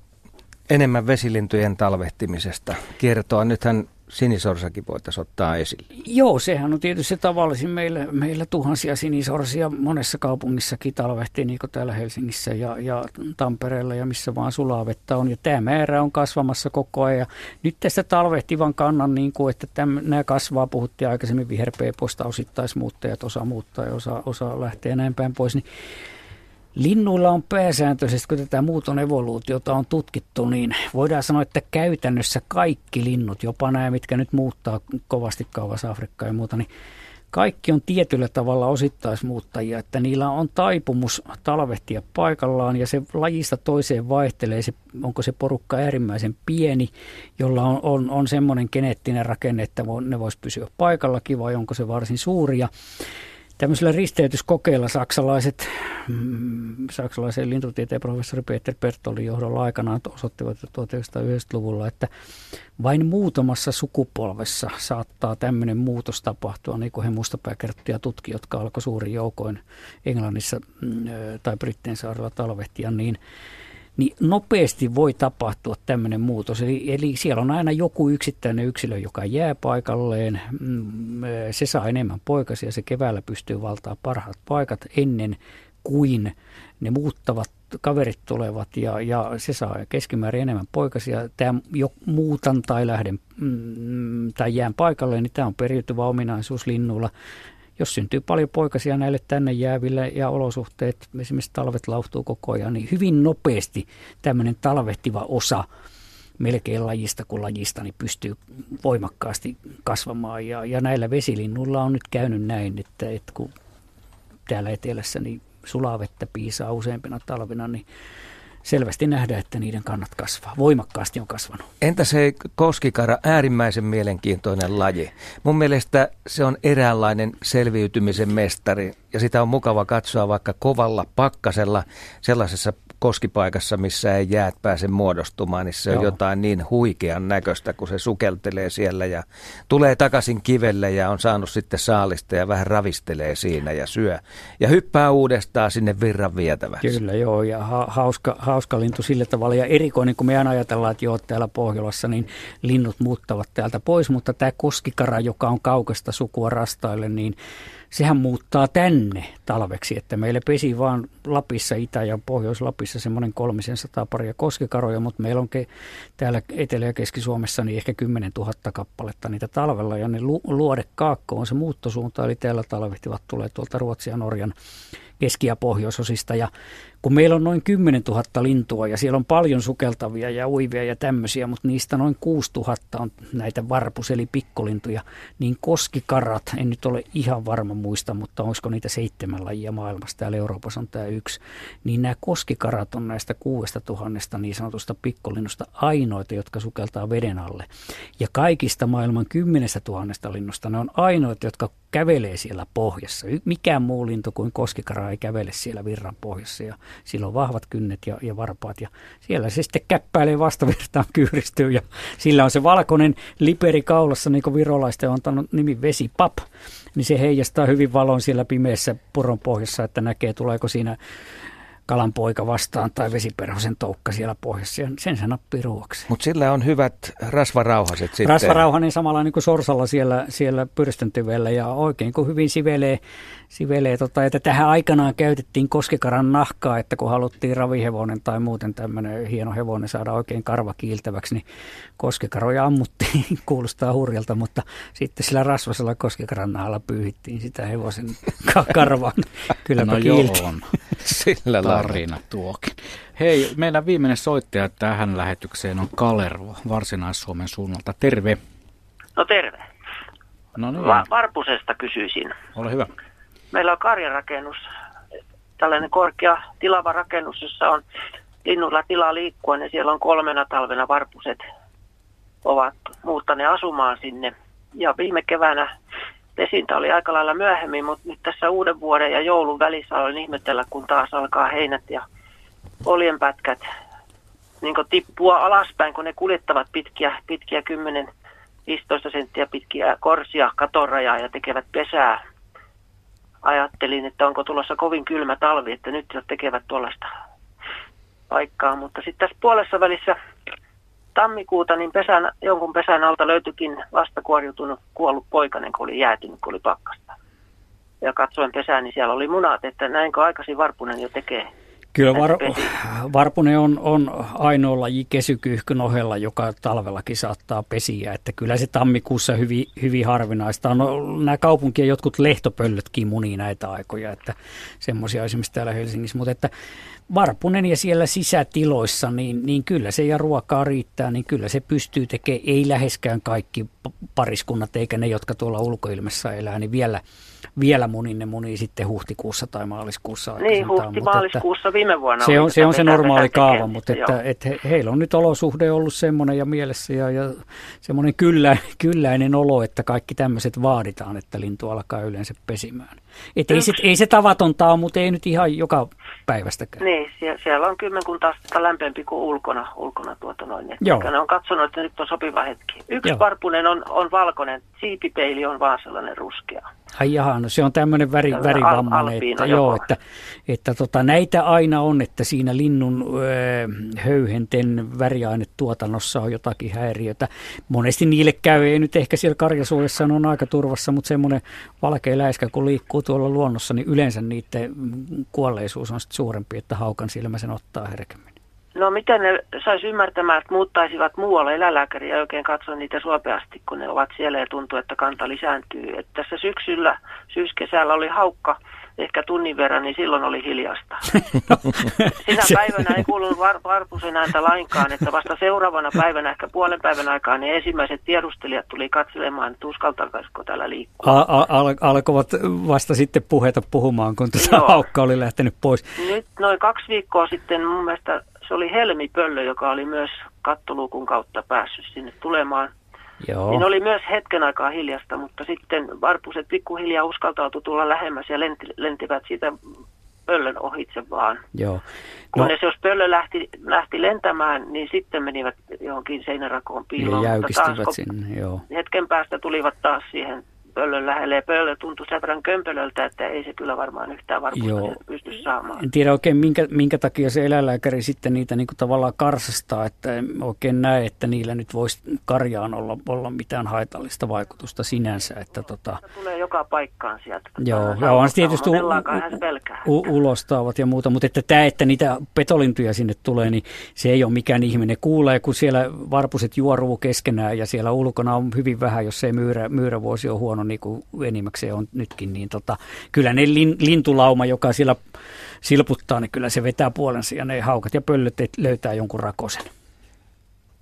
enemmän vesilintujen talvehtimisesta kertoa? Nythän sinisorsakin voitaisiin ottaa esille. Joo, sehän on tietysti tavallisin. Meillä, meillä tuhansia sinisorsia monessa kaupungissakin talvehtii, niin kuin täällä Helsingissä ja, ja Tampereella ja missä vaan sulavettä on. Ja tämä määrä on kasvamassa koko ajan. nyt tästä talvehtivan kannan, niin kuin, että täm, nämä kasvaa, puhuttiin aikaisemmin viherpeepoista, osittaismuuttajat, osa muuttaa ja osa, osa lähtee näin päin pois, niin Linnuilla on pääsääntöisesti, kun tätä muuton evoluutiota on tutkittu, niin voidaan sanoa, että käytännössä kaikki linnut, jopa nämä, mitkä nyt muuttaa kovasti kauas Afrikkaa ja muuta, niin kaikki on tietyllä tavalla osittaismuuttajia, että niillä on taipumus talvehtia paikallaan ja se lajista toiseen vaihtelee, se, onko se porukka äärimmäisen pieni, jolla on, on, on semmoinen geneettinen rakenne, että ne voisi pysyä paikallakin vai onko se varsin suuria. Tämmöisellä risteytyskokeilla saksalaiset, mm, saksalaisen lintutieteen professori Peter Bertolin johdolla aikanaan osoittivat 1990-luvulla, että vain muutamassa sukupolvessa saattaa tämmöinen muutos tapahtua, niin kuin he mustapääkerttuja tutki, jotka alkoi suurin joukoin Englannissa mm, tai Britteen saarella talvehtia, niin niin nopeasti voi tapahtua tämmöinen muutos. Eli, eli siellä on aina joku yksittäinen yksilö, joka jää paikalleen. Mm, se saa enemmän poikasia, se keväällä pystyy valtaa parhaat paikat ennen kuin ne muuttavat kaverit tulevat ja, ja se saa keskimäärin enemmän poikasia. Tämä jo muutan tai lähden mm, tai jään paikalle, niin tämä on periytyvä ominaisuus linnuilla jos syntyy paljon poikasia näille tänne jääville ja olosuhteet, esimerkiksi talvet lauhtuu koko ajan, niin hyvin nopeasti tämmöinen talvehtiva osa melkein lajista kuin lajista niin pystyy voimakkaasti kasvamaan. Ja, ja näillä vesilinnuilla on nyt käynyt näin, että, että kun täällä etelässä niin sulavettä piisaa useimpina talvina, niin selvästi nähdä, että niiden kannat kasvaa. Voimakkaasti on kasvanut. Entä se koskikara, äärimmäisen mielenkiintoinen laji. Mun mielestä se on eräänlainen selviytymisen mestari ja sitä on mukava katsoa vaikka kovalla pakkasella sellaisessa koskipaikassa, missä ei jäät pääse muodostumaan, niin se Joo. on jotain niin huikean näköistä, kun se sukeltelee siellä ja tulee takaisin kivelle ja on saanut sitten saalista ja vähän ravistelee siinä ja syö. Ja hyppää uudestaan sinne virran vietäväksi. Kyllä joo, ja ha- hauska, hauska lintu sillä tavalla ja erikoinen, kun me aina ajatellaan, että joo, täällä Pohjolassa, niin linnut muuttavat täältä pois, mutta tämä koskikara, joka on kaukasta sukua rastaille, niin sehän muuttaa tänne talveksi, että meillä pesi vaan Lapissa, Itä- ja Pohjois-Lapissa semmoinen kolmisen sataa paria koskikaroja, mutta meillä on ke, täällä Etelä- ja Keski-Suomessa niin ehkä 10 000 kappaletta niitä talvella, ja ne lu, luodekaakko on se muuttosuunta, eli täällä talvehtivat tulee tuolta Ruotsia ja Norjan keski- ja pohjoisosista. Ja kun meillä on noin 10 000 lintua ja siellä on paljon sukeltavia ja uivia ja tämmöisiä, mutta niistä noin 6 000 on näitä varpus- eli pikkulintuja, niin koskikarat, en nyt ole ihan varma muista, mutta olisiko niitä seitsemän lajia maailmassa, täällä Euroopassa on tämä yksi, niin nämä koskikarat on näistä kuudesta tuhannesta niin sanotusta pikkulinnusta ainoita, jotka sukeltaa veden alle. Ja kaikista maailman kymmenestä tuhannesta linnusta ne on ainoita, jotka kävelee siellä pohjassa. Mikään muu lintu kuin koskikara ei kävele siellä virran pohjassa ja sillä on vahvat kynnet ja, ja varpaat ja siellä se sitten käppäilee vastavirtaan kyyristyy ja sillä on se valkoinen liperi kaulassa, niin kuin virolaisten on antanut nimi vesipap, niin se heijastaa hyvin valon siellä pimeässä puron pohjassa, että näkee tuleeko siinä kalanpoika vastaan tai vesiperhosen toukka siellä pohjassa ja sen se nappii ruoksi. Mutta sillä on hyvät rasvarauhaset sitten. Rasvarauhanen samalla niin kuin sorsalla siellä, siellä pyrstön ja oikein kun hyvin sivelee sivelee. Tota, että tähän aikanaan käytettiin koskikaran nahkaa, että kun haluttiin ravihevonen tai muuten tämmöinen hieno hevonen saada oikein karva kiiltäväksi, niin koskikaroja ammuttiin, kuulostaa hurjalta, mutta sitten sillä rasvasella koskikaran nahalla pyyhittiin sitä hevosen karvaa. Kyllä no kiilti. joo, sillä tarina tuokin. Hei, meidän viimeinen soittaja tähän lähetykseen on Kalervo Varsinais-Suomen suunnalta. Terve. No terve. No niin. Va- Varpusesta kysyisin. Ole hyvä. Meillä on karjarakennus tällainen korkea tilava rakennus, jossa on linnulla tilaa liikkua, niin siellä on kolmena talvena varpuset ovat muuttaneet asumaan sinne. Ja viime keväänä pesintä oli aika lailla myöhemmin, mutta nyt tässä uuden vuoden ja joulun välissä olen ihmetellä, kun taas alkaa heinät ja oljenpätkät niin tippua alaspäin, kun ne kuljettavat pitkiä, pitkiä 10-15 senttiä pitkiä korsia katorajaa ja tekevät pesää. Ajattelin, että onko tulossa kovin kylmä talvi, että nyt jo tekevät tuollaista paikkaa, mutta sitten tässä puolessa välissä tammikuuta, niin pesän, jonkun pesän alta löytyikin vastakuoriutunut kuollut poikainen, kun oli jäätynyt, kun oli pakkasta. Ja katsoin pesään, niin siellä oli munat, että näinkö aikaisin Varpunen jo tekee Kyllä var, varpunen on, on ainoa laji kesykyyhkyn ohella, joka talvellakin saattaa pesiä. Että kyllä se tammikuussa hyvin, hyvin harvinaista on. No, nämä kaupunkien jotkut lehtopöllötkin munii näitä aikoja, että semmoisia esimerkiksi täällä Helsingissä. Mutta että varpunen ja siellä sisätiloissa, niin, niin kyllä se ja ruokaa riittää, niin kyllä se pystyy tekemään, ei läheskään kaikki pariskunnat eikä ne, jotka tuolla ulkoilmassa elää, niin vielä, vielä munin ne munii sitten huhtikuussa tai maaliskuussa. Niin, huhti-maaliskuussa viime vuonna. Se on se, on se normaali kaava, mutta että, että he, heillä on nyt olosuhde ollut semmoinen ja mielessä ja, ja semmoinen kyllä, kylläinen olo, että kaikki tämmöiset vaaditaan, että lintu alkaa yleensä pesimään. Et ei, se, ei se tavatonta ole, mutta ei nyt ihan joka päivästäkään. Niin, siellä on kymmenkunta astetta lämpeämpi kuin ulkona, ulkona tuota noin. Joo. Ne on katsonut, että nyt on sopiva hetki. Yksi Joo. varpunen on, on valkoinen, siipipeili on vaan sellainen ruskea. Ai jaha, no se on tämmöinen väri, värivammainen, että, joo, että, että tota, näitä aina on, että siinä linnun öö, höyhenten väriainetuotannossa on jotakin häiriötä. Monesti niille käy, ei nyt ehkä siellä karjasuojassa on aika turvassa, mutta semmoinen valkea läiskä, kun liikkuu tuolla luonnossa, niin yleensä niiden kuolleisuus on suurempi, että haukan silmä sen ottaa herkemmin. No miten ne saisi ymmärtämään, että muuttaisivat muualle eläinlääkäri ja oikein katsoa niitä suopeasti, kun ne ovat siellä ja tuntuu, että kanta lisääntyy. Että tässä syksyllä, syyskesällä oli haukka ehkä tunnin verran, niin silloin oli hiljasta. Sinä päivänä ei kuulunut var, varpusen ääntä lainkaan, että vasta seuraavana päivänä, ehkä puolen päivän aikaan, niin ensimmäiset tiedustelijat tuli katselemaan, että uskaltaisiko täällä liikkua. Al- al- alkoivat vasta sitten puheita puhumaan, kun tuota haukka oli lähtenyt pois. Nyt noin kaksi viikkoa sitten mun mielestä se oli Helmi Pöllö, joka oli myös kattoluukun kautta päässyt sinne tulemaan. Joo. Niin oli myös hetken aikaa hiljasta, mutta sitten varpuset pikkuhiljaa uskaltautui tulla lähemmäs ja lenti, lentivät siitä pöllön ohitse vaan. Joo. No. Kunnes jos pöllö lähti, lähti lentämään, niin sitten menivät johonkin seinärakoon piiloon. Ja jäykistivät sinne, joo. Hetken päästä tulivat taas siihen pöllön lähelle ja pöllö tuntui sen verran kömpelöltä, että ei se kyllä varmaan yhtään varmuutta pysty saamaan. En tiedä oikein minkä, minkä takia se eläinlääkäri sitten niitä niin kuin tavallaan karsastaa, että en oikein näe, että niillä nyt voisi karjaan olla, olla mitään haitallista vaikutusta sinänsä. Että tota... Tulee joka paikkaan sieltä. Joo, ja on tietysti u- u- u- ulostaavat ja muuta, mutta että tämä, että niitä petolintuja sinne tulee, niin se ei ole mikään ihminen. Kuulee, kun siellä varpuset juoruu keskenään ja siellä ulkona on hyvin vähän, jos ei myyrä, myyrävuosi on huono, niin kuin enimmäkseen on nytkin, niin tota, kyllä ne lin, lintulauma, joka siellä silputtaa, niin kyllä se vetää puolensa ja ne haukat ja pöllöt löytää jonkun rakosen.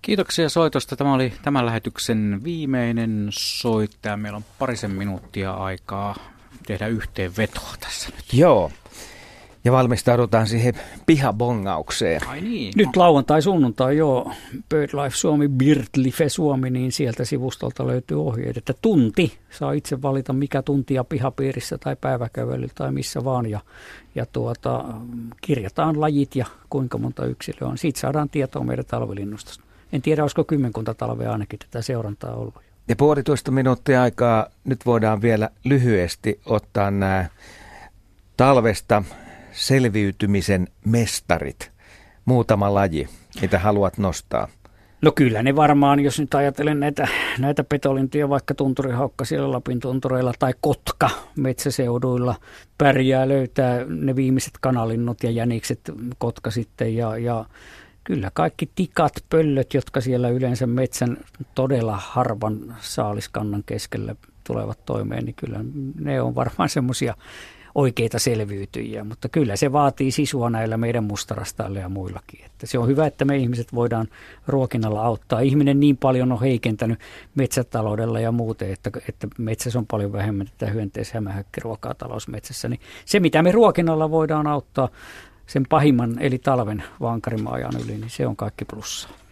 Kiitoksia soitosta. Tämä oli tämän lähetyksen viimeinen soittaja. Meillä on parisen minuuttia aikaa tehdä yhteenvetoa tässä nyt. Joo ja valmistaudutaan siihen pihabongaukseen. Ai niin. Nyt lauantai, sunnuntai, joo, BirdLife Suomi, BirdLife Suomi, niin sieltä sivustolta löytyy ohjeet, että tunti, saa itse valita mikä tuntia pihapiirissä tai päiväkävelyllä tai missä vaan, ja, ja tuota, kirjataan lajit ja kuinka monta yksilöä on. Siitä saadaan tietoa meidän talvilinnustosta. En tiedä, olisiko kymmenkunta talvea ainakin tätä seurantaa ollut. Ja puolitoista minuuttia aikaa nyt voidaan vielä lyhyesti ottaa nämä talvesta selviytymisen mestarit? Muutama laji, mitä haluat nostaa? No kyllä ne varmaan, jos nyt ajattelen näitä, näitä petolintuja, vaikka tunturihaukka siellä Lapin tuntureilla tai kotka metsäseuduilla, pärjää löytää ne viimeiset kanalinnut ja jänikset kotka sitten ja, ja kyllä kaikki tikat, pöllöt, jotka siellä yleensä metsän todella harvan saaliskannan keskellä tulevat toimeen, niin kyllä ne on varmaan semmoisia oikeita selviytyjiä, mutta kyllä se vaatii sisua näillä meidän mustarastailla ja muillakin. Että se on hyvä, että me ihmiset voidaan ruokinnalla auttaa. Ihminen niin paljon on heikentänyt metsätaloudella ja muuten, että, että metsässä on paljon vähemmän tätä hyönteis- ja hämähäkkiruokaa talousmetsässä. Niin se, mitä me ruokinnalla voidaan auttaa sen pahimman eli talven vankarimaajan yli, niin se on kaikki plussaa.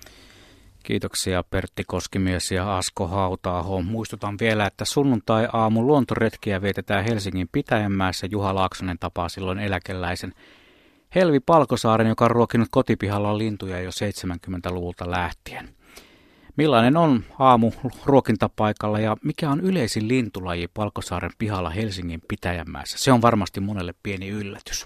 Kiitoksia Pertti Koskimies ja Asko Hautaaho. Muistutan vielä, että sunnuntai-aamu luontoretkiä vietetään Helsingin Pitäjänmäessä. Juha Laaksonen tapaa silloin eläkeläisen Helvi Palkosaaren, joka on ruokinut kotipihalla lintuja jo 70-luvulta lähtien. Millainen on aamu ruokintapaikalla ja mikä on yleisin lintulaji Palkosaaren pihalla Helsingin Pitäjänmäessä? Se on varmasti monelle pieni yllätys.